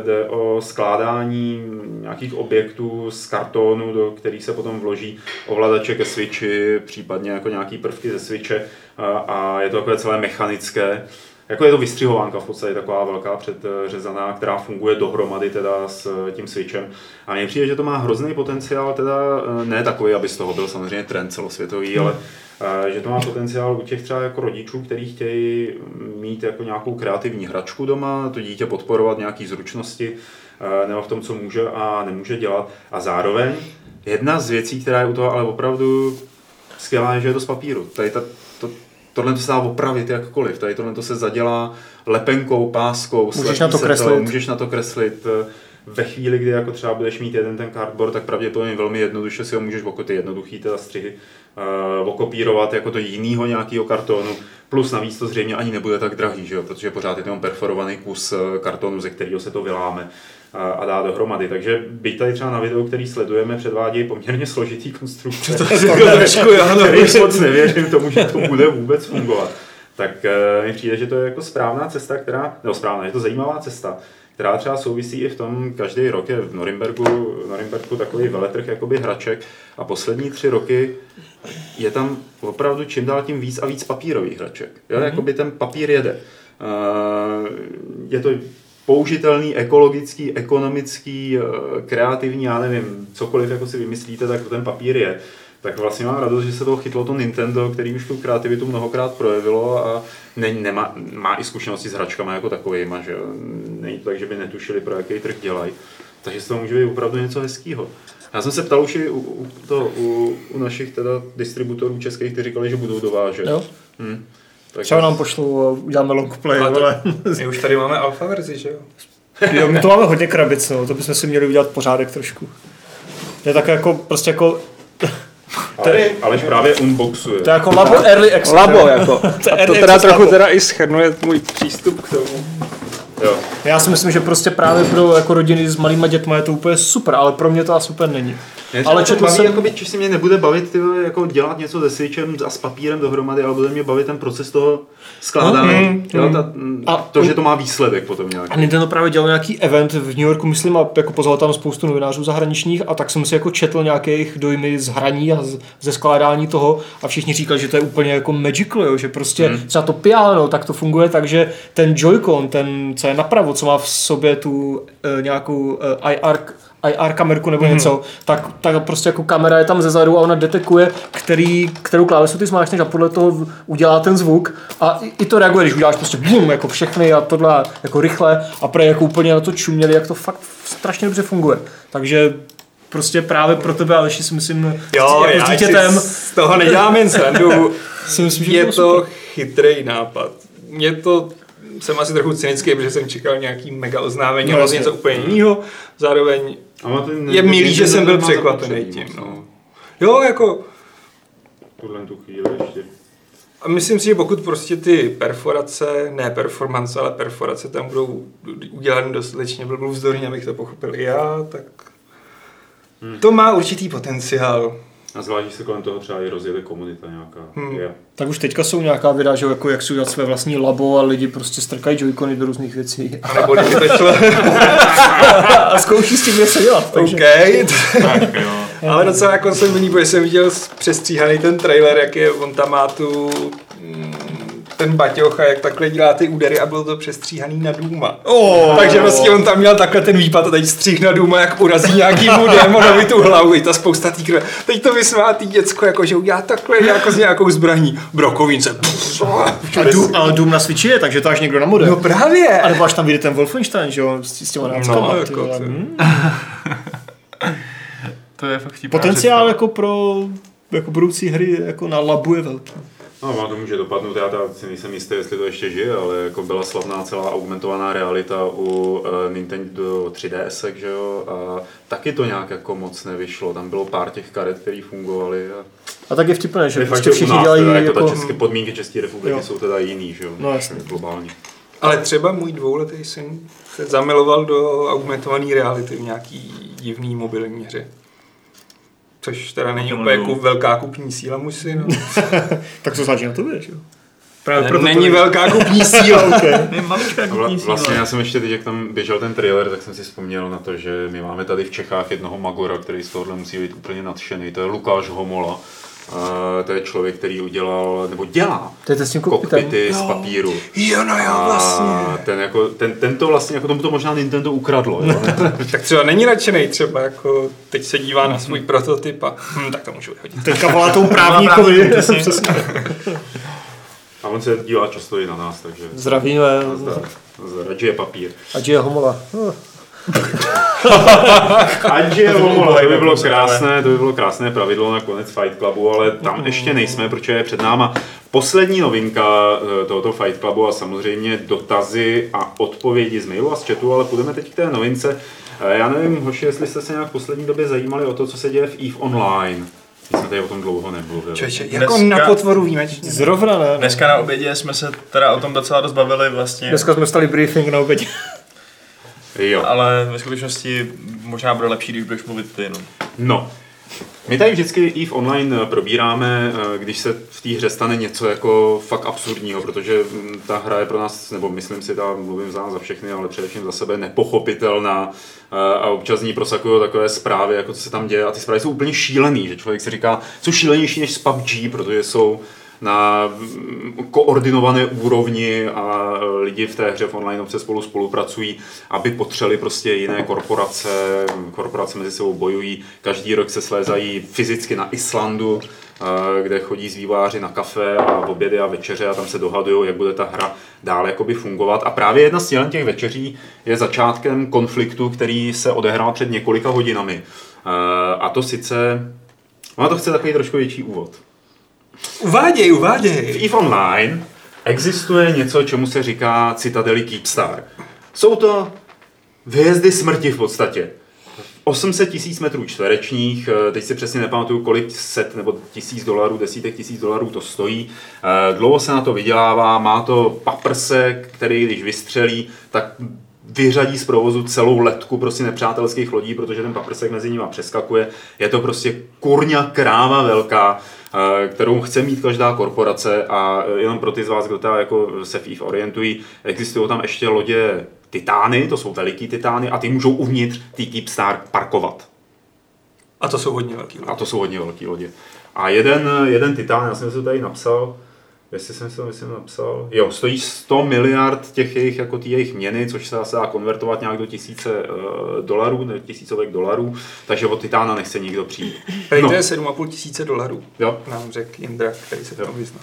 Speaker 2: jde o skládání nějakých objektů z kartonu, do kterých se potom vloží ovladače ke switchi, případně jako nějaký prvky ze switche a, a je to takové celé mechanické. Jako je to vystřihovánka v podstatě taková velká předřezaná, která funguje dohromady teda s tím switchem. A mně přijde, že to má hrozný potenciál, teda eh, ne takový, aby z toho byl samozřejmě trend celosvětový, ale eh, že to má potenciál u těch třeba jako rodičů, kteří chtějí mít jako nějakou kreativní hračku doma, to dítě podporovat nějaký zručnosti, eh, nebo v tom, co může a nemůže dělat. A zároveň jedna z věcí, která je u toho ale opravdu skvělá, je, že je to z papíru. Tady ta, tohle to se dá opravit jakkoliv. Tady tohle to se zadělá lepenkou, páskou,
Speaker 1: Můžeš na to kreslit.
Speaker 2: můžeš na to kreslit. Ve chvíli, kdy jako třeba budeš mít jeden ten cardboard, tak pravděpodobně velmi jednoduše si ho můžeš oko ty jednoduchý teda střihy uh, okopírovat jako do jiného nějakého kartonu. Plus navíc to zřejmě ani nebude tak drahý, že jo? protože pořád je to perforovaný kus eh, kartonu, ze kterého se to vyláme a, a dá dohromady. Takže byť tady třeba na videu, který sledujeme, předvádějí poměrně složitý konstrukce.
Speaker 3: trošku, jo, no.
Speaker 2: který moc nevěřím tomu, že to bude vůbec fungovat. Tak uh, mi přijde, že to je jako správná cesta, která, nebo správná, je to zajímavá cesta, která třeba souvisí i v tom, každý rok je v Norimbergu, v Norimbergu takový veletrh jakoby hraček a poslední tři roky je tam opravdu čím dál tím víc a víc papírových hraček. Jo, mm-hmm. jakoby ten papír jede. Uh, je to použitelný, ekologický, ekonomický, eh, kreativní, já nevím, cokoliv jako si vymyslíte, tak to ten papír je. Tak vlastně mám radost, že se toho chytlo to Nintendo, který už tu kreativitu mnohokrát projevilo a ne, nemá, má i zkušenosti s hračkama jako takovýma, že. Není to tak, že by netušili, pro jaký trh dělají. Takže z toho může být opravdu něco hezkého. Já jsem se ptal už i u, u, to, u, u našich teda distributorů českých, kteří říkali, že budou dovážet.
Speaker 1: Jo.
Speaker 2: Hm. Tak
Speaker 1: Třeba nám pošlou a uděláme long play,
Speaker 3: Ale to-
Speaker 1: ale...
Speaker 3: My už tady máme alfa verzi, že jo?
Speaker 1: jo, my to máme hodně krabic, no, to bychom si měli udělat pořádek trošku. Je tak jako, prostě jako,
Speaker 2: Ale, Aleš právě unboxuje.
Speaker 1: to je jako labo early access.
Speaker 3: Labo, jako.
Speaker 1: To je
Speaker 3: A to teda trochu
Speaker 1: labo.
Speaker 3: teda i schrnuje můj přístup k tomu.
Speaker 2: Jo.
Speaker 1: Já si myslím, že prostě právě pro jako rodiny s malýma dětma je to úplně super, ale pro mě to asi super není.
Speaker 2: Mě
Speaker 1: Ale
Speaker 2: ale
Speaker 1: četl
Speaker 2: baví,
Speaker 1: jsem-
Speaker 2: jakoby, či si mě nebude bavit ty, jako dělat něco se switchem a s papírem dohromady, ale bude mě bavit ten proces toho skládání.
Speaker 1: Mm,
Speaker 2: jo,
Speaker 1: mm.
Speaker 2: ta, mm,
Speaker 1: A-
Speaker 2: to, že to má výsledek potom nějaký.
Speaker 1: A Nintendo právě dělal nějaký event v New Yorku, myslím, a jako pozval tam spoustu novinářů zahraničních a tak jsem si jako četl nějakých dojmy z hraní a z, ze skládání toho a všichni říkali, že to je úplně jako magical, jo, že prostě hmm. třeba to piano, tak to funguje tak, že ten Joy-Con, ten, co je napravo, co má v sobě tu e, nějakou e, IR, IR kamerku nebo něco, tak, tak prostě jako kamera je tam zezadu a ona detekuje, který, kterou klávesu ty zmáčneš a podle toho udělá ten zvuk a i, i to reaguje, když uděláš prostě bum, jako všechny a tohle jako rychle a pro jako úplně na to čuměli, jak to fakt strašně dobře funguje. Takže prostě právě pro tebe, Aleši, si myslím,
Speaker 3: Jo,
Speaker 1: jako
Speaker 3: já
Speaker 1: s dítětem,
Speaker 3: z toho nedělám jen srandu.
Speaker 1: si myslím, že
Speaker 3: je to
Speaker 1: super.
Speaker 3: chytrý nápad. Mě to jsem asi trochu cynický, protože jsem čekal nějaký mega oznámení,
Speaker 1: No,
Speaker 3: no,
Speaker 1: jasně.
Speaker 3: něco úplně jiného. Zároveň
Speaker 2: A má ten,
Speaker 3: Je milý, že jsem byl překvapený tím,
Speaker 2: moc,
Speaker 3: no. jo, jako
Speaker 2: Tuhle tu chvíli ještě.
Speaker 3: A myslím si, že pokud prostě ty perforace, ne performance, ale perforace tam budou udělané dostatečně blbůvzdorně, abych to pochopil i já, tak to má určitý potenciál.
Speaker 2: A zvlášť, se kolem toho třeba i rozjede komunita nějaká.
Speaker 3: Hmm.
Speaker 2: Je.
Speaker 1: Tak už teďka jsou nějaká videa, že jako jak si udělat své vlastní labo a lidi prostě strkají joycony do různých věcí
Speaker 3: A nebo šlo,
Speaker 1: a zkouší s tím něco dělat. Takže.
Speaker 3: OK,
Speaker 4: Tak jo.
Speaker 3: ale docela jako jsem protože jsem viděl přestříhaný ten trailer, jak je, on tam má tu mm, ten baťoch a jak takhle dělá ty údery a bylo to přestříhaný na Duma.
Speaker 1: Oh,
Speaker 3: Takže prostě on tam měl takhle ten výpad a teď stříh na Duma, jak urazí nějakýmu démonovi tu hlavu, i ta spousta tý krve. Teď to vysmátý děcko, jako že udělá takhle jako s nějakou zbraní. Brokovince.
Speaker 1: a, Doom, ale Doom na Switchi je, takže to až někdo na model.
Speaker 3: No právě.
Speaker 1: A nebo až tam vyjde ten Wolfenstein, že jo, s, s těma náckama.
Speaker 3: No, jako to-?
Speaker 4: To je fakt
Speaker 1: Potenciál jako pro jako budoucí hry jako na labu je velký.
Speaker 2: No, má to může dopadnout, já teda si nejsem jistý, jestli to ještě žije, ale jako byla slavná celá augmentovaná realita u uh, Nintendo 3DS, že jo, a taky to nějak jako moc nevyšlo, tam bylo pár těch karet, které fungovaly a
Speaker 1: A tak je vtipné, že prostě všichni
Speaker 2: nás
Speaker 1: dělají
Speaker 2: teda, jako,
Speaker 1: jako...
Speaker 2: ta české podmínky České republiky
Speaker 1: Jo.
Speaker 2: jsou teda jiný, že jo,
Speaker 1: No, jasně.
Speaker 2: globální.
Speaker 3: Ale třeba můj dvouletý syn se zamiloval do augmentované reality v nějaký divný mobilní hře. Což teda není úplně jako velká kupní síla, můj syn. No.
Speaker 1: Tak to záleží na tobě, že jo? Právě proto
Speaker 3: není
Speaker 1: to...
Speaker 3: velká kupní síla.
Speaker 1: Okay.
Speaker 4: Maličká kupní síla.
Speaker 2: vlastně já jsem ještě teď, jak tam běžel ten trailer, tak jsem si vzpomněl na to, že my máme tady v Čechách jednoho Magora, který z tohohle musí být úplně nadšený, to je Lukáš Homola. A to je člověk, který udělal, nebo dělá
Speaker 1: To je to s tím kokpitem.
Speaker 2: kokpity z papíru.
Speaker 3: Jo, no jo,
Speaker 2: A
Speaker 3: vlastně.
Speaker 2: ten, jako, ten, ten to vlastně, jako tomu to možná Nintendo ukradlo. Jo?
Speaker 3: Tak třeba není nadšený, třeba jako teď se dívá na svůj prototyp a hm, tak to můžu vyhodit.
Speaker 1: Teďka volá tomu právníkovi.
Speaker 2: A on se dívá často i na nás, takže
Speaker 1: Zdravíme.
Speaker 2: zdar, zdar, radši je papír.
Speaker 1: Ať je homola. Oh.
Speaker 2: Ať je to by bylo
Speaker 4: Jako
Speaker 2: krásné, to by bylo krásné pravidlo na konec Fight Clubu, ale tam ještě nejsme, protože je před náma poslední novinka eh, tohoto Fight Clubu a samozřejmě dotazy a odpovědi z mailu a z chatu, ale půjdeme teď k té novince. Eh, Já nevím, hoši, jestli jste se nějak v poslední době zajímali o to, co se děje v EVE Online. My jsme tady o tom dlouho nemluvili.
Speaker 3: Čověče, jako
Speaker 4: Dneska-
Speaker 3: na potvoru výjimečně.
Speaker 1: Zrovna ne.
Speaker 4: Dneska na obědě jsme se teda o tom docela dost bavili vlastně,
Speaker 1: Dneska jsme stali briefing na obědě.
Speaker 2: Jo.
Speaker 4: ale ve skutečnosti možná bude lepší, když budeš mluvit ty jenom.
Speaker 2: No, my tady vždycky EVE Online eh, probíráme, eh, když se v té hře stane něco jako fakt absurdního, protože mm, ta hra je pro nás, nebo myslím si, ta mluvím za nás za všechny, ale především za sebe, nepochopitelná eh, a občas z ní prosakují takové zprávy, jako co se tam děje a ty zprávy jsou úplně šílený, že člověk si říká, jsou šílenější než z PUBG, protože jsou na koordinované úrovni a lidi v té hře v online se spolu spolupracují, aby potřeli prostě jiné korporace, korporace mezi sebou bojují, každý rok se slézají fyzicky na Islandu, e, kde chodí z vývojáři na kafe a v obědy a večeře a tam se dohadují, jak bude ta hra dál jakoby fungovat. A právě jedna z těch večeří je začátkem konfliktu, který se odehrál před několika hodinami. E, A to sice, ono to chce takový trošku větší úvod.
Speaker 3: Uváděj,
Speaker 2: V
Speaker 3: uváděj.
Speaker 2: EVE Online existuje něco, čemu se říká citadely Keepstar. Jsou to hvězdy smrti v podstatě. 800 tisíc metrů čtverečních, eh, teď si přesně nepamatuju, kolik set nebo tisíc dolarů, desítek tisíc dolarů to stojí. Eh, Dlouho se na to vydělává, má to paprsek, který když vystřelí, tak vyřadí z provozu celou letku prostě nepřátelských lodí, protože ten paprsek mezi nimi přeskakuje. Je to prostě kurňa kráva velká, kterou chce mít každá korporace a eh, jenom pro ty z vás, kdo teda jako se v EVE orientují, existují tam ještě lodě Titány, to jsou veliký Titány a ty můžou uvnitř ty Keepstar parkovat.
Speaker 3: A to jsou hodně velký.
Speaker 2: A to jsou hodně velké lodě. A jeden, jeden Titán, já jsem si to tady napsal, jestli jsem si to myslím napsal, jo, stojí 100 miliard těch jejich, jako ty jejich měny, což se dá konvertovat nějak do tisíce uh, dolarů, ne, tisícovek dolarů, takže od Titána nechce nikdo přijít.
Speaker 3: Tady
Speaker 2: No.
Speaker 3: to je 7,5 tisíce dolarů,
Speaker 2: Jo.
Speaker 3: nám řekl Jindra, který se v tom vyzná.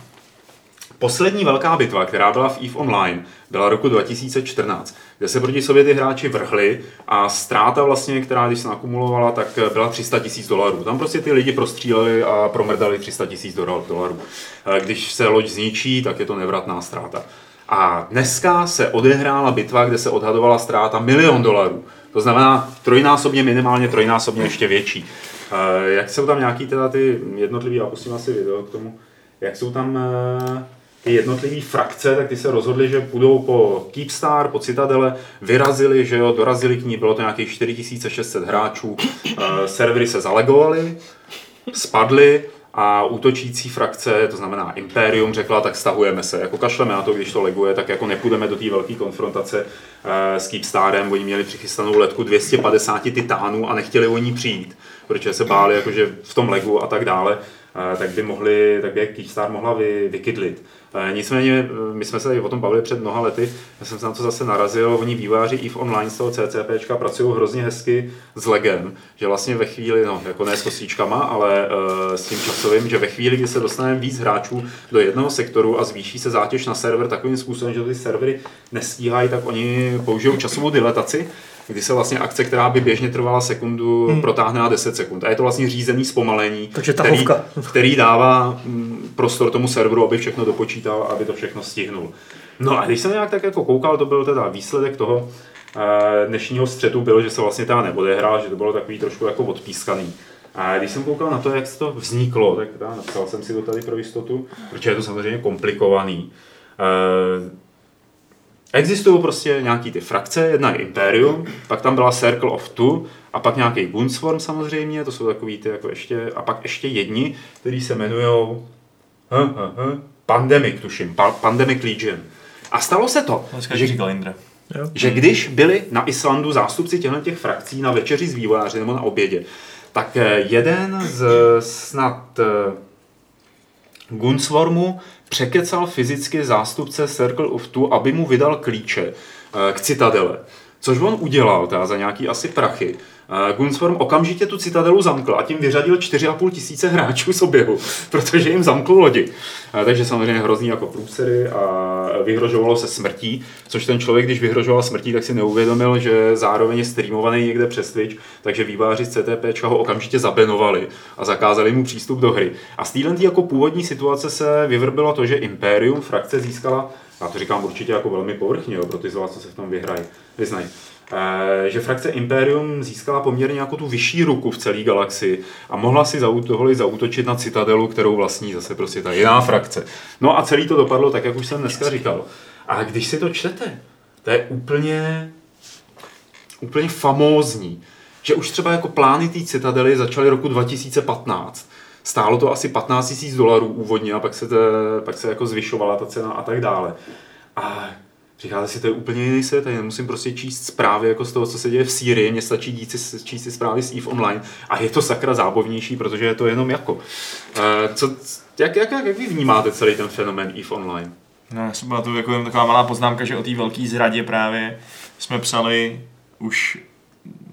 Speaker 2: Poslední velká bitva, která byla v EVE Online, byla roku 2014, kde se proti sobě ty hráči vrhli a ztráta vlastně, která když se nakumulovala, tak byla 300 tisíc dolarů. Tam prostě ty lidi prostříleli a promrdali 300 tisíc dolarů. Eh, Když se loď zničí, tak je to nevratná ztráta. A dneska se odehrála bitva, kde se odhadovala ztráta milion dolarů. To znamená trojnásobně, minimálně trojnásobně ještě větší. Eh, Jak jsou tam nějaký teda ty jednotlivý, já pustím asi video k tomu, jak jsou tam eh, ty jednotlivé frakce, tak ty se rozhodli, že půjdou po Keepstar, po Citadele, vyrazili, že jo, dorazili k ní, bylo to nějakých 4600 hráčů, eh, servery se zalegovaly, spadly a útočící frakce, to znamená Imperium, řekla, tak stahujeme se. Jako kašleme na to, když to leguje, tak jako nepůjdeme do té velké konfrontace eh, s Keepstarem. Oni měli přichystanou letku 250 titánů a nechtěli o ní přijít, protože se báli, jakože v tom legu a tak dále, eh, tak by mohli, tak by Keepstar mohla vy, vykydlit. Nicméně, eh, my jsme se tady o tom bavili před mnoha lety, já jsem se na to zase narazil, oni výváři i v online z toho CCPčka pracují hrozně hezky s legem, že vlastně ve chvíli, no jako ne s kostíčkama, ale uh, s tím časovým, že ve chvíli, kdy se dostaneme víc hráčů do jednoho sektoru a zvýší se zátěž na server takovým způsobem, že ty servery nestíhají, tak oni použijou časovou dilataci kdy se vlastně akce, která by běžně trvala sekundu, hmm. protáhne na 10 sekund. A je to vlastně řízený zpomalení,
Speaker 1: Takže
Speaker 2: který,
Speaker 1: tahovka.
Speaker 2: který dává prostor tomu serveru, aby všechno dopočítal, aby to všechno stihnul. No a když jsem nějak tak jako koukal, to byl teda výsledek toho eh, dnešního střetu byl, že se vlastně teda neodehrál, že to bylo takový trošku jako odpískaný. A když jsem koukal na to, jak se to vzniklo, tak teda napsal jsem si to tady pro jistotu, protože je to samozřejmě komplikovaný. Eh, Existují prostě nějaký ty frakce, jedna je Imperium, pak tam byla Circle of Two a pak nějaký Gunsworm samozřejmě, to jsou takový ty jako ještě, a pak ještě jedni, který se jmenují hm, hm, hm, Pandemic, tuším, pa, Pandemic Legion. A stalo se to,
Speaker 4: Dneska
Speaker 2: že,
Speaker 4: říkal Indra.
Speaker 2: že když byli na Islandu zástupci těchto těch frakcí na večeři s vývojáři nebo na obědě, tak eh, jeden z snad eh, Gunswormu překecal fyzicky zástupce Circle of Two, aby mu vydal klíče eh, k citadele. Což on udělal teda za nějaký asi prachy. Gunsworm okamžitě tu citadelu zamkl a tím vyřadil 4,5 tisíce hráčů z oběhu, protože jim zamkl lodi. Takže samozřejmě hrozný jako průsery a vyhrožovalo se smrtí, což ten člověk, když vyhrožoval smrtí, tak si neuvědomil, že zároveň je streamovaný někde přes Twitch, takže výváři z CTP ho okamžitě zabenovali a zakázali mu přístup do hry. A z téhle jako původní situace se vyvrbilo to, že Imperium frakce získala, já to říkám určitě jako velmi povrchně, jo, pro ty z vás, co se v tom vyhrají, vyznají, Eh, že frakce Imperium získala poměrně jako tu vyšší ruku v celé galaxii a mohla si zautohli zautočit na citadelu, kterou vlastní zase prostě ta jiná frakce. No a celý to dopadlo tak, jak už jsem dneska říkal. A když si to čtete, to je úplně, úplně famózní, že už třeba jako plány té citadely začaly roku 2015. Stálo to asi 15 000 dolarů úvodně a pak se, te, pak se jako zvyšovala ta cena a tak dále. A Říkáte si, to je úplně jiný svět, tady nemusím prostě číst zprávy jako z toho, co se děje v Sýrii, mně stačí dít si, číst si zprávy z EVE Online a je to sakra zábavnější, protože je to jenom jako. Uh, co, jak, jak, jak, vy vnímáte celý ten fenomén EVE Online?
Speaker 4: No, já jsem byla tu jako jen taková malá poznámka, že o té velké zradě právě jsme psali už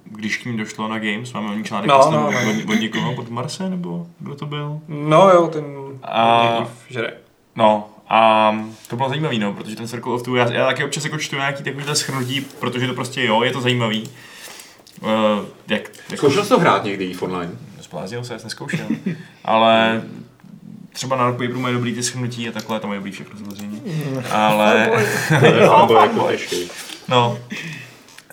Speaker 4: když k ním došlo na Games, máme o ní článek
Speaker 3: No,
Speaker 4: no,
Speaker 3: no.
Speaker 4: Od, od někoho, od Marse, nebo kdo to byl?
Speaker 3: No jo, ten
Speaker 4: A-
Speaker 3: Eve žere.
Speaker 4: No, a to bylo zajímavý, no, protože ten Circle of Two, já, já taky občas jako čtu nějaký takovýhle schrnutí, protože to prostě jo, je to zajímavý. Uh, jak, jako,
Speaker 2: Zkoušel jsi to hrát někdy EVE Online?
Speaker 4: Zbláznil se, já jsem neskoušel. Ale třeba na Paperu mají dobrý ty schrnutí a takhle, tam mají dobrý všechno samozřejmě. Ale,
Speaker 2: To je fanboy jako
Speaker 4: no,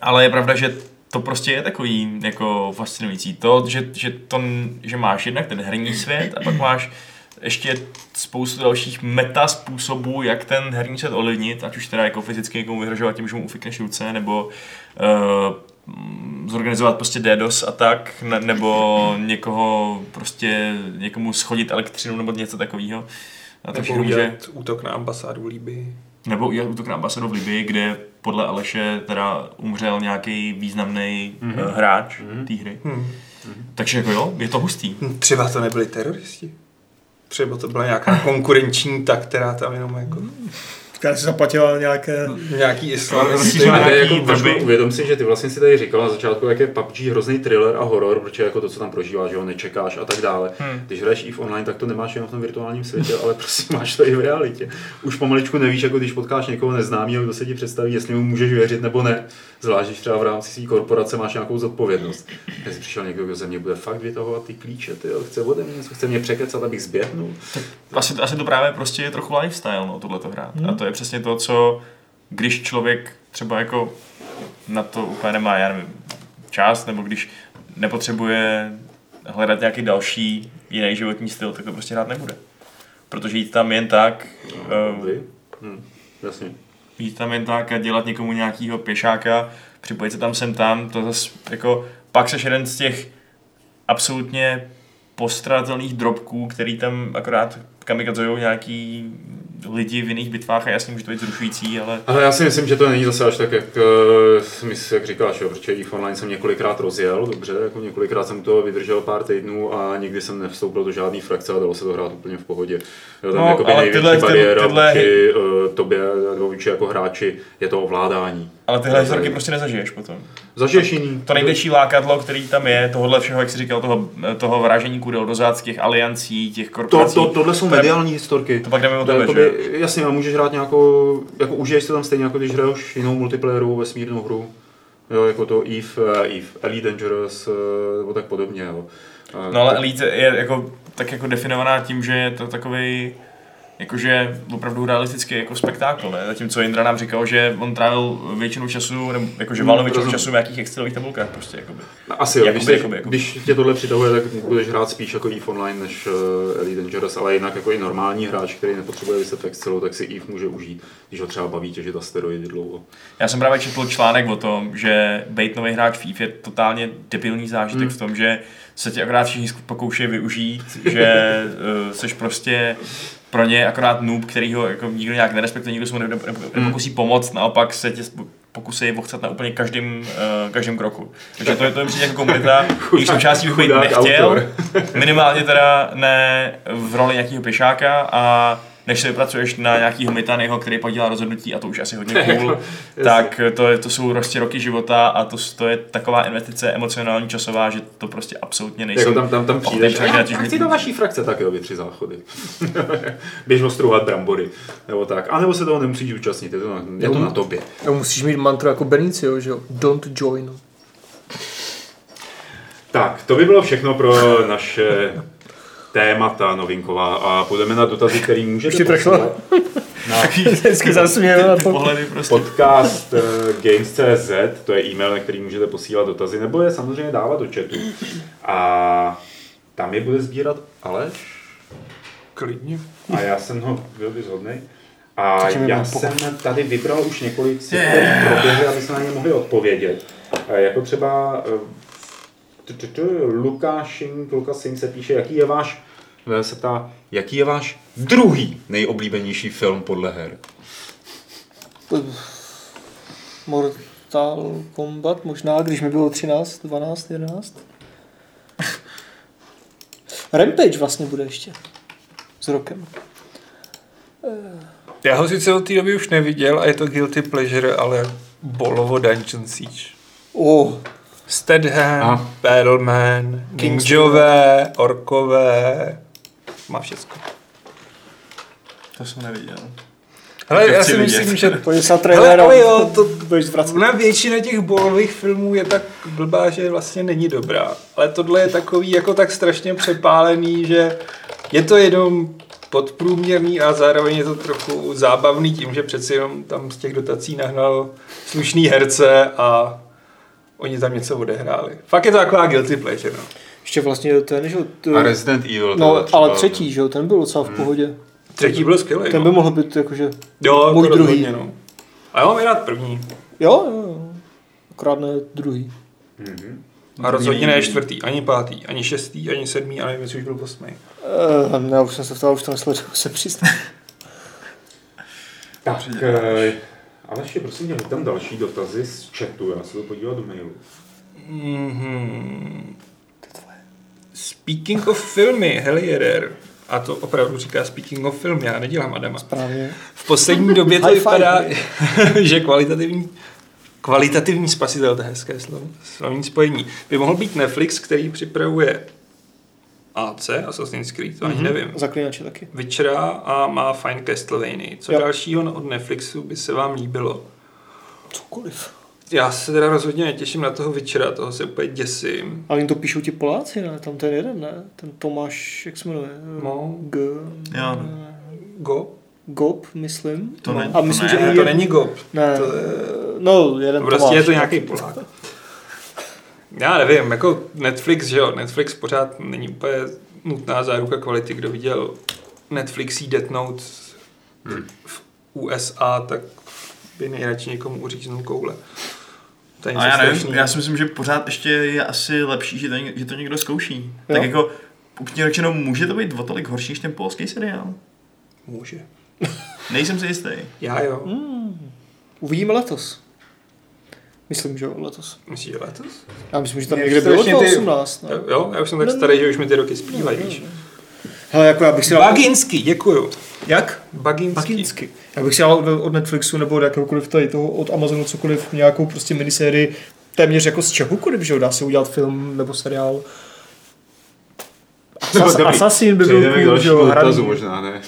Speaker 4: ale je pravda, že to prostě je takový jako fascinující. To, že, že, to, že máš jednak ten herní svět a pak máš ještě spoustu dalších meta způsobů, jak ten herní svět ovlivnit, ať už teda jako fyzicky někomu vyhrožovat tím, že mu ufikneš ruce, nebo uh, zorganizovat prostě DDoS a tak, ne, nebo někoho prostě někomu schodit elektřinu nebo něco takového. A to
Speaker 3: Nebo
Speaker 4: může,
Speaker 3: udělat útok na ambasádu Líby.
Speaker 4: nebo udělat útok na ambasadu v Libii, kde podle Aleše teda umřel nějaký významný mm-hmm. hráč mm-hmm. té hry.
Speaker 3: Hmm.
Speaker 4: Takže jako jo, je to hustý.
Speaker 3: Hm, Třeba to nebyli teroristi. Třeba to byla nějaká konkurenční ta, která tam jenom jako
Speaker 1: Která si zaplatila nějaké...
Speaker 3: nějaký islamisty.
Speaker 2: Jako uvědom si, že ty vlastně si tady říkal na začátku, jak je PUBG hrozný thriller a horor, protože jako to, co tam prožíváš, že ho nečekáš a tak dále.
Speaker 4: Hmm.
Speaker 2: Když hraješ EVE Online, tak to nemáš jenom v tom virtuálním světě, ale prostě máš to i v realitě. Už pomaličku nevíš, jako když potkáš někoho neznámého, kdo se ti představí, jestli mu můžeš věřit nebo ne. Zvlášť, když třeba v rámci své korporace máš nějakou zodpovědnost. Když přišel někdo, kdo ze mě bude fakt vytahovat ty klíče, ty chce ode mě něco, chce mě překecat, abych zběhnul.
Speaker 4: Asi, asi to právě prostě je trochu lifestyle, no, tohleto hrát. A to je přesně to, co když člověk třeba jako na to úplně nemá, já nevím, čas, nebo když nepotřebuje hledat nějaký další jiný životní styl, tak to prostě hrát nebude. Protože jít tam jen tak, uh,
Speaker 2: Vy? Hm, jasně.
Speaker 4: Jít tam jen tak a dělat někomu nějakýho pěšáka, připojit se tam sem tam, to zase jako, pak seš jeden z těch absolutně postradatelných drobků, který tam akorát kamikadzujou nějaký lidi v jiných bitvách a jasně může to být zrušující, ale
Speaker 2: Ale já si myslím, že to není zase až tak, jak, eh, jak říkáš, jo, protože EVE Online jsem několikrát rozjel, dobře, jako několikrát jsem to vydržel pár týdnů a nikdy jsem nevstoupil do žádné frakce a dalo se to hrát úplně v pohodě. Jo, tam
Speaker 4: No, ale
Speaker 2: největší
Speaker 4: tyhle- ty-
Speaker 2: bariéra
Speaker 4: tyhle-
Speaker 2: vůči uh, tobě nebo vůči jako hráči je to ovládání.
Speaker 4: Ale tyhle historky prostě nezažiješ potom.
Speaker 2: Zažiješ jiný.
Speaker 4: To největší lákadlo, který tam je, tohohle všeho, jak jsi říkal, toho, toho vražení kudel do zad, těch aliancí, těch
Speaker 2: To,
Speaker 4: korporací.
Speaker 2: to, tohle jsou
Speaker 4: To
Speaker 2: mediální historky.
Speaker 4: to pak jdeme o
Speaker 2: To
Speaker 4: tebe,
Speaker 2: jakoby,
Speaker 4: že?
Speaker 2: jasně, a můžeš hrát nějakou, jako užiješ se tam stejně, jako když hraješ jinou multiplayerovou vesmírnou hru. Jo, jako to Eve, eh, Eve, Elite Dangerous, eh, nebo tak podobně, jo.
Speaker 4: No ale Elite je jako, tak jako definovaná tím, že je to takový jakože opravdu realistický jako spektákl, ne? Zatímco Indra nám říkal, že on trávil většinu času, nebo jakože valil většinu
Speaker 2: rozumím.
Speaker 4: času v nějakých Excelových tabulkách prostě, jakoby.
Speaker 2: Asi jo,
Speaker 4: Jakoby,
Speaker 2: když, jakoby,
Speaker 4: jakoby,
Speaker 2: když tě tohle přitahuje, tak budeš hrát spíš jako EVE Online než uh, Elite Dangerous, ale jinak jako i normální hráč, který nepotřebuje vyset v Excelu, tak si EVE může užít, když ho třeba baví těžit asteroidy dlouho.
Speaker 4: Já jsem právě četl článek o tom, že být nový hráč FIFA je totálně debilní zážitek
Speaker 2: Hmm.
Speaker 4: v tom, že se tě akorát všichni pokoušejí využít, že uh, jsi prostě pro ně akorát noob, který ho jako nikdo nějak nerespektuje, nikdo se mu
Speaker 2: Hmm.
Speaker 4: nepokusí pomoct, naopak se tě pokusí vochcat na úplně každém, uh, každém kroku. Takže to je to přijde jako komunita, když součástí bych být nechtěl, minimálně teda ne v roli nějakého pešáka a než se vypracuješ na nějakýho Mitanyho, který pak dělá rozhodnutí a to už asi hodně cool, tak to, je, to jsou prostě roky života a to, to je taková investice emocionální, časová, že to prostě absolutně nejsem.
Speaker 2: Jako tam, tam, tam přijdeš, a, a chci do vaší frakce, tak jo, vy tři záchody. Běž ostrouhat brambory, nebo tak. A nebo se toho nemusíš účastnit, je to na, je to na tobě.
Speaker 1: Jo, musíš mít mantru jako Benicio, že jo? Don't join.
Speaker 2: Tak, to by bylo všechno pro naše témata novinková a půjdeme na dotazy, který můžete
Speaker 1: Ještě trefila?
Speaker 2: posílat na
Speaker 1: to.
Speaker 4: pohledy prostě.
Speaker 2: podcast eh, Games.cz, to je e-mail, na který můžete posílat dotazy, nebo je samozřejmě dávat do chatu. A tam je bude sbírat Aleš
Speaker 3: Klidně.
Speaker 2: a já jsem ho byl vyzhodný. A já jsem tady vybral už několik si, který proběhly, aby se na ně mohli odpovědět. Eh, Jako třeba eh, Lukášink, Lukasin se píše, jaký je váš, eh, se ptá, jaký je váš druhý nejoblíbenější film podle her?
Speaker 1: Mortal Kombat, možná, když mi bylo 13, 12, 11. Rampage vlastně bude ještě. S rokem.
Speaker 3: Já ho sice od té doby už neviděl a je to guilty pleasure, ale bolovo Dungeon Siege.
Speaker 1: Oh,
Speaker 3: Stedham,
Speaker 2: A?
Speaker 3: Perlman, Ninjové, Orkové, má všecko.
Speaker 4: To jsem neviděl.
Speaker 3: Hele,
Speaker 4: To
Speaker 3: já si
Speaker 4: vidět.
Speaker 3: myslím, že
Speaker 1: pojď se na
Speaker 3: Hele,
Speaker 1: trailer
Speaker 3: ale jo, to-
Speaker 1: budeš zvracet.
Speaker 3: na většina těch bolových filmů je tak blbá, že vlastně není dobrá. Ale tohle je takový jako tak strašně přepálený, že je to jenom podprůměrný a zároveň je to trochu zábavný tím, že přeci jenom tam z těch dotací nahnal slušný herce a oni tam něco odehráli. Fakt je to taková guilty pleasure, no.
Speaker 1: Ještě vlastně ten, že jo, t-
Speaker 2: A Resident Evil.
Speaker 1: No,
Speaker 2: třeba.
Speaker 1: ale třetí, že jo, ten byl docela v pohodě.
Speaker 3: Třetí byl skvělý,
Speaker 1: Ten by
Speaker 3: no.
Speaker 1: mohl být jakože,
Speaker 3: Jo,
Speaker 1: můj
Speaker 3: to
Speaker 1: druhý.
Speaker 3: rozhodně, no. A já mám i rád první.
Speaker 1: jo, jo, jo. Akorát ne druhý.
Speaker 2: Mhm.
Speaker 3: A rozhodně ne čtvrtý, ani pátý, ani šestý, ani sedmý, ale nevím, jestli už byl osmý.
Speaker 1: Uh, ne, už jsem se v toho už to nesledoval, se přiznám.
Speaker 2: Tak, eh, Aleši, prosím tě, hoď tam další dotazy z chatu, já se to podívat do mailu.
Speaker 3: Mm-hmm. Speaking of filmy, Helierer. A to opravdu říká Speaking of film, já nedělám Adama.
Speaker 1: Právě.
Speaker 3: V poslední době to vypadá, že kvalitativní Kvalitativní spasitel, to je hezké slovo, slovní spojení. By mohl být Netflix, který připravuje AC, Assassin's Creed, to ani nevím.
Speaker 1: Zaklínače taky.
Speaker 3: Witchera a má Fine Castlevania. Co
Speaker 1: Jo.
Speaker 3: dalšího od Netflixu by se vám líbilo?
Speaker 1: Cokoliv.
Speaker 3: Já se teda rozhodně netěším na toho Witchera, toho se úplně děsím.
Speaker 1: Ale jim to píšou ti Poláci, ne? Tam ten jeden, ne? Ten Tomáš, jak se jmenuje?
Speaker 3: No.
Speaker 1: G...
Speaker 4: Jo.
Speaker 3: Go?
Speaker 1: Gop, myslím.
Speaker 4: To ne-
Speaker 1: A myslím,
Speaker 4: to
Speaker 1: že
Speaker 4: ne,
Speaker 1: i
Speaker 3: to není Gop.
Speaker 1: Ne,
Speaker 3: To je-
Speaker 1: no, jeden
Speaker 3: Prostě
Speaker 1: Tomáš.
Speaker 3: je to nějaký Polák. Já nevím, jako Netflix, že jo, Netflix pořád není úplně nutná záruka kvality. Kdo viděl Netflixí Death Note v USA, tak by nejradši někomu uříznul koule. To je
Speaker 4: A
Speaker 3: něco
Speaker 4: já nevím, já si myslím, že pořád ještě je asi lepší, že to, že to někdo zkouší.
Speaker 1: Jo.
Speaker 4: Tak jako, upřímně řečeno, může to být o tolik horší než ten polský seriál?
Speaker 3: Může.
Speaker 4: Nejsem si jistý.
Speaker 3: Já jo.
Speaker 1: Uvidíme letos. Myslím, že jo, letos.
Speaker 3: Myslíš, že letos?
Speaker 1: Já myslím, že tam
Speaker 3: Mě
Speaker 1: někde bylo
Speaker 3: strašně ty-
Speaker 1: 2018. Ne?
Speaker 3: Jo, já už jsem tak starý, že už mi ty roky zpívají, víš.
Speaker 1: Hele, jako já bych si dal...
Speaker 3: Baginsky, děkuju.
Speaker 1: Jak?
Speaker 3: Baginsky.
Speaker 1: Baginsky. Já bych si dal od, Netflixu nebo od jakéhokoliv tady toho, od Amazonu cokoliv, nějakou prostě minisérii, téměř jako z čehokoliv, že jo, dá se udělat film nebo seriál. Asas. Assassin by byl cool, že jo, hraný.
Speaker 2: možná, ne?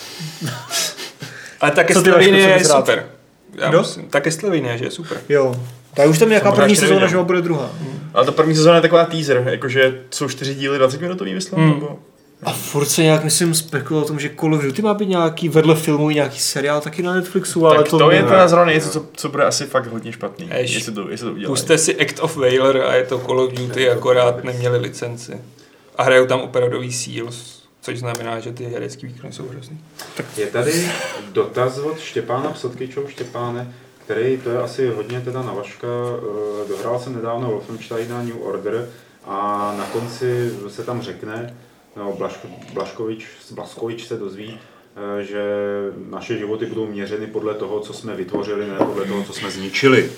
Speaker 3: Ale ta
Speaker 1: Co ty, Vašku,
Speaker 3: Castlevania
Speaker 1: co
Speaker 3: je super. Já
Speaker 1: Kdo?
Speaker 3: myslím, ta Castlevania, že je super.
Speaker 1: Jo. Tak už tam je nějaká první sezóna, že bude druhá.
Speaker 4: Ale ta první sezóna je taková teaser, jakože jsou čtyři díly 20 minutový, myslím.
Speaker 1: Hmm.
Speaker 4: Nebo...
Speaker 1: A furt se nějak, myslím, spekuluje o tom, že Call of Duty má být nějaký vedle filmu i nějaký seriál taky na Netflixu, ale
Speaker 4: tak
Speaker 1: to,
Speaker 4: to, je teda zrovna něco, co, co bude asi fakt hodně špatný,
Speaker 3: Jež.
Speaker 4: jestli to, jestli to udělají.
Speaker 3: Puste si Act of Valor a je to Call of Duty, akorát neměli licenci. A hrajou tam opravdový Seals, což znamená, že ty herecký výkony jsou hrozný.
Speaker 2: Je tady dotaz od Štěpána Psotkyčou. Štěpáne, který, to je asi hodně teda na Vaška, eh, dohrál jsem nedávno Wolfensteina New Order a na konci se tam řekne, no, Blaško, Blaškovič, Blaskovič se dozví, eh, že naše životy budou měřeny podle toho, co jsme vytvořili, ne podle toho, co jsme zničili.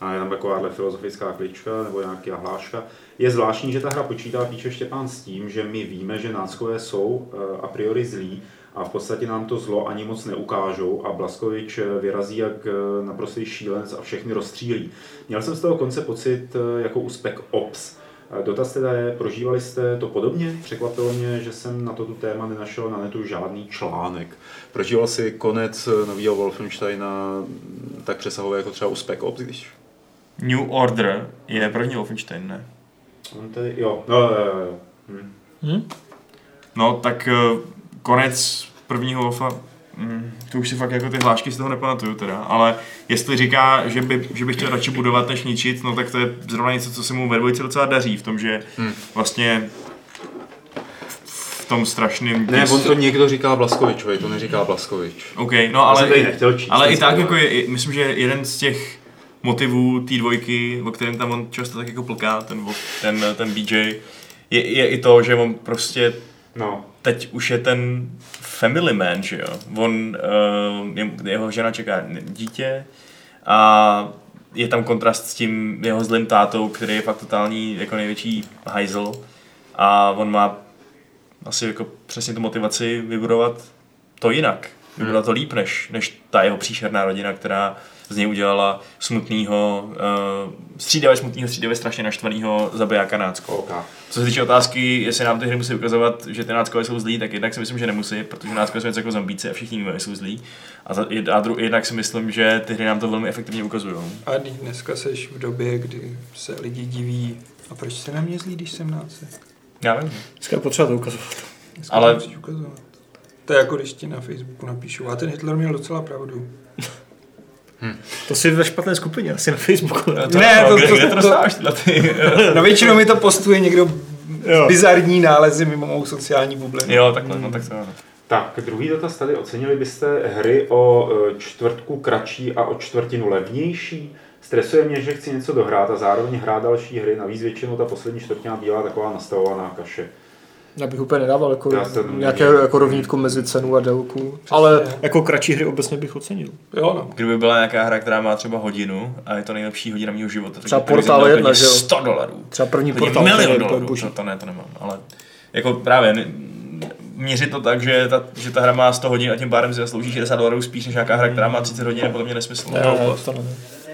Speaker 2: A je tam takováhle filozofická klička nebo nějaká hláška. Je zvláštní, že ta hra počítá, píše Štěpán, s tím, že my víme, že náckové jsou eh, a priori zlí a v podstatě nám to zlo ani moc neukážou a Blaskovič eh, vyrazí jak eh, naprostý šílenec a všechny rozstřílí. Měl jsem z toho konce pocit eh, jako u Spec Ops. Dotaz teda je, prožívali jste to podobně? Překvapilo mě, že jsem na toto téma nenašel na netu žádný článek. Prožíval si konec nového Wolfensteina tak přesahově jako třeba u Spec Ops, když
Speaker 4: New Order je první Wolfenstein, ne?
Speaker 2: On tady, jo, no, jo, jo, jo. Hm.
Speaker 4: No, tak konec prvního Wolfa, mm, to už si fakt jako ty hlášky z toho nepamatuju teda, ale jestli říká, že by, že by chtěl radši budovat než ničit, no tak to je zrovna něco, co se mu ve dvojce docela daří, v tom, že
Speaker 2: Hmm.
Speaker 4: vlastně v tom strašném...
Speaker 2: Ne, on to někdo říká Blaskovičovi, to neříká Blaskovič.
Speaker 4: OK, no ale,
Speaker 2: nechtěl číst,
Speaker 4: ale i tak jako je, myslím, že jeden z těch motivů té dvojky, o kterém tam on často tak jako plká, ten, ten, ten BJ, je, je i to, že on prostě
Speaker 2: No,
Speaker 4: teď už je ten family man, že jo. On, uh, je, jeho žena čeká dítě a je tam kontrast s tím jeho zlým tátou, který je fakt totální jako největší hajzl a on má asi jako přesně tu motivaci vybudovat to jinak. Vybudovat to líp, než, než ta jeho příšerná rodina, která z něj udělala smutného, uh, střídavě smutného, střídavě strašně naštvaného zabijáka nácko.
Speaker 2: OK.
Speaker 4: Co se týče otázky, jestli nám ty hry musí ukazovat, že ty náckové jsou zlí, tak jednak si myslím, že nemusí, protože náckové jsou něco jako zombíci a všichni víme, že jsou zlí. A, za, a dru, jednak si myslím, že ty hry nám to velmi efektivně ukazují.
Speaker 3: A dneska seš v době, kdy se lidi diví, a proč se na mě zlí, když jsem náce?
Speaker 4: Já vím.
Speaker 1: Dneska je potřeba to ukazovat.
Speaker 3: Dneska
Speaker 4: Ale-
Speaker 3: to ukazovat. To je jako když ti na Facebooku napíšu, a ten Hitler měl docela pravdu.
Speaker 1: To si ve špatné skupině, asi na Facebooku. Ne,
Speaker 3: Ne, to-
Speaker 4: kde,
Speaker 3: to-
Speaker 4: kde to
Speaker 3: to-
Speaker 4: dostáváš tyhle ty...
Speaker 3: No většinou mi to postuje někdo
Speaker 1: Jo.
Speaker 3: bizarní nálezy mimo mou sociální bublinu.
Speaker 4: jo, takhle, no tak to ano.
Speaker 2: Tak, druhý dotaz tady. Ocenili byste hry o e, čtvrtku kratší a o čtvrtinu levnější? Stresuje mě, že chci něco dohrát a zároveň hrát další hry. Navíc většinou ta poslední čtvrtina bývá taková nastavovaná kaše.
Speaker 1: Já bych úplně nedával jako nějaké jako rovnítko mezi cenu a délku. Ale jako kratší hry obecně bych ocenil.
Speaker 3: Jo, no.
Speaker 4: Kdyby byla nějaká hra, která má třeba hodinu a je to nejlepší hodina mého života, tak
Speaker 1: Třeba 1,
Speaker 4: klidně
Speaker 1: že jo?
Speaker 4: 100 dolarů.
Speaker 1: Třeba první
Speaker 4: Klidně
Speaker 1: portál.
Speaker 4: milion dolarů, to, to, ne, to nemám, ale jako právě měřit to tak, že ta, že ta hra má 100 hodin a tím pádem si zaslouží 60 dolarů spíš než nějaká hra, která má 30 hodin, je podle mě nesmysl.
Speaker 1: Ne, ne, to ne.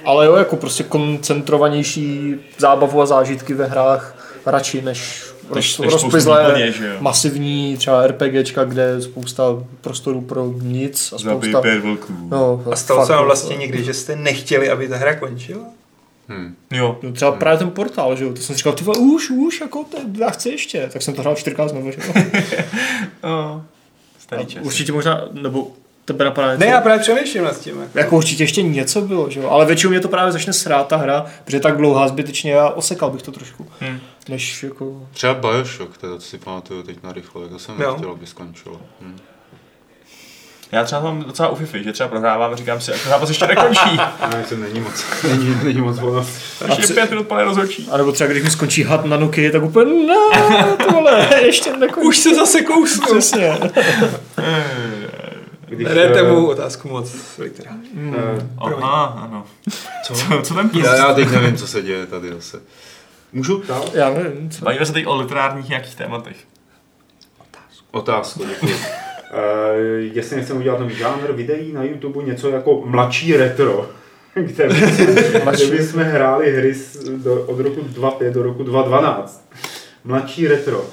Speaker 1: Ale jo, jako prostě koncentrovanější zábavu a zážitky ve hrách radši Než- roz,
Speaker 4: než jo?
Speaker 1: masivní třeba RPGčka, kde je spousta prostoru pro nic a spousta...
Speaker 4: pět vlků.
Speaker 1: No,
Speaker 3: A stalo
Speaker 1: fakt,
Speaker 3: se vám
Speaker 1: no,
Speaker 3: vlastně někdy, že jste nechtěli, aby ta hra končila?
Speaker 2: Hm.
Speaker 4: Jo.
Speaker 1: No třeba právě ten portál, že jo, to jsem říkal, ty už, už, jako, to, já chci ještě, tak jsem to hrál čtyřikrát znovu, že jo.
Speaker 4: No.
Speaker 1: Určitě možná, nebo tebe napadá něco?
Speaker 3: Ne, já právě přemýšlím nad tím. Jako.
Speaker 1: Jako určitě ještě něco bylo, že jo, ale většinou mě to právě začne srát ta hra, protože je tak dlouhá zbytečně a osekal bych to trošku,
Speaker 4: Hm.
Speaker 1: než jako...
Speaker 2: Třeba Bioshock, teda to si pamatuju teď na rychle, to jsem
Speaker 3: Jo.
Speaker 2: nechtěl, aby skončilo. Hm.
Speaker 4: Já třeba mám docela u FIFA, že třeba prohrávám a říkám si, jak to zápas ještě nekončí.
Speaker 2: Ne, to není moc, není, není moc ono.
Speaker 4: Ještě
Speaker 1: při-
Speaker 4: pět minut pane rozhodčí.
Speaker 1: A nebo třeba když mi skončí had na Nokia, tak úplně ne, tohle, ještě nekončí.
Speaker 3: Už se zase kousnu.
Speaker 1: Přesně.
Speaker 2: Když,
Speaker 3: Berete
Speaker 2: eh,
Speaker 3: mou otázku moc literárně.
Speaker 2: eh,
Speaker 4: Aha, ano. Co? Co, co tam píš?
Speaker 2: já, já teď nevím, co se děje tady zase. Můžu dál?
Speaker 1: Já nevím, co.
Speaker 4: Bavíme se teď o literárních nějakých tématech.
Speaker 2: Otázku, děkuji. Uh, jestli nechceme udělat nový žánr videí na YouTube, něco jako mladší retro, kde, kde by jsme hráli hry z, do, od roku 2005 do roku 2012. Mladší retro.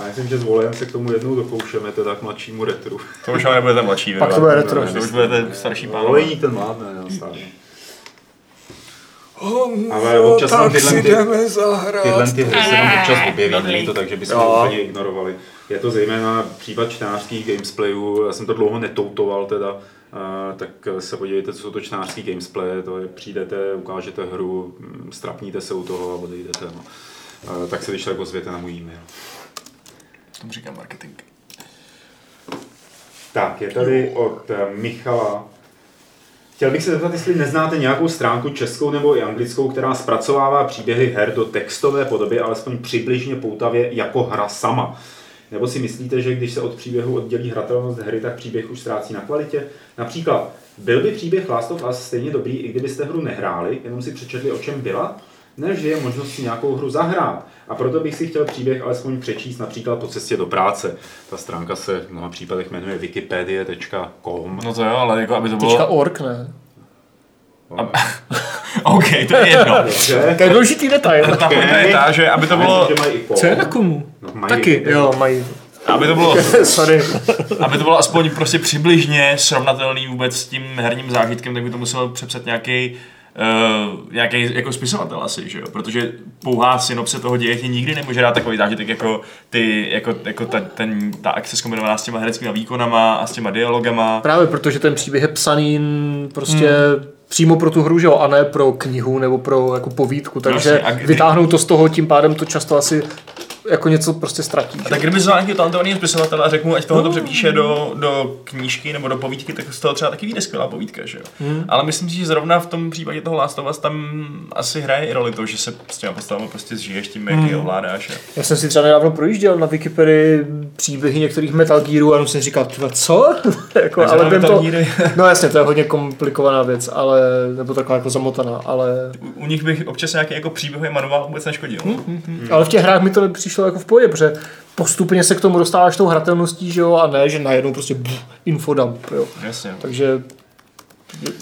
Speaker 2: A myslím, že s Volem se k tomu jednou dokoušeme, teda k mladšímu retru.
Speaker 4: To už ale nebudete mladší.
Speaker 1: Pak to bude retro.
Speaker 4: To už budete starší pánové.
Speaker 2: Olejník ten mládne, já stále. Ale občas tam tyhle
Speaker 3: si
Speaker 2: ty-. Tyhle ty hry se nám občas objeví, není to tak, že bychom
Speaker 3: Jo.
Speaker 2: to úplně ignorovali. Je to zejména případ čtenářských gamesplayů, já jsem to dlouho netoutoval teda, a, tak se podívejte, co jsou to čtenářský gamesplay, to je, přijdete, ukážete hru, strapníte se u toho a odejdete. No. A, tak se když tak ozvěte na můj e-mail.
Speaker 4: Tomu říkám marketing.
Speaker 2: Tak, je tady od eh, Michala. Chtěl bych se zeptat, jestli neznáte nějakou stránku českou nebo i anglickou, která zpracovává příběhy her do textové podoby, alespoň přibližně poutavě jako hra sama. Nebo si myslíte, že když se od příběhu oddělí hratelnost hry, tak příběh už ztrácí na kvalitě? Například, byl by příběh Last of Us stejně dobrý, i kdybyste hru nehráli, jenom si přečetli, o čem byla? Než je možnost si nějakou hru zahrát. A proto bych si chtěl příběh alespoň přečíst například po cestě do práce. Ta stránka se v mnoha případech jmenuje wikipedia.com.
Speaker 4: No to jo, ale jako aby to
Speaker 1: Tečka
Speaker 4: bylo...
Speaker 1: org, ne?
Speaker 4: OK, to je jedno.
Speaker 1: To je důležitý detail.
Speaker 4: Ta pointa je ta, že aby to bylo,
Speaker 2: Že mají i com.
Speaker 1: Co je na komu?
Speaker 2: No, mají
Speaker 1: Taky,
Speaker 2: i-
Speaker 1: jo, mají.
Speaker 4: aby to bylo,
Speaker 1: Sorry.
Speaker 4: aby to bylo aspoň prostě přibližně srovnatelný vůbec s tím herním zážitkem, tak by to muselo přepsat nějaký Uh, nějaký jako spisovatel asi, že jo? Protože pouhá synopse toho děje ti nikdy nemůže dát takový zážitek jako ty, jako, jako ta, ten, ta akce zkombinovaná s těma hereckými výkonama a s těma dialogama.
Speaker 1: Právě protože ten příběh je psaný prostě přímo pro tu hru, že jo, a ne pro knihu nebo pro jako povídku, takže
Speaker 4: Jasně, kdy-
Speaker 1: vytáhnout to z toho, tím pádem to často asi jako něco prostě ztratí.
Speaker 4: A tak kdyby znal nějakého talentovaného spisovatele a řekl mu, ať tohle to přepíše do, do knížky nebo do povídky, tak z toho třeba taky vyjde skvělá povídka, že jo. Hmm. Ale myslím si, že zrovna v tom případě toho Last of Us tam asi hraje i roli to, že se s těma postavami prostě zžiješ tím, jak je ovládáš. A...
Speaker 1: Já jsem si třeba nedávno projížděl na Wikipedii příběhy některých Metal Gearů a jenom jsem říkal, "Tyhle, co? jako, ale vím
Speaker 4: Metal
Speaker 1: to, no jasně, to je hodně komplikovaná věc, ale, nebo taková jako zamotaná, ale,
Speaker 4: U, u nich bych občas nějaký jako příběhový manuál vůbec neškodil. Hmm.
Speaker 1: ale v těch hrách mi to přišlo jako v pohodě, protože postupně se k tomu dostáváš tou hratelností, že jo, a ne, že najednou prostě buf, infodump, jo.
Speaker 4: Jasně.
Speaker 1: Takže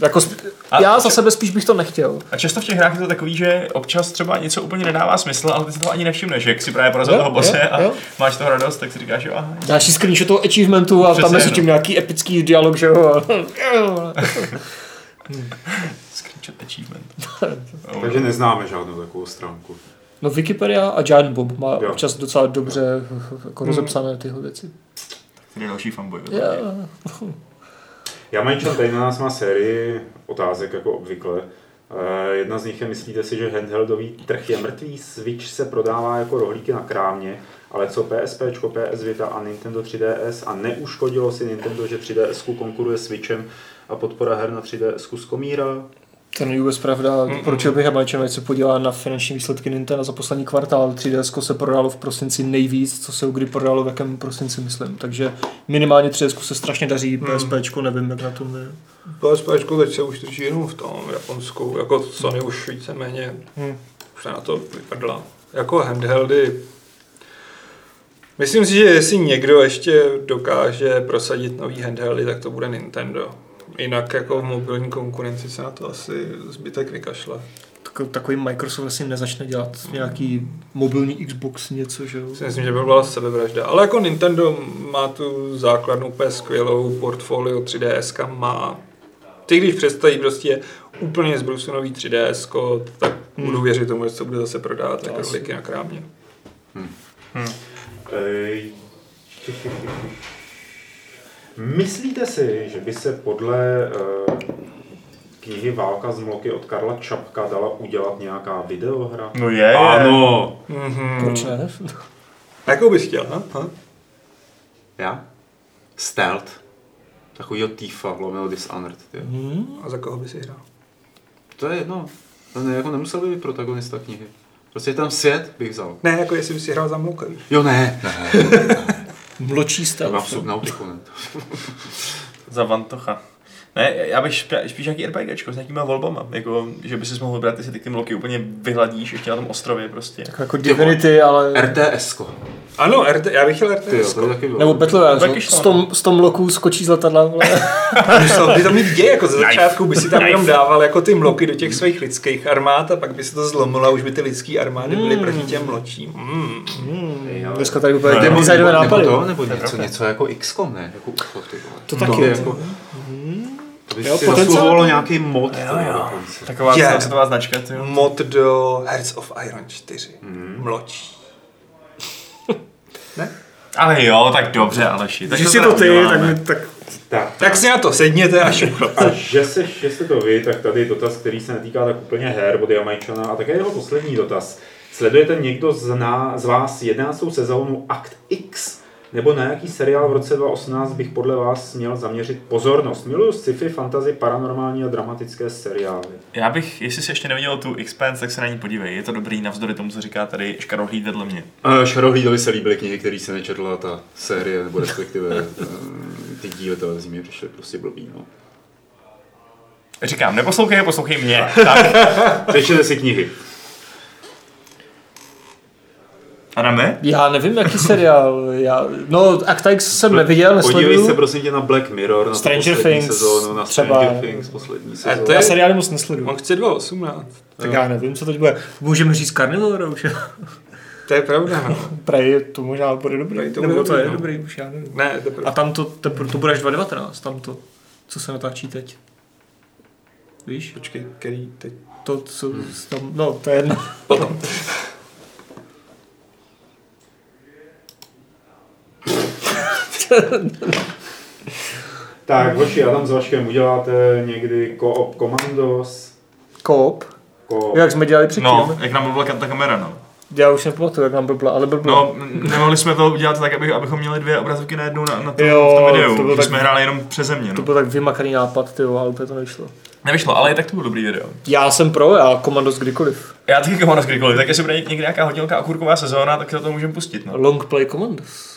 Speaker 1: jako, sp-
Speaker 4: A-
Speaker 1: já za sebe spíš bych to nechtěl.
Speaker 4: A často v těch hrách je to takový, že občas třeba něco úplně nedává smysl, ale ty si toho ani nevšimneš, jak si právě porazil toho bose a
Speaker 1: jo.
Speaker 4: máš toho radost, tak si říkáš, jo, aha.
Speaker 1: Další screenshot toho achievementu a
Speaker 4: Přesně,
Speaker 1: tam mezi
Speaker 4: no.
Speaker 1: tím nějaký epický dialog, že jo.
Speaker 4: Screenshot achievement.
Speaker 2: Takže neznáme žádnou takovou stránku.
Speaker 1: No Wikipedia a Giant Bomb má
Speaker 2: Jo.
Speaker 1: občas docela dobře jako rozepsané tyhle věci.
Speaker 4: Je další fanboy.
Speaker 1: Yeah.
Speaker 2: Jamajčan tady na nás má sérii otázek, jako obvykle. Eh, Jedna z nich je, myslíte si, že handheldový trh je mrtvý? Switch se prodává jako rohlíky na krámě, ale co PSP, PS Vita a Nintendo 3DS a neuškodilo si Nintendo, že 3DS konkuruje Switchem a podpora her na 3DS zkomírá?
Speaker 1: To není vůbec pravda. Doporučil bych Američanům, ať se podívá na finanční výsledky Nintendo za poslední kvartál. 3DS se prodalo v prosinci nejvíc, co se kdy prodalo v jakém prosinci, myslím. Takže minimálně 3DS se strašně daří, PSP, nevím, jak na tom je.
Speaker 3: PSP teď se už drží jenom v tom Japonsku, jako Sony už víceméně
Speaker 1: Hmm.
Speaker 3: už se na to vyprdla. Jako handheldy, myslím si, že jestli někdo ještě dokáže prosadit nový handheldy, tak to bude Nintendo. Jinak jako v mobilní konkurenci se na to asi zbytek vykašle.
Speaker 1: Tak- Takový Microsoft asi nezačne dělat nějaký mobilní Xbox něco, že jo?
Speaker 3: Si myslím, že by byla sebevražda. Ale jako Nintendo má tu základnu úplně skvělou portfolio 3DS má. Ty když představí prostě úplně zbrusu nový 3DS, tak budu věřit tomu, že se to bude zase prodávat jako
Speaker 1: asi.
Speaker 3: rohlíky na krámě.
Speaker 2: Ej, Myslíte si, že by se podle eh, knihy Válka z mloky od Karla Čapka dala udělat nějaká videohra?
Speaker 4: No je, je.
Speaker 2: Ano.
Speaker 1: Proč ne?
Speaker 3: Jakou bys chtěl, ha? ha?
Speaker 2: Já? Stealth. Takovýho týfa, lomeno Dishonored. Ty.
Speaker 3: A za koho bys si hrál?
Speaker 2: To je jedno. To ne, jako nemusel by být protagonista knihy. Prostě tam svět bych vzal.
Speaker 3: Ne, jako jestli bys si hrál za mlouka, víš.
Speaker 2: Jo, ne. ne.
Speaker 1: Mločí
Speaker 2: Mám
Speaker 1: stealth.
Speaker 2: subnautiku, ne.
Speaker 4: Za Vantocha. Ne, já bych spíš nějaký RPGčko s nějakýma volbama, jako, že by si mohl vybrat, jestli ty ty mloky úplně vyhladíš ještě na tom ostrově prostě.
Speaker 1: Jako Divinity, ale...
Speaker 2: RTS-ko.
Speaker 3: Ano, RT, já bych chtěl RTS.
Speaker 2: Ty jo, taky bylo.
Speaker 1: Nebo Battle Royale,
Speaker 4: šlo,
Speaker 1: 100, 100 mloků skočí z letadla. vole.
Speaker 3: by to mít děj, jako ze začátku by si tam jenom dával jako ty mloky do těch svých lidských armád a pak by se to zlomilo a už by ty lidský armády byly proti těm mločím. Mm.
Speaker 2: Ale-
Speaker 1: Dneska tady úplně
Speaker 2: nebo,
Speaker 1: designové
Speaker 2: nebo, nebo,
Speaker 1: nápady.
Speaker 2: to, nebo něco, něco jako XCOM, ne? Jako.
Speaker 1: To
Speaker 2: To
Speaker 1: taky. je.
Speaker 2: jako, to To by
Speaker 1: Jo,
Speaker 2: si
Speaker 1: potenciál
Speaker 2: nějaký mod.
Speaker 4: Jo, jo. Taková
Speaker 3: Je.
Speaker 4: yeah. citová značka, ty jo.
Speaker 3: Mod do Hearts of Iron 4.
Speaker 2: Mhm.
Speaker 3: Mločí. ne?
Speaker 4: Ale jo, tak dobře, Aleši. Tak
Speaker 1: Když si to ty, tak,
Speaker 4: uděláme.
Speaker 1: mi- tak
Speaker 2: Tak,
Speaker 3: Tak si na to sedněte a šuchlo.
Speaker 2: A že, se, že jste to vy, tak tady dotaz, který se netýká tak úplně her od Jamajčana a také jeho poslední dotaz. Sledujete někdo z, ná, z vás 11. sezónu Act X? Nebo na jaký seriál v roce 2018 bych podle vás měl zaměřit pozornost? Miluju sci-fi, fantasy, paranormální a dramatické seriály.
Speaker 4: Já bych, jestli jsi ještě neviděl tu Expanse, tak se na ní podívej. Je to dobrý navzdory tomu, co říká tady Škarohlíd vedle mě.
Speaker 2: Šarohlídovi se líbily knihy, které se nečetla ta série, nebo respektive eh, ty díly televizní mi přišly prostě blbý. No.
Speaker 4: Říkám, neposlouchej, poslouchej mě. Tak,
Speaker 2: Přečtěte si knihy.
Speaker 4: Adame?
Speaker 1: já nevím, jaký seriál. Já, no, Actix jsem neviděl,
Speaker 2: Podívej
Speaker 1: nesleduju.
Speaker 2: se prosím tě na Black Mirror, na
Speaker 1: Stranger
Speaker 2: poslední
Speaker 1: Things,
Speaker 2: sezónu, na
Speaker 1: třeba.
Speaker 2: Stranger Things, poslední sezónu.
Speaker 3: to
Speaker 1: Já
Speaker 3: je-
Speaker 1: seriály moc nesleduju.
Speaker 3: On chce 2.18.
Speaker 1: Tak já nevím, co teď bude. Můžeme říct Carnivore už.
Speaker 3: To je pravda. no.
Speaker 1: Prej to možná bude dobrý.
Speaker 3: Prej to
Speaker 1: Nebo to je
Speaker 3: dobrý, no.
Speaker 1: dobrý, už já nevím.
Speaker 3: Ne, to
Speaker 1: A tam to, to, to bude až 2019, tam to, co se natáčí teď. Víš?
Speaker 3: Počkej, který teď?
Speaker 1: To, co tam, no, to je jedno.
Speaker 3: Potom.
Speaker 2: Tak, hoši, Adam s Vaškem uděláte někdy co-op Commandos?
Speaker 1: Koop.
Speaker 2: Co...
Speaker 1: Jak jsme dělali předtím.
Speaker 4: No, jak nám blbla ta kamera, no.
Speaker 1: Já už nepamatuju, jak nám blbla, ale blbla.
Speaker 4: No, nemohli jsme to udělat tak, aby, abychom měli dvě obrazovky najednou na, na tom,
Speaker 1: Jo,
Speaker 4: v tom videu.
Speaker 1: to bylo tak-
Speaker 4: jsme hráli jenom přeze mě,
Speaker 1: To
Speaker 4: no.
Speaker 1: byl tak vymakaný nápad, ty ale úplně to nešlo.
Speaker 4: Nevyšlo, ale i tak to byl dobrý video.
Speaker 1: Já jsem pro, já komandos kdykoliv.
Speaker 4: Já taky komando kdykoliv, tak jestli bude někdy nějaká hodinka okurková sezóna, tak se to můžeme pustit, no.
Speaker 1: Long play komandos.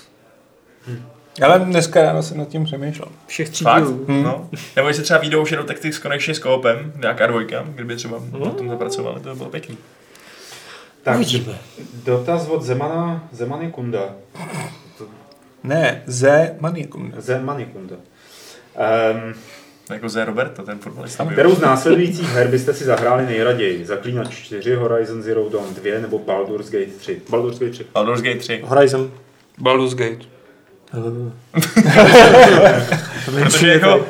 Speaker 3: Ale dneska ráno jsem nad tím přemýšlel.
Speaker 1: Všech tří
Speaker 4: Fakt?
Speaker 1: dílů.
Speaker 4: No. Nebo jestli třeba výjdou Shadow Tactics konečně s koopem, nějaká dvojka, kdyby třeba na tom zapracovali, to by bylo pěkný.
Speaker 2: Tak,
Speaker 1: Uvidíme.
Speaker 2: dotaz od Zemana, Zemany Kunda.
Speaker 3: Ne, ze Maniakum.
Speaker 2: Zemany Kunda. Um,
Speaker 4: Jako Zé Roberto, ten fotbalista.
Speaker 2: kterou z následujících her byste si zahráli nejraději? Zaklínač 4, Horizon Zero Dawn 2 nebo Baldur's Gate 3? Baldur's Gate 3.
Speaker 4: Baldur's Gate 3.
Speaker 1: Horizon.
Speaker 3: Baldur's Gate.
Speaker 4: Protože jako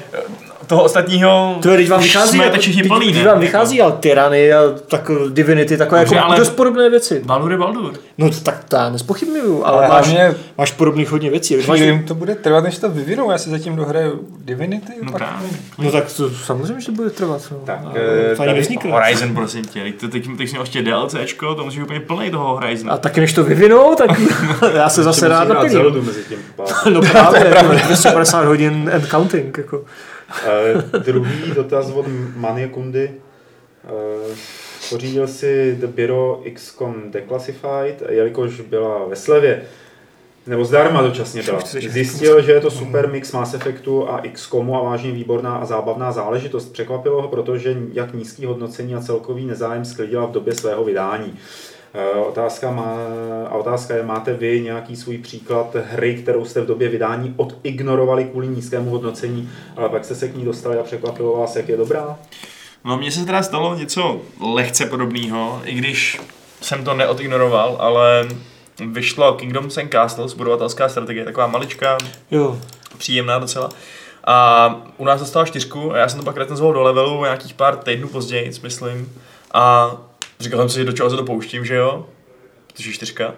Speaker 4: toho ostatního
Speaker 1: To je, když vám vychází,
Speaker 4: jsme
Speaker 1: jako-
Speaker 4: tak všichni
Speaker 1: když-
Speaker 4: plný,
Speaker 1: když vám vychází ale Tyranny a tak Divinity, takové
Speaker 4: Dobře,
Speaker 1: jako
Speaker 4: ale-
Speaker 1: dost podobné věci.
Speaker 4: Baldur je Baldur.
Speaker 1: No to- tak to já nespochybnuju, ale,
Speaker 3: Ale
Speaker 1: máš,
Speaker 3: hlavně-
Speaker 1: máš podobných hodně věcí. Když Máš,
Speaker 3: jim to bude trvat, než to vyvinou. Já si zatím dohraju Divinity.
Speaker 4: No
Speaker 3: pak
Speaker 4: právě.
Speaker 1: no tak to samozřejmě, že to bude trvat. No.
Speaker 2: Tak,
Speaker 1: A
Speaker 2: eh,
Speaker 1: to ani
Speaker 2: tady-.
Speaker 4: Horizon, prosím tě, teď, teď, teď ještě DLCčko, to musíš úplně plný toho Horizonu.
Speaker 1: A taky než to vyvinou, tak já se zase rád naplním.
Speaker 2: mezi tím.
Speaker 1: No právě, 250 hodin and counting. Jako.
Speaker 2: Uh, druhý dotaz od Manie Kundy. Uh, pořídil si The Bureau XCOM Declassified, jelikož byla ve slevě, nebo zdarma dočasně byla. Zjistil, že je to super mix Mass Effectu a XCOMu a vážně výborná a zábavná záležitost. Překvapilo ho, protože jak nízký hodnocení a celkový nezájem sklidila v době svého vydání. Eh, Otázka, má, a otázka je, máte vy nějaký svůj příklad hry, kterou jste v době vydání odignorovali kvůli nízkému hodnocení, ale pak jste se k ní dostali a překvapilo vás, jak je dobrá?
Speaker 4: No mně se teda stalo něco lehce podobného, i když jsem to neodignoroval, ale vyšlo Kingdoms and Castles, budovatelská strategie, taková maličká,
Speaker 1: Jo.
Speaker 4: příjemná docela. A u nás dostala čtyřku a já jsem to pak recenzoval do levelu nějakých pár týdnů později, myslím. A říkal jsem si, do čeho se to pouštím, že jo? Protože čtyřka.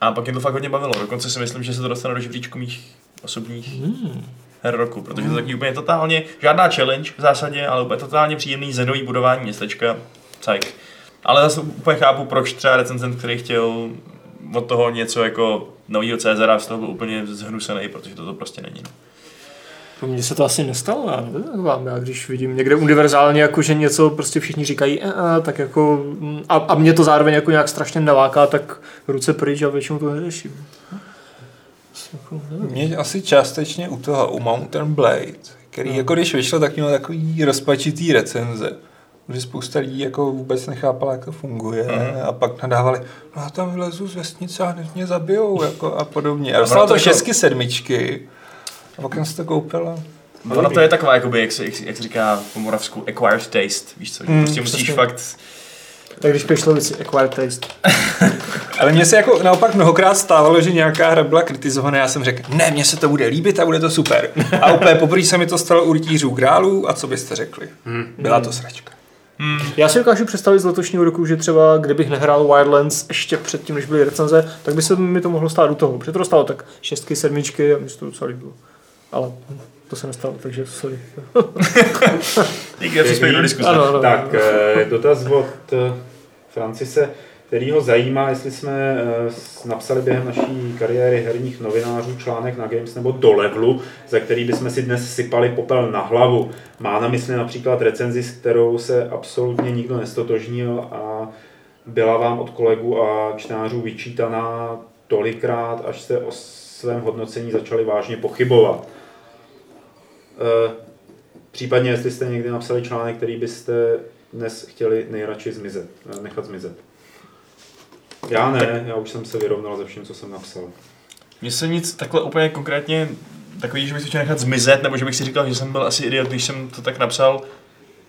Speaker 4: A pak mě to fakt hodně bavilo. Dokonce si myslím, že se to dostane do žebříčku mých osobních her roku, protože to je taky úplně totálně, žádná challenge v zásadě, ale úplně totálně příjemný zenový budování městečka. Cajk. Ale zase úplně chápu, proč třeba recenzent, který chtěl od toho něco jako novýho Cezara, z toho byl úplně zhnusený, protože to, to prostě není. No.
Speaker 1: To mně se to asi nestalo, já vám, já když vidím někde univerzálně, jako že něco prostě všichni říkají, e, e, tak jako, mm, a, a mě to zároveň jako nějak strašně naláká, tak ruce pryč a většinou to neřeším. Jako.
Speaker 3: Mě asi částečně u toho, u Mountain Blade, který
Speaker 1: No.
Speaker 3: jako když vyšlo, tak měl takový rozpačitý recenze. Že spousta lidí jako vůbec nechápala, jak to funguje
Speaker 4: Mhm.
Speaker 3: a pak nadávali, no já tam vylezu z vesnice a hned mě zabijou jako a podobně. A
Speaker 4: ono
Speaker 3: dostalo
Speaker 4: to
Speaker 3: to
Speaker 4: jako-
Speaker 3: šestky, sedmičky a pak jsem si to koupil a
Speaker 4: Ono to je taková, jakoby, jak se, jak, se- jak se říká po moravsku, acquired taste, víš co,
Speaker 3: Mm,
Speaker 4: prostě musíš
Speaker 1: přesně.
Speaker 4: fakt
Speaker 1: Tak když slovici acquired taste.
Speaker 3: Ale mně se jako naopak mnohokrát stávalo, že nějaká hra byla kritizovaná, já jsem řekl, ne, mně se to bude líbit a bude to super. A úplně poprvé se mi to stalo u rytířů grálů a co byste řekli? Byla to sračka.
Speaker 1: Já si dokážu představit z letošního roku, že třeba kdybych nehrál Wildlands ještě předtím, než byly recenze, tak by se mi to mohlo stát u toho. Protože to dostalo tak šestky, sedmičky a mi se to docela líbilo. Ale to se nestalo, takže sorry.
Speaker 4: Díky za příspěvek do diskuse.
Speaker 1: Ano, ano.
Speaker 2: Tak, eh, dotaz od eh, Francise, který ho zajímá, jestli jsme eh, napsali během naší kariéry herních novinářů článek na Games nebo do levelu, za který bychom si dnes sypali popel na hlavu. Má na mysli například recenzi, s kterou se absolutně nikdo nestotožnil a byla vám od kolegů a čtenářů vyčítaná tolikrát, až se o svém hodnocení začali vážně pochybovat. Eh, Případně, jestli jste někdy napsali článek, který byste dnes chtěli nejradši zmizet, eh, nechat zmizet. Já ne, já už jsem se vyrovnal ze vším, co jsem napsal.
Speaker 4: Mně se nic takhle úplně konkrétně takový, že bych si chtěl nechat zmizet, nebo že bych si říkal, že jsem byl asi idiot, když jsem to tak napsal,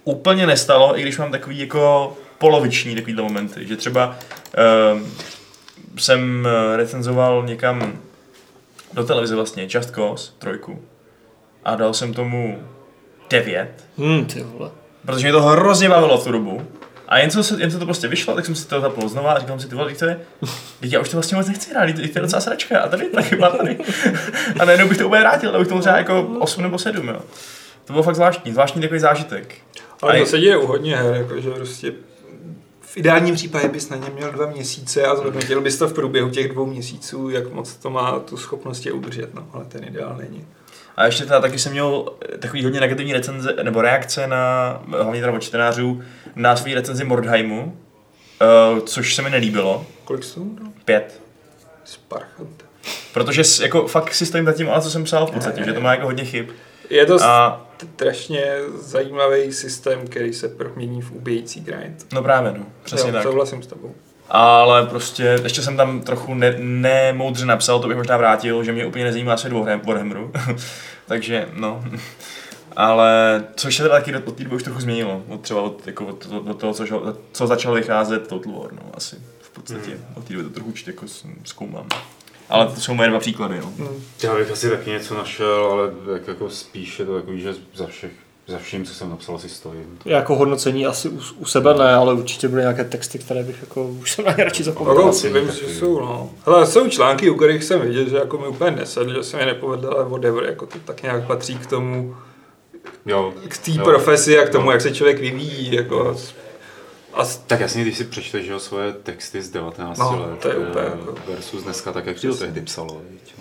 Speaker 4: úplně nestalo, i když mám takový jako poloviční takovýhle momenty, že třeba um, jsem eh, recenzoval někam do televize vlastně Just Cause, trojku, a dal jsem tomu 9,
Speaker 1: Hmm, ty vole.
Speaker 4: protože mě to hrozně bavilo v tu dobu. A jen co, se, jen co to prostě vyšlo, tak jsem si to zapnul znova a říkal jsem si, ty vole, to je, já už to vlastně moc nechci hrát, to je docela sračka a tady, taky má tady. A najednou bych to úplně vrátil, ale bych to třeba jako 8 nebo 7, jo. To bylo fakt zvláštní, zvláštní takový zážitek.
Speaker 3: Ale
Speaker 4: A
Speaker 3: to
Speaker 4: je-
Speaker 3: se děje u hodně her, jakože prostě v ideálním případě bys na ně měl dva měsíce a zhodnotil bys to v průběhu těch dvou měsíců, jak moc to má tu schopnost je udržet, no, ale ten ideál není.
Speaker 4: A ještě teda taky jsem měl takový hodně negativní recenze, nebo reakce na, hlavně teda od čtenářů, na svý recenzi Mordheimu, uh, což se mi nelíbilo.
Speaker 3: Kolik jsou?
Speaker 4: Pět.
Speaker 3: Sparchant.
Speaker 4: Protože jako fakt si stojím za tím, ale co jsem psal v podstatě, že to má jako hodně chyb.
Speaker 3: Je to
Speaker 4: A
Speaker 3: strašně zajímavý systém, který se promění v ubíjející grind.
Speaker 4: no právě, no, přesně
Speaker 3: jo,
Speaker 4: tak.
Speaker 3: Souhlasím s tebou.
Speaker 4: Ale prostě ještě jsem tam trochu ne, nemoudře napsal, to bych možná vrátil, že mě úplně nezajímá svět Warham- Warhammeru. Takže, no. Ale což se teda taky od té doby už trochu změnilo. Od třeba od, jako od, od, od toho, co, co začal vycházet Total War, no, asi. V podstatě.
Speaker 3: Hmm.
Speaker 4: Od té doby to trochu určitě jako zkoumám. Ale to jsou moje dva příklady, no.
Speaker 2: Já bych asi taky něco našel, ale jak jako spíš je to takový, že za, všech, za vším, co jsem napsal, si stojím.
Speaker 1: Já jako hodnocení asi u, u sebe ne, ale určitě byly nějaké texty, které bych jako, už jsem na ně radši zapomněl.
Speaker 2: Asi
Speaker 3: vím, že jsou, no. Hele, jsou články, u kterých jsem viděl, že jako mi úplně nesedl, že se mi nepovedlo, ale whatever, jako to tak nějak patří k tomu,
Speaker 2: Jo.
Speaker 3: k té
Speaker 2: Jo.
Speaker 3: profesi a k tomu,
Speaker 2: No.
Speaker 3: jak se člověk vyvíjí, jako. A s-
Speaker 2: Tak jasně, když si přečteš že jo, svoje texty z 19
Speaker 3: No,
Speaker 2: let
Speaker 3: to je
Speaker 2: eh,
Speaker 3: úplně jako-
Speaker 2: versus dneska, tak jak to tehdy psalo. viď?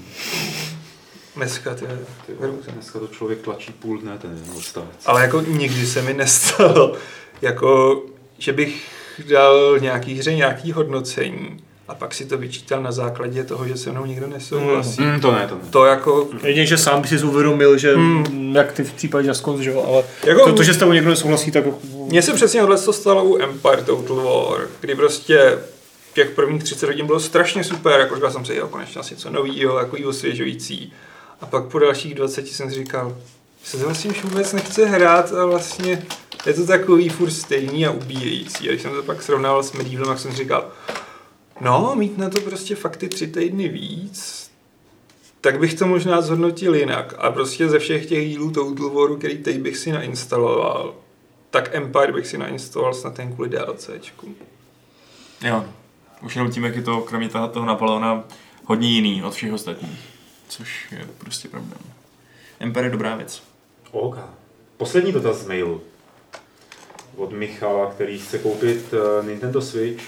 Speaker 3: Dneska ty,
Speaker 2: Ty Dneska to člověk tlačí půl dne, ten jeden odstavec.
Speaker 3: Ale jako nikdy se mi nestalo, jako, že bych dal nějaký hře nějaký hodnocení a pak si to vyčítal na základě toho, že se mnou nikdo nesouhlasí.
Speaker 2: Mm, to ne, to ne.
Speaker 3: To jako,
Speaker 1: Jedině, že sám by si uvědomil, že hmm. jak ty v případě Just Cause, že jo, ale
Speaker 3: Jako-
Speaker 1: jako, to, to, že s tebou někdo nesouhlasí, tak
Speaker 3: mně se přesně tohle to stalo u Empire Total War, kdy prostě těch prvních 30 hodin bylo strašně super, jako říkal jsem si, jo, konečně asi něco novýho, jako i osvěžující. A pak po dalších 20 jsem si říkal, že se vlastně už vůbec nechce hrát a vlastně je to takový furt stejný a ubíjející. A když jsem to pak srovnával s Medievalem, tak jsem si říkal, no, mít na to prostě fakt ty tři týdny víc, tak bych to možná zhodnotil jinak. A prostě ze všech těch dílů Total Waru, který teď bych si nainstaloval, tak Empire bych si nainstaloval snad ten kvůli DLCčku.
Speaker 4: Jo. Už jenom tím, jak je to, kromě toho Napoleona, hodně jiný od všech ostatních. Což je prostě pravda. Empire je dobrá věc.
Speaker 2: OK. Poslední dotaz z mailu. Od Michala, který chce koupit eh, Nintendo Switch,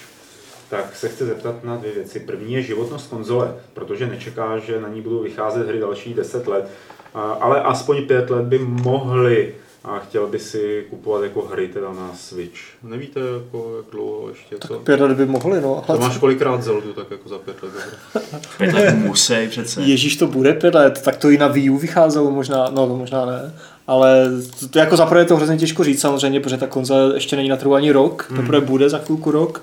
Speaker 2: tak se chce zeptat na dvě věci. První je životnost konzole, protože nečeká, že na ní budou vycházet hry další 10 let, A- ale aspoň 5 let by mohly a chtěl by si kupovat jako hry teda na Switch. Nevíte, jako, jak dlouho ještě to?
Speaker 1: pět let by mohli, no.
Speaker 2: To
Speaker 1: Ale
Speaker 2: máš kolikrát Zeldu, tak jako za pět let.
Speaker 4: Pět let musí přece.
Speaker 1: Ježíš to bude pět let, tak to i na Wii U vycházelo možná, no to možná ne. Ale to, to jako zaprvé je to hrozně těžko říct samozřejmě, protože ta konzole ještě není na trhu ani rok,
Speaker 2: Hmm.
Speaker 1: teprve bude za chvilku rok.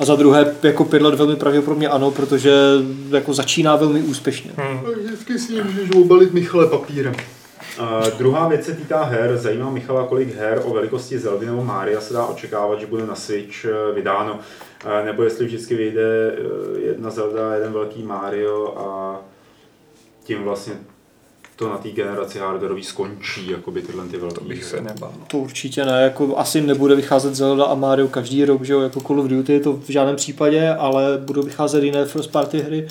Speaker 1: A za druhé, jako pět let velmi pravděpodobně ano, protože jako začíná velmi úspěšně.
Speaker 3: Hmm.
Speaker 2: Vždycky si můžeš obalit Michale papírem. Uh, druhá věc se týká her. Zajímá Michala, kolik her o velikosti Zeldy nebo Mária se dá očekávat, že bude na Switch eh, vydáno. Uh, nebo jestli vždycky vyjde uh, jedna Zelda, jeden velký Mario a tím vlastně to na té generaci hardwareový skončí, jakoby tyhle ty velké.
Speaker 3: To bych se nebál.
Speaker 1: To určitě ne, jako asi nebude vycházet Zelda a Mario každý rok, že jo, jako Call of Duty to v žádném případě, ale budou vycházet jiné first party hry.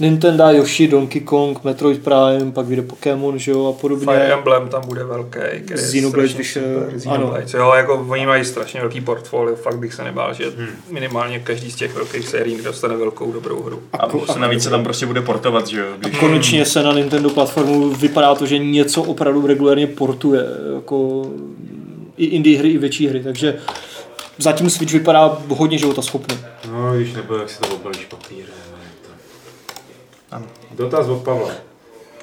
Speaker 1: Nintendo, Yoshi, Donkey Kong, Metroid Prime, pak vyjde Pokémon, že jo, a podobně.
Speaker 3: Fire Emblem tam bude velký. který je
Speaker 1: Xenoblade
Speaker 3: super. Xenoblade. Jo, jako oni mají strašně velký portfolio, fakt bych se nebál, že
Speaker 1: Hmm.
Speaker 3: minimálně každý z těch velkých sérií dostane velkou dobrou hru.
Speaker 4: A se navíc se tam prostě bude portovat, že jo? Když...
Speaker 1: Konečně se na Nintendo platformu vypadá to, že něco opravdu regulárně portuje, jako i indie hry, i větší hry, takže zatím Switch vypadá hodně životaschopně.
Speaker 2: No, když nebo jak si to obalíš papírem. To... Dotaz od Pavla.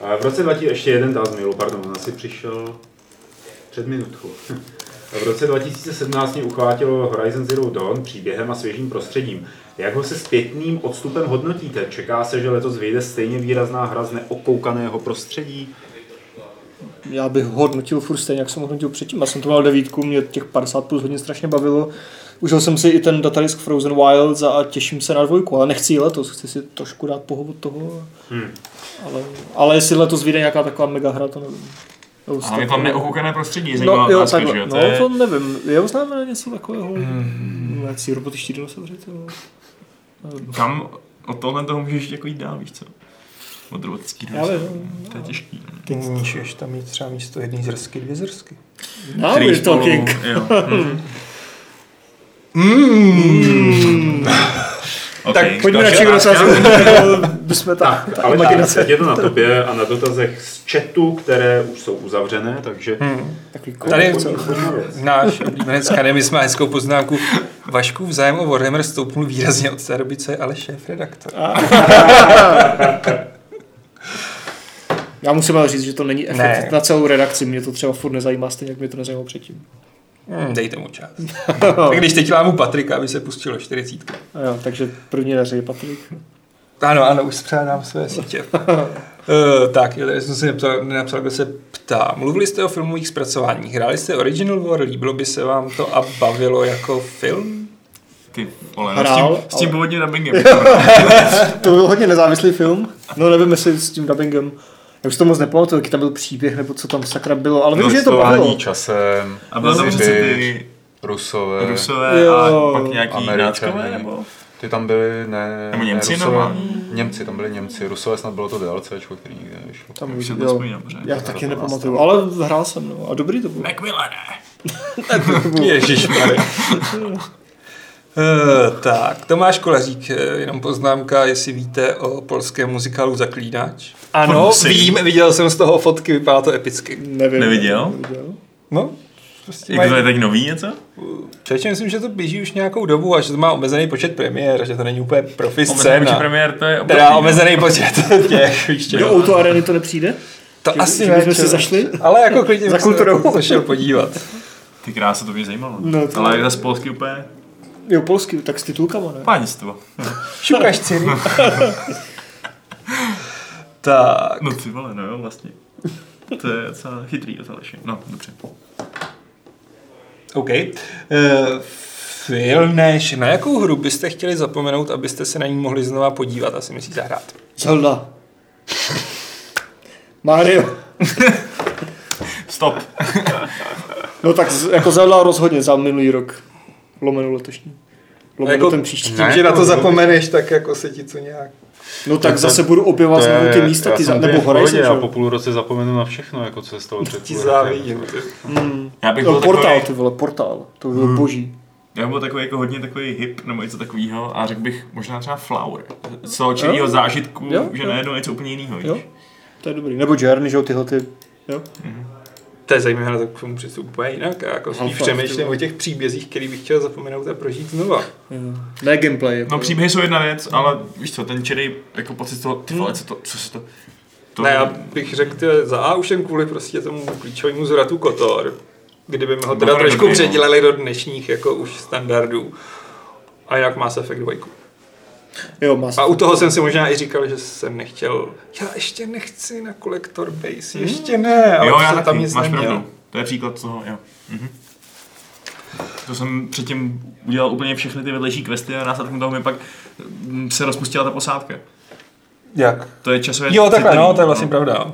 Speaker 2: A v roce 2000, ještě jeden dotaz Milu, pardon, on asi přišel před minutkou. V roce 2017 mě uchvátilo Horizon Zero Dawn příběhem a svěžím prostředím. Jak ho se zpětným odstupem hodnotíte? Čeká se, že letos vyjde stejně výrazná hra z neokoukaného prostředí?
Speaker 1: Já bych ho hodnotil furt stejně, jak jsem ho hodnotil předtím. Já jsem to měl devítku, mě těch 50 plus hodin strašně bavilo. Užil jsem si i ten datadisk Frozen Wilds a těším se na dvojku, ale nechci ji letos, chci si trošku dát pohovu od toho.
Speaker 2: Hmm.
Speaker 1: Ale, ale jestli letos vyjde nějaká taková mega hra, to nevím.
Speaker 4: Ale je tam neokoukané prostředí,
Speaker 1: No,
Speaker 4: zajímavá
Speaker 1: jo,
Speaker 4: otázka,
Speaker 1: takhle.
Speaker 4: že jo?
Speaker 1: No,
Speaker 4: To je...
Speaker 1: to nevím. Je oznámené něco takového? Hmm. Jak si robotičtí dinosauři, to...
Speaker 4: Kam od tohle toho můžeš jako jít dál, víš co? Od robotických
Speaker 1: Já
Speaker 4: dinosaurů.
Speaker 1: vím.
Speaker 4: To je těžký.
Speaker 3: Teď můžeš tam mít třeba místo jedné zrsky, dvě zrsky.
Speaker 1: Now
Speaker 4: Který
Speaker 1: we're
Speaker 4: spolu-
Speaker 1: talking.
Speaker 4: Jo.
Speaker 3: Mm.
Speaker 4: Okay.
Speaker 1: Tak pojďme na
Speaker 4: další
Speaker 1: ta, ta
Speaker 2: Ale tak,
Speaker 1: imaginace.
Speaker 2: teď je to na tobě a na dotazech z chatu, které už jsou uzavřené, takže
Speaker 1: Takový
Speaker 3: Tady
Speaker 1: kolik,
Speaker 2: věc.
Speaker 3: náš oblíbenec Kanemis má hezkou poznámku. Vašku vzájem o Warhammer stoupnul výrazně od té doby, co je ale šéf redaktor.
Speaker 1: Já musím ale říct, že to není efekt
Speaker 3: Ne.
Speaker 1: na celou redakci. Mě to třeba furt nezajímá, stejně jak mě to nezajímalo předtím.
Speaker 3: Hmm, dejte mu čas. tak když teď mu Patrika, aby se pustilo 40.
Speaker 1: A jo, takže první na řadě Patrik.
Speaker 3: Ano, ano, už zpřádám své sítě. uh, tak, jo, tady jsem si nepsal, nenapsal, kdo se ptá. Mluvili jste o filmových zpracováních, hráli jste Original War, líbilo by se vám to a bavilo jako film?
Speaker 4: Ty vole, no s
Speaker 1: Hrál,
Speaker 4: tím, s tím
Speaker 1: ale-
Speaker 4: původním dubbingem.
Speaker 1: To byl hodně nezávislý film. No nevím, jestli s tím dubbingem. Já už to moc nepamatuju, jaký tam byl příběh, nebo co tam sakra bylo, ale vím, že je to bavilo.
Speaker 5: Časem,
Speaker 4: A bylo tam přece
Speaker 5: Sibir,
Speaker 4: ty
Speaker 5: Rusové,
Speaker 4: Rusové
Speaker 1: Jo.
Speaker 4: a pak nějaký
Speaker 5: Američané.
Speaker 4: náckové, nebo?
Speaker 5: ty tam byli, ne,
Speaker 4: Nebo Němci
Speaker 5: ne Rusové? Němci, tam byli Němci, Rusové snad bylo to DLCčko, který nikdy nevyšlo.
Speaker 1: Tam,
Speaker 4: Už jsem to.
Speaker 1: Já taky nepamatuju, ale hrál jsem, no. A dobrý to byl.
Speaker 4: Macmillane.
Speaker 3: Ježíš uh, tak, Tomáš Kolařík, eh, jenom poznámka, jestli víte o polském muzikálu Zaklínač. Ano,
Speaker 4: Prosím.
Speaker 3: vím, viděl jsem z toho fotky, vypadá to epicky.
Speaker 1: Nevím.
Speaker 4: Neviděl?
Speaker 1: Neviděl.
Speaker 3: No, prostě
Speaker 4: Jak to
Speaker 3: mají,
Speaker 4: je teď nový něco?
Speaker 3: Člověče, myslím, že to běží už nějakou dobu a že to má omezený počet premiér, že to není úplně profi
Speaker 4: Omezený
Speaker 3: scéna.
Speaker 4: premiér, to je
Speaker 3: Teda
Speaker 4: obrovský, no.
Speaker 3: omezený počet těch,
Speaker 1: Do. Auto Areny to nepřijde?
Speaker 3: To
Speaker 1: Že-
Speaker 3: asi
Speaker 1: že
Speaker 3: ne, čo-
Speaker 1: si zašli?
Speaker 3: Ale jako klidně
Speaker 1: Za kulturou.
Speaker 3: to šel podívat.
Speaker 4: Ty krása, to by mě zajímalo.
Speaker 1: No, to-
Speaker 4: Ale zase polský úplně
Speaker 1: Jo, polský, tak s titulkama, ne?
Speaker 4: pánictvo.
Speaker 3: Šukaš Ciri. tak.
Speaker 4: No ty vole, no jo, vlastně. To je docela chytrý Aleši. No, dobře.
Speaker 3: OK. Uh, Phil Nash, na jakou hru byste chtěli zapomenout, abyste se na ní mohli znova podívat a si myslí zahrát?
Speaker 1: Zelda. Mario.
Speaker 4: Stop.
Speaker 1: No tak jako Zelda rozhodně za minulý rok. Lomeno letošní. Lomeno
Speaker 3: Jako-
Speaker 1: ten příští.
Speaker 3: Tím, že na to zapomeneš, tak jako se ti co nějak...
Speaker 1: No tak
Speaker 5: to-
Speaker 1: zase budu objevovat znovu ty místa, ty za, nebo Horizon, že
Speaker 5: Já po půl roce zapomenu na všechno, jako co se stalo před
Speaker 3: Ti závidím.
Speaker 1: Mm.
Speaker 4: Já bych
Speaker 1: No,
Speaker 4: byl
Speaker 1: portál,
Speaker 4: takový,
Speaker 1: ty vole, portál. To bylo boží.
Speaker 4: já bych byl takový jako hodně takový hip nebo něco takového a řekl bych možná třeba Flower. Z toho zážitku,
Speaker 1: Jo,
Speaker 4: že
Speaker 1: jo.
Speaker 4: najednou něco úplně jiného,
Speaker 1: Jo. To je dobrý. Nebo Journey, že jo, tyhle ty. Jo?
Speaker 3: To je zajímavé, na to k tomu přistupu úplně jinak. Já jako spíš přemýšlím o těch příbězích, který bych chtěl zapomenout a prožít znova.
Speaker 1: jo. Ne gameplay. Jako.
Speaker 4: No příběhy jsou jedna věc, ale víš co, ten čirý jako pocit toho, ty vole, co to, co se to... to
Speaker 3: Ne, já bych řekl, že za A už jen kvůli prostě tomu klíčovému zvratu Kotor, kdyby mi ho teda
Speaker 4: Kotor je
Speaker 3: trošku
Speaker 4: dobrý, no.
Speaker 3: předělali do dnešních jako už standardů. A jinak Mass Effect 2.
Speaker 1: Jo,
Speaker 3: A u toho jsem si možná i říkal, že jsem nechtěl, já ještě nechci na kolektor base, ještě ne, ale
Speaker 4: jo, já
Speaker 3: jsem
Speaker 4: taky,
Speaker 3: tam nic
Speaker 4: máš
Speaker 3: neměl.
Speaker 4: pravdu. To je příklad toho, jo. Mhm. To jsem předtím udělal úplně všechny ty vedlejší questy a následkem toho mi pak mm, se rozpustila ta posádka.
Speaker 3: Jak?
Speaker 4: To je časově
Speaker 3: Jo, takhle, no, to je vlastně pravda.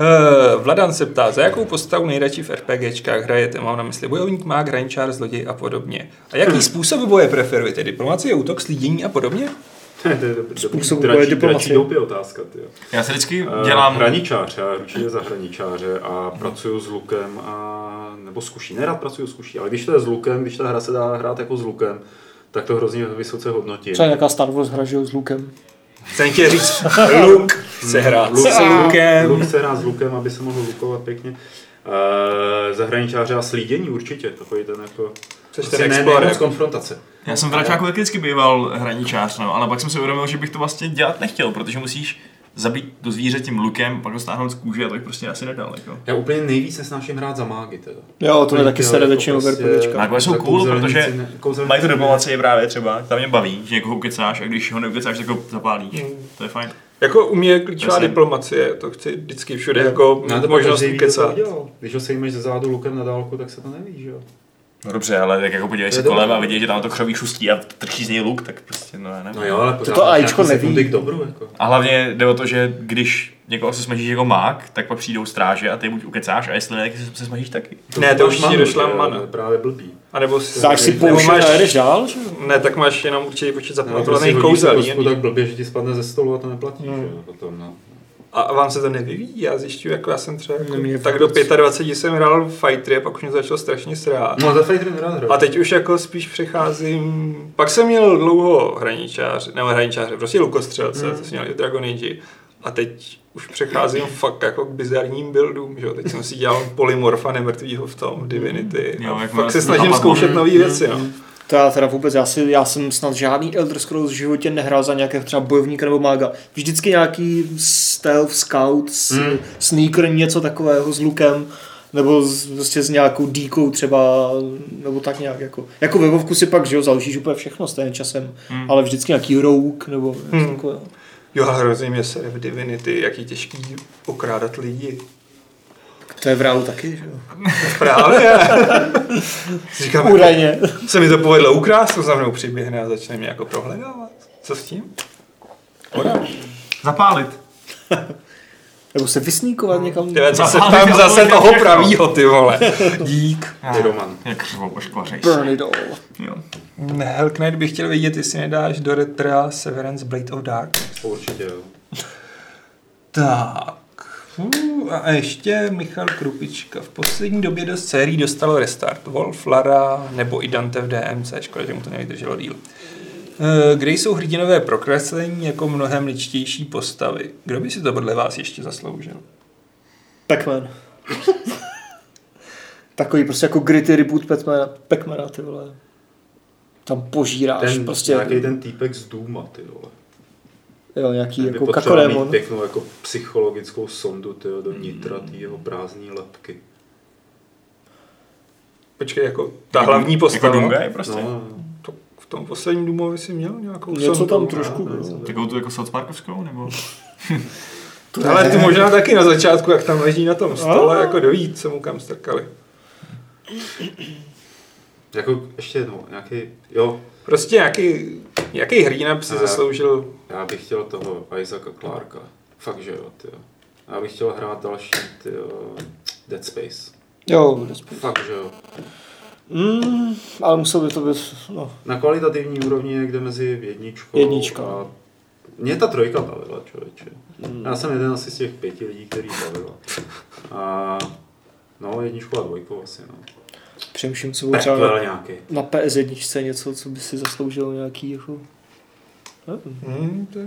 Speaker 3: Eh, Vladan se ptá, za jakou postavu nejradši v RPGčkách hrajete? Mám na mysli bojovník, mák, hraničár, zloděj a podobně. A jaký způsob boje preferujete? Diplomacie, útok, slídění a podobně?
Speaker 2: to je dobrý,
Speaker 1: Způsob boje diplomacie.
Speaker 2: doupě otázka, ty.
Speaker 4: Já se vždycky
Speaker 2: Dělám
Speaker 4: dělám...
Speaker 2: hraničář, já určitě za hraničáře a pracuju s lukem a nebo s kuší. Nerad pracuju s kuší, ale když to je s lukem, když ta hra se dá hrát jako s lukem, tak to hrozně vysoce hodnotím.
Speaker 1: Třeba nějaká Star Wars hra, s lukem.
Speaker 3: Jsem chtěl říct, luk chce hrát
Speaker 2: Luk,
Speaker 3: s lukem.
Speaker 2: Luk se hrát s lukem, aby se mohl lukovat pěkně. Uh, za hraničáře a slídění určitě, takový ten jako...
Speaker 3: Což ten Explorer.
Speaker 2: moc konfrontace.
Speaker 4: Já jsem v Dračáku taky vždycky býval hraničář, no, ale pak jsem si uvědomil, že bych to vlastně dělat nechtěl, protože musíš zabít to zvíře tím lukem, pak ho stáhnout z kůže a to bych prostě asi nedal. Jako.
Speaker 2: Já úplně nejvíc nesnáším hrát za mágy teda.
Speaker 1: Jo, to je taky sere
Speaker 2: jako
Speaker 1: většinou
Speaker 2: prostě-.
Speaker 4: Mágové jsou cool, protože Mají tu
Speaker 2: ne-
Speaker 4: diplomacie právě třeba, tam mě baví, že někoho ukecáš a když ho neukecáš, tak ho zapálíš.
Speaker 3: Mm.
Speaker 4: To je fajn.
Speaker 3: Jako u mě je klíčová
Speaker 4: Jasně.
Speaker 3: diplomacie, to chci vždycky všude jako
Speaker 2: No, to
Speaker 3: možnost
Speaker 2: to
Speaker 3: ukecat.
Speaker 2: Když ho sejmeš ze zádu lukem na dálku, tak se to neví, že jo?
Speaker 4: No dobře, ale tak jako podívej
Speaker 2: To
Speaker 4: se kolem a vidíš, že tam to křoví šustí a trčí z něj luk, tak prostě no já nevím.
Speaker 2: No jo, ale pořád
Speaker 1: to AIčko
Speaker 2: nějaký
Speaker 1: neví.
Speaker 2: k dobru, jako.
Speaker 4: A hlavně jde o to, že když někoho se smažíš jako mák, tak pak přijdou stráže a ty buď ukecáš a jestli ne, tak se, se smažíš taky.
Speaker 3: Ne, to už ti došla mana.
Speaker 2: to je právě blbý.
Speaker 3: A nebo si,
Speaker 1: Dáš si
Speaker 3: máš-
Speaker 1: a jedeš dál, že?
Speaker 3: Ne, tak máš jenom určitě počet
Speaker 2: No, prostě
Speaker 3: zapamatovaných kouzel.
Speaker 2: tak blbě, že ti spadne ze stolu a to neplatíš,
Speaker 3: Hmm.
Speaker 2: že jo, potom, no.
Speaker 3: A vám se to nevyvíjí? Já zjišťuju, jako já jsem třeba jako, tak do
Speaker 1: vůbec.
Speaker 3: 25 jsem hrál Fightery a pak už mě to začalo strašně srát.
Speaker 2: No, za Fighter nerad hraju.
Speaker 3: A teď už jako spíš přecházím, pak jsem měl dlouho hraničář, nebo hraničáře, prostě lukostřelce,
Speaker 2: Hmm.
Speaker 3: to jsem měl i Dragon Age. A teď už přecházím fakt jako k bizarním buildům, že jo. Teď jsem si dělal polymorfa nemrtvýho v tom Divinity.
Speaker 4: Jo,
Speaker 3: a
Speaker 4: jak
Speaker 3: fakt se snažím zkoušet nové věci, no.
Speaker 1: To já teda vůbec, já, si, já jsem snad žádný Elder Scrolls v životě nehrál za nějakého třeba bojovníka nebo mága. Vždycky nějaký stealth, scout, s,
Speaker 2: Hmm.
Speaker 1: sneaker, něco takového s lukem, nebo s, prostě s nějakou díkou třeba, nebo tak nějak jako. Jako ve Vovku si pak, že jo, založíš úplně všechno s tím časem,
Speaker 4: Hmm.
Speaker 1: ale vždycky nějaký rouk, nebo něco
Speaker 3: Hmm.
Speaker 1: takového.
Speaker 3: Jo, a hrozně mě se v Divinity, jak je těžký okrádat lidi.
Speaker 1: To je v reálu taky, že jo.
Speaker 3: Právě. Říkám, jako,
Speaker 1: Údajně.
Speaker 3: se mi to povedlo ukrást, to za mnou přiběhne a začne mě jako prohledávat. Co s tím?
Speaker 4: Zapálit.
Speaker 1: Nebo se vysníkovat někam.
Speaker 3: Tyhle, zase
Speaker 4: Zapálit
Speaker 3: tam zase toho pravýho, ty vole. Dík.
Speaker 2: Ty Roman.
Speaker 4: Jak řvou oškvařej.
Speaker 1: Burn it all.
Speaker 4: Jo.
Speaker 3: Hell Knight bych chtěl vidět, jestli nedáš do retra Severance Blade of Darkness.
Speaker 2: Určitě, jo.
Speaker 3: Tak. A ještě Michal Krupička. V poslední době do sérií dostalo restart. Wolf, Lara nebo i Dante v DMC. Škoda, že mu to nevydrželo díl. Eh, Kde jsou hrdinové prokreslení jako mnohem ličtější postavy? Kdo by si to podle vás ještě zasloužil?
Speaker 1: Pac-Man. Takový prostě jako gritty reboot Pac-Mana, Pac-Mana ty vole. Tam požíráš
Speaker 2: Ten,
Speaker 1: prostě.
Speaker 2: nějaký ten týpek z Duma, ty vole.
Speaker 1: Jo, nějaký jako
Speaker 2: potřeboval mít
Speaker 1: kakorémon.
Speaker 2: pěknou jako psychologickou sondu, ty do nitra té jeho prázdné lepky.
Speaker 3: Počkej, jako ta hlavní
Speaker 4: Jako
Speaker 3: postava.
Speaker 4: Dungaj prostě.
Speaker 2: No,
Speaker 3: To v tom posledním Dumovi si měl nějakou
Speaker 1: Něco
Speaker 3: sondu.
Speaker 1: tam trošku
Speaker 2: no,
Speaker 1: bylo.
Speaker 2: no.
Speaker 4: Takovou tu jako South Parkovskou, nebo?
Speaker 3: Ale ty možná taky na začátku, jak tam leží na tom stole, jako doví, co mu kam strkali.
Speaker 2: Jako ještě jednou, nějaký, jo,
Speaker 3: Prostě nějaký, nějaký hrdina by si zasloužil
Speaker 2: já bych chtěl toho Isaaca Clarka. Fakt, že jo, ty Já bych chtěl hrát další, ty Dead Space.
Speaker 1: Jo, Dead
Speaker 2: Fakt, že jo.
Speaker 1: Mm, ale musel by to být, no.
Speaker 2: Na kvalitativní úrovni někde mezi jedničkou
Speaker 1: Jednička.
Speaker 2: a... Mě ta trojka bavila, člověče. Já jsem jeden asi z těch pěti lidí, který bavila. A... No, jedničku a dvojku asi, no.
Speaker 1: Přemýšlím, co třeba na,
Speaker 2: nějaký.
Speaker 1: na PS1 něco, co by si zasloužil nějaký jako... nevím.
Speaker 3: Hmm, to je...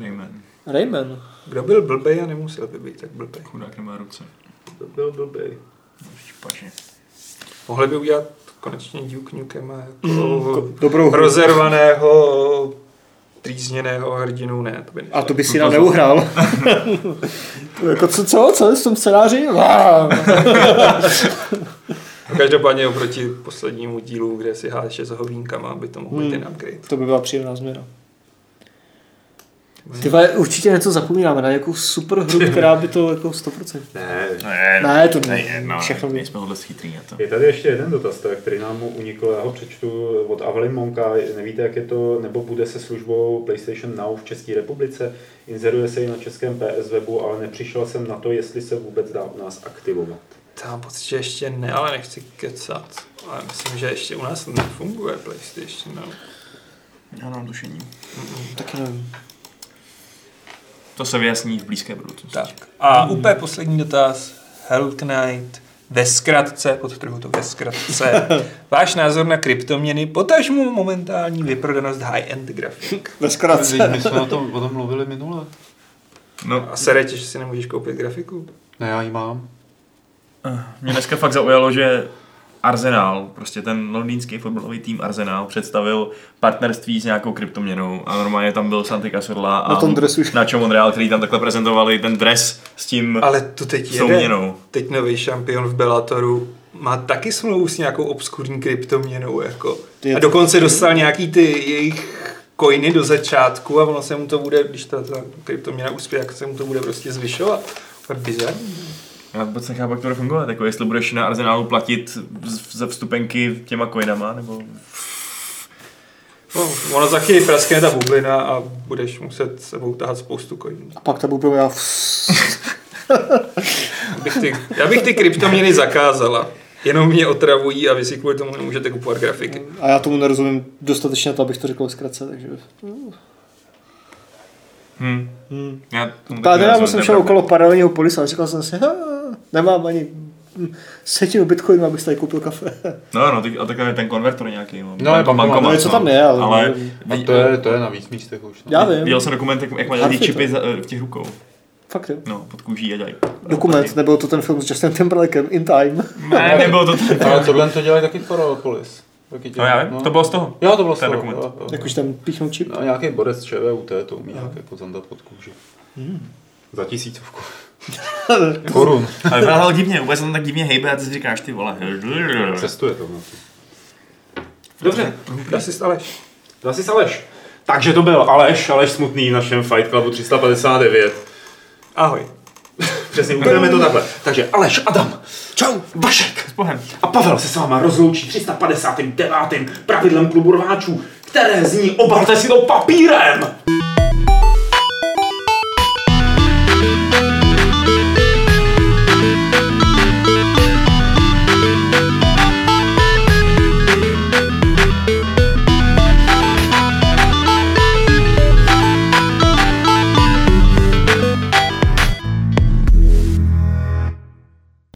Speaker 4: Rayman.
Speaker 1: Rayman.
Speaker 3: Kdo byl blbej a nemusel by být tak blbej.
Speaker 4: Chudák nemá ruce.
Speaker 2: To byl blbej.
Speaker 4: Špatně.
Speaker 3: Mohli by udělat konečně Duke Nukema jako
Speaker 1: Ko- Dobrou hru.
Speaker 3: rozervaného trýzněného hrdinu, ne, to by
Speaker 1: A to by si nám
Speaker 4: to-
Speaker 1: neuhrál. jako co, co, co je v tom Vá.
Speaker 3: Každopádně oproti poslednímu dílu, kde si háže s hovínkama, by to mohl být
Speaker 1: Hmm.
Speaker 3: ten upgrade.
Speaker 1: to by byla příjemná změna. Ty vole, určitě něco zapomínáme na nějakou super hru, která by to jako 100%.
Speaker 2: Ne,
Speaker 4: Ne,
Speaker 1: Ne, to
Speaker 4: ne,
Speaker 1: ne,
Speaker 4: no,
Speaker 1: všechno mě.
Speaker 4: nejsme hodně chytrý na to.
Speaker 2: Je tady ještě jeden dotaz, tak, který nám unikl, já ho přečtu od Avelin Monka. Nevíte, jak je to, nebo bude se službou PlayStation Now v České republice? Inzeruje se i na českém PS webu, ale nepřišel jsem na to, jestli se vůbec dá u nás aktivovat.
Speaker 3: Tam pocit, že ještě ne, ale nechci kecat. Ale myslím, že ještě u nás nefunguje PlayStation. No.
Speaker 4: Já mám tušení.
Speaker 1: Taky nevím.
Speaker 4: To se vyjasní v blízké budoucnosti.
Speaker 3: Tak. A úplně poslední dotaz. Hell Knight. Ve zkratce, podtrhu to ve zkratce. Váš názor na kryptoměny, potažmu momentální vyprodanost high-end grafik.
Speaker 1: Ve zkratce.
Speaker 5: My jsme o tom, o tom mluvili minule.
Speaker 4: No,
Speaker 3: A sere tě, že si nemůžeš koupit grafiku?
Speaker 5: Ne, já ji mám.
Speaker 4: Mě dneska fakt zaujalo, že Arsenal, prostě ten londýnský fotbalový tým Arsenal představil partnerství s nějakou kryptoměnou a normálně tam byl Santi Cazorla a
Speaker 1: Na tom dresu.
Speaker 4: na Monreal, který tam takhle prezentovali ten dres s tím
Speaker 3: Ale to teď
Speaker 4: s tou
Speaker 3: jede.
Speaker 4: měnou.
Speaker 3: Teď nový šampion v Bellatoru má taky smlouvu s nějakou obskurní kryptoměnou. Jako. A dokonce dostal nějaký ty jejich coiny do začátku a ono se mu to bude, když ta, ta kryptoměna uspěje, tak se mu to bude prostě zvyšovat. To je bizarní.
Speaker 4: Já vůbec nechápu, jak to bude fungovat, jako jestli budeš na Arsenalu platit za vstupenky těma coinama, nebo...
Speaker 3: No, ono za chvíli praskne ta bublina a budeš muset sebou tahat spoustu coinů.
Speaker 1: A pak to bude já...
Speaker 3: Bych ty, já bych ty kryptoměny zakázala. Jenom mě otravují a vy si kvůli tomu nemůžete kupovat grafiky.
Speaker 1: A já tomu nerozumím dostatečně to, abych to řekl zkratce, takže...
Speaker 4: Hm.
Speaker 1: Hmm.
Speaker 4: Já tomu
Speaker 1: Já jsem šel okolo paralelního polisa a říkal jsem si, "Ha, nemám ani setinu bitcoinu, abych si tady koupil kafe.
Speaker 4: No, no, ty, a takhle je ten konvertor nějaký. No,
Speaker 5: No, je bankomat.
Speaker 1: No, něco tam je, ale-
Speaker 4: ale
Speaker 5: A to je, to je na víc místech už. No.
Speaker 1: Já vím.
Speaker 4: Viděl jsem dokument, jak, jak mají ty
Speaker 1: Harfy
Speaker 4: čipy za, v těch rukou.
Speaker 1: Fakt jo.
Speaker 4: No, pod kůží a dělají.
Speaker 1: Dokument, nebyl to ten film s Justin Timberlakem, In Time.
Speaker 4: Ne, nebylo to ten
Speaker 5: Ale tohle to dělají taky. Taky
Speaker 4: No já vím, to bylo z toho.
Speaker 5: Jo, to bylo z
Speaker 4: Ten
Speaker 5: toho.
Speaker 4: dokument.
Speaker 5: jo, jo.
Speaker 1: Jak už tam píchnou čip.
Speaker 5: No, nějaký borec ČVUT to umí nějak jako zandat pod kůži. Za tisícovku. Korun.
Speaker 4: Ale vypadal divně, vůbec jsem tak divně hejbe a ty si říkáš ty vole.
Speaker 2: Cestuje to. No.
Speaker 3: Dobře, já si Aleš.
Speaker 2: Zase Aleš. Takže to byl Aleš, Aleš Smutný v našem Fight Clubu 359.
Speaker 3: Ahoj.
Speaker 2: Přesně, uvedeme to takhle. Takže Aleš, Adam, čau, Vašek
Speaker 4: S Bohem.
Speaker 2: a Pavel se s váma rozloučí 359. pravidlem klubu rváčů, které zní obalte si to papírem.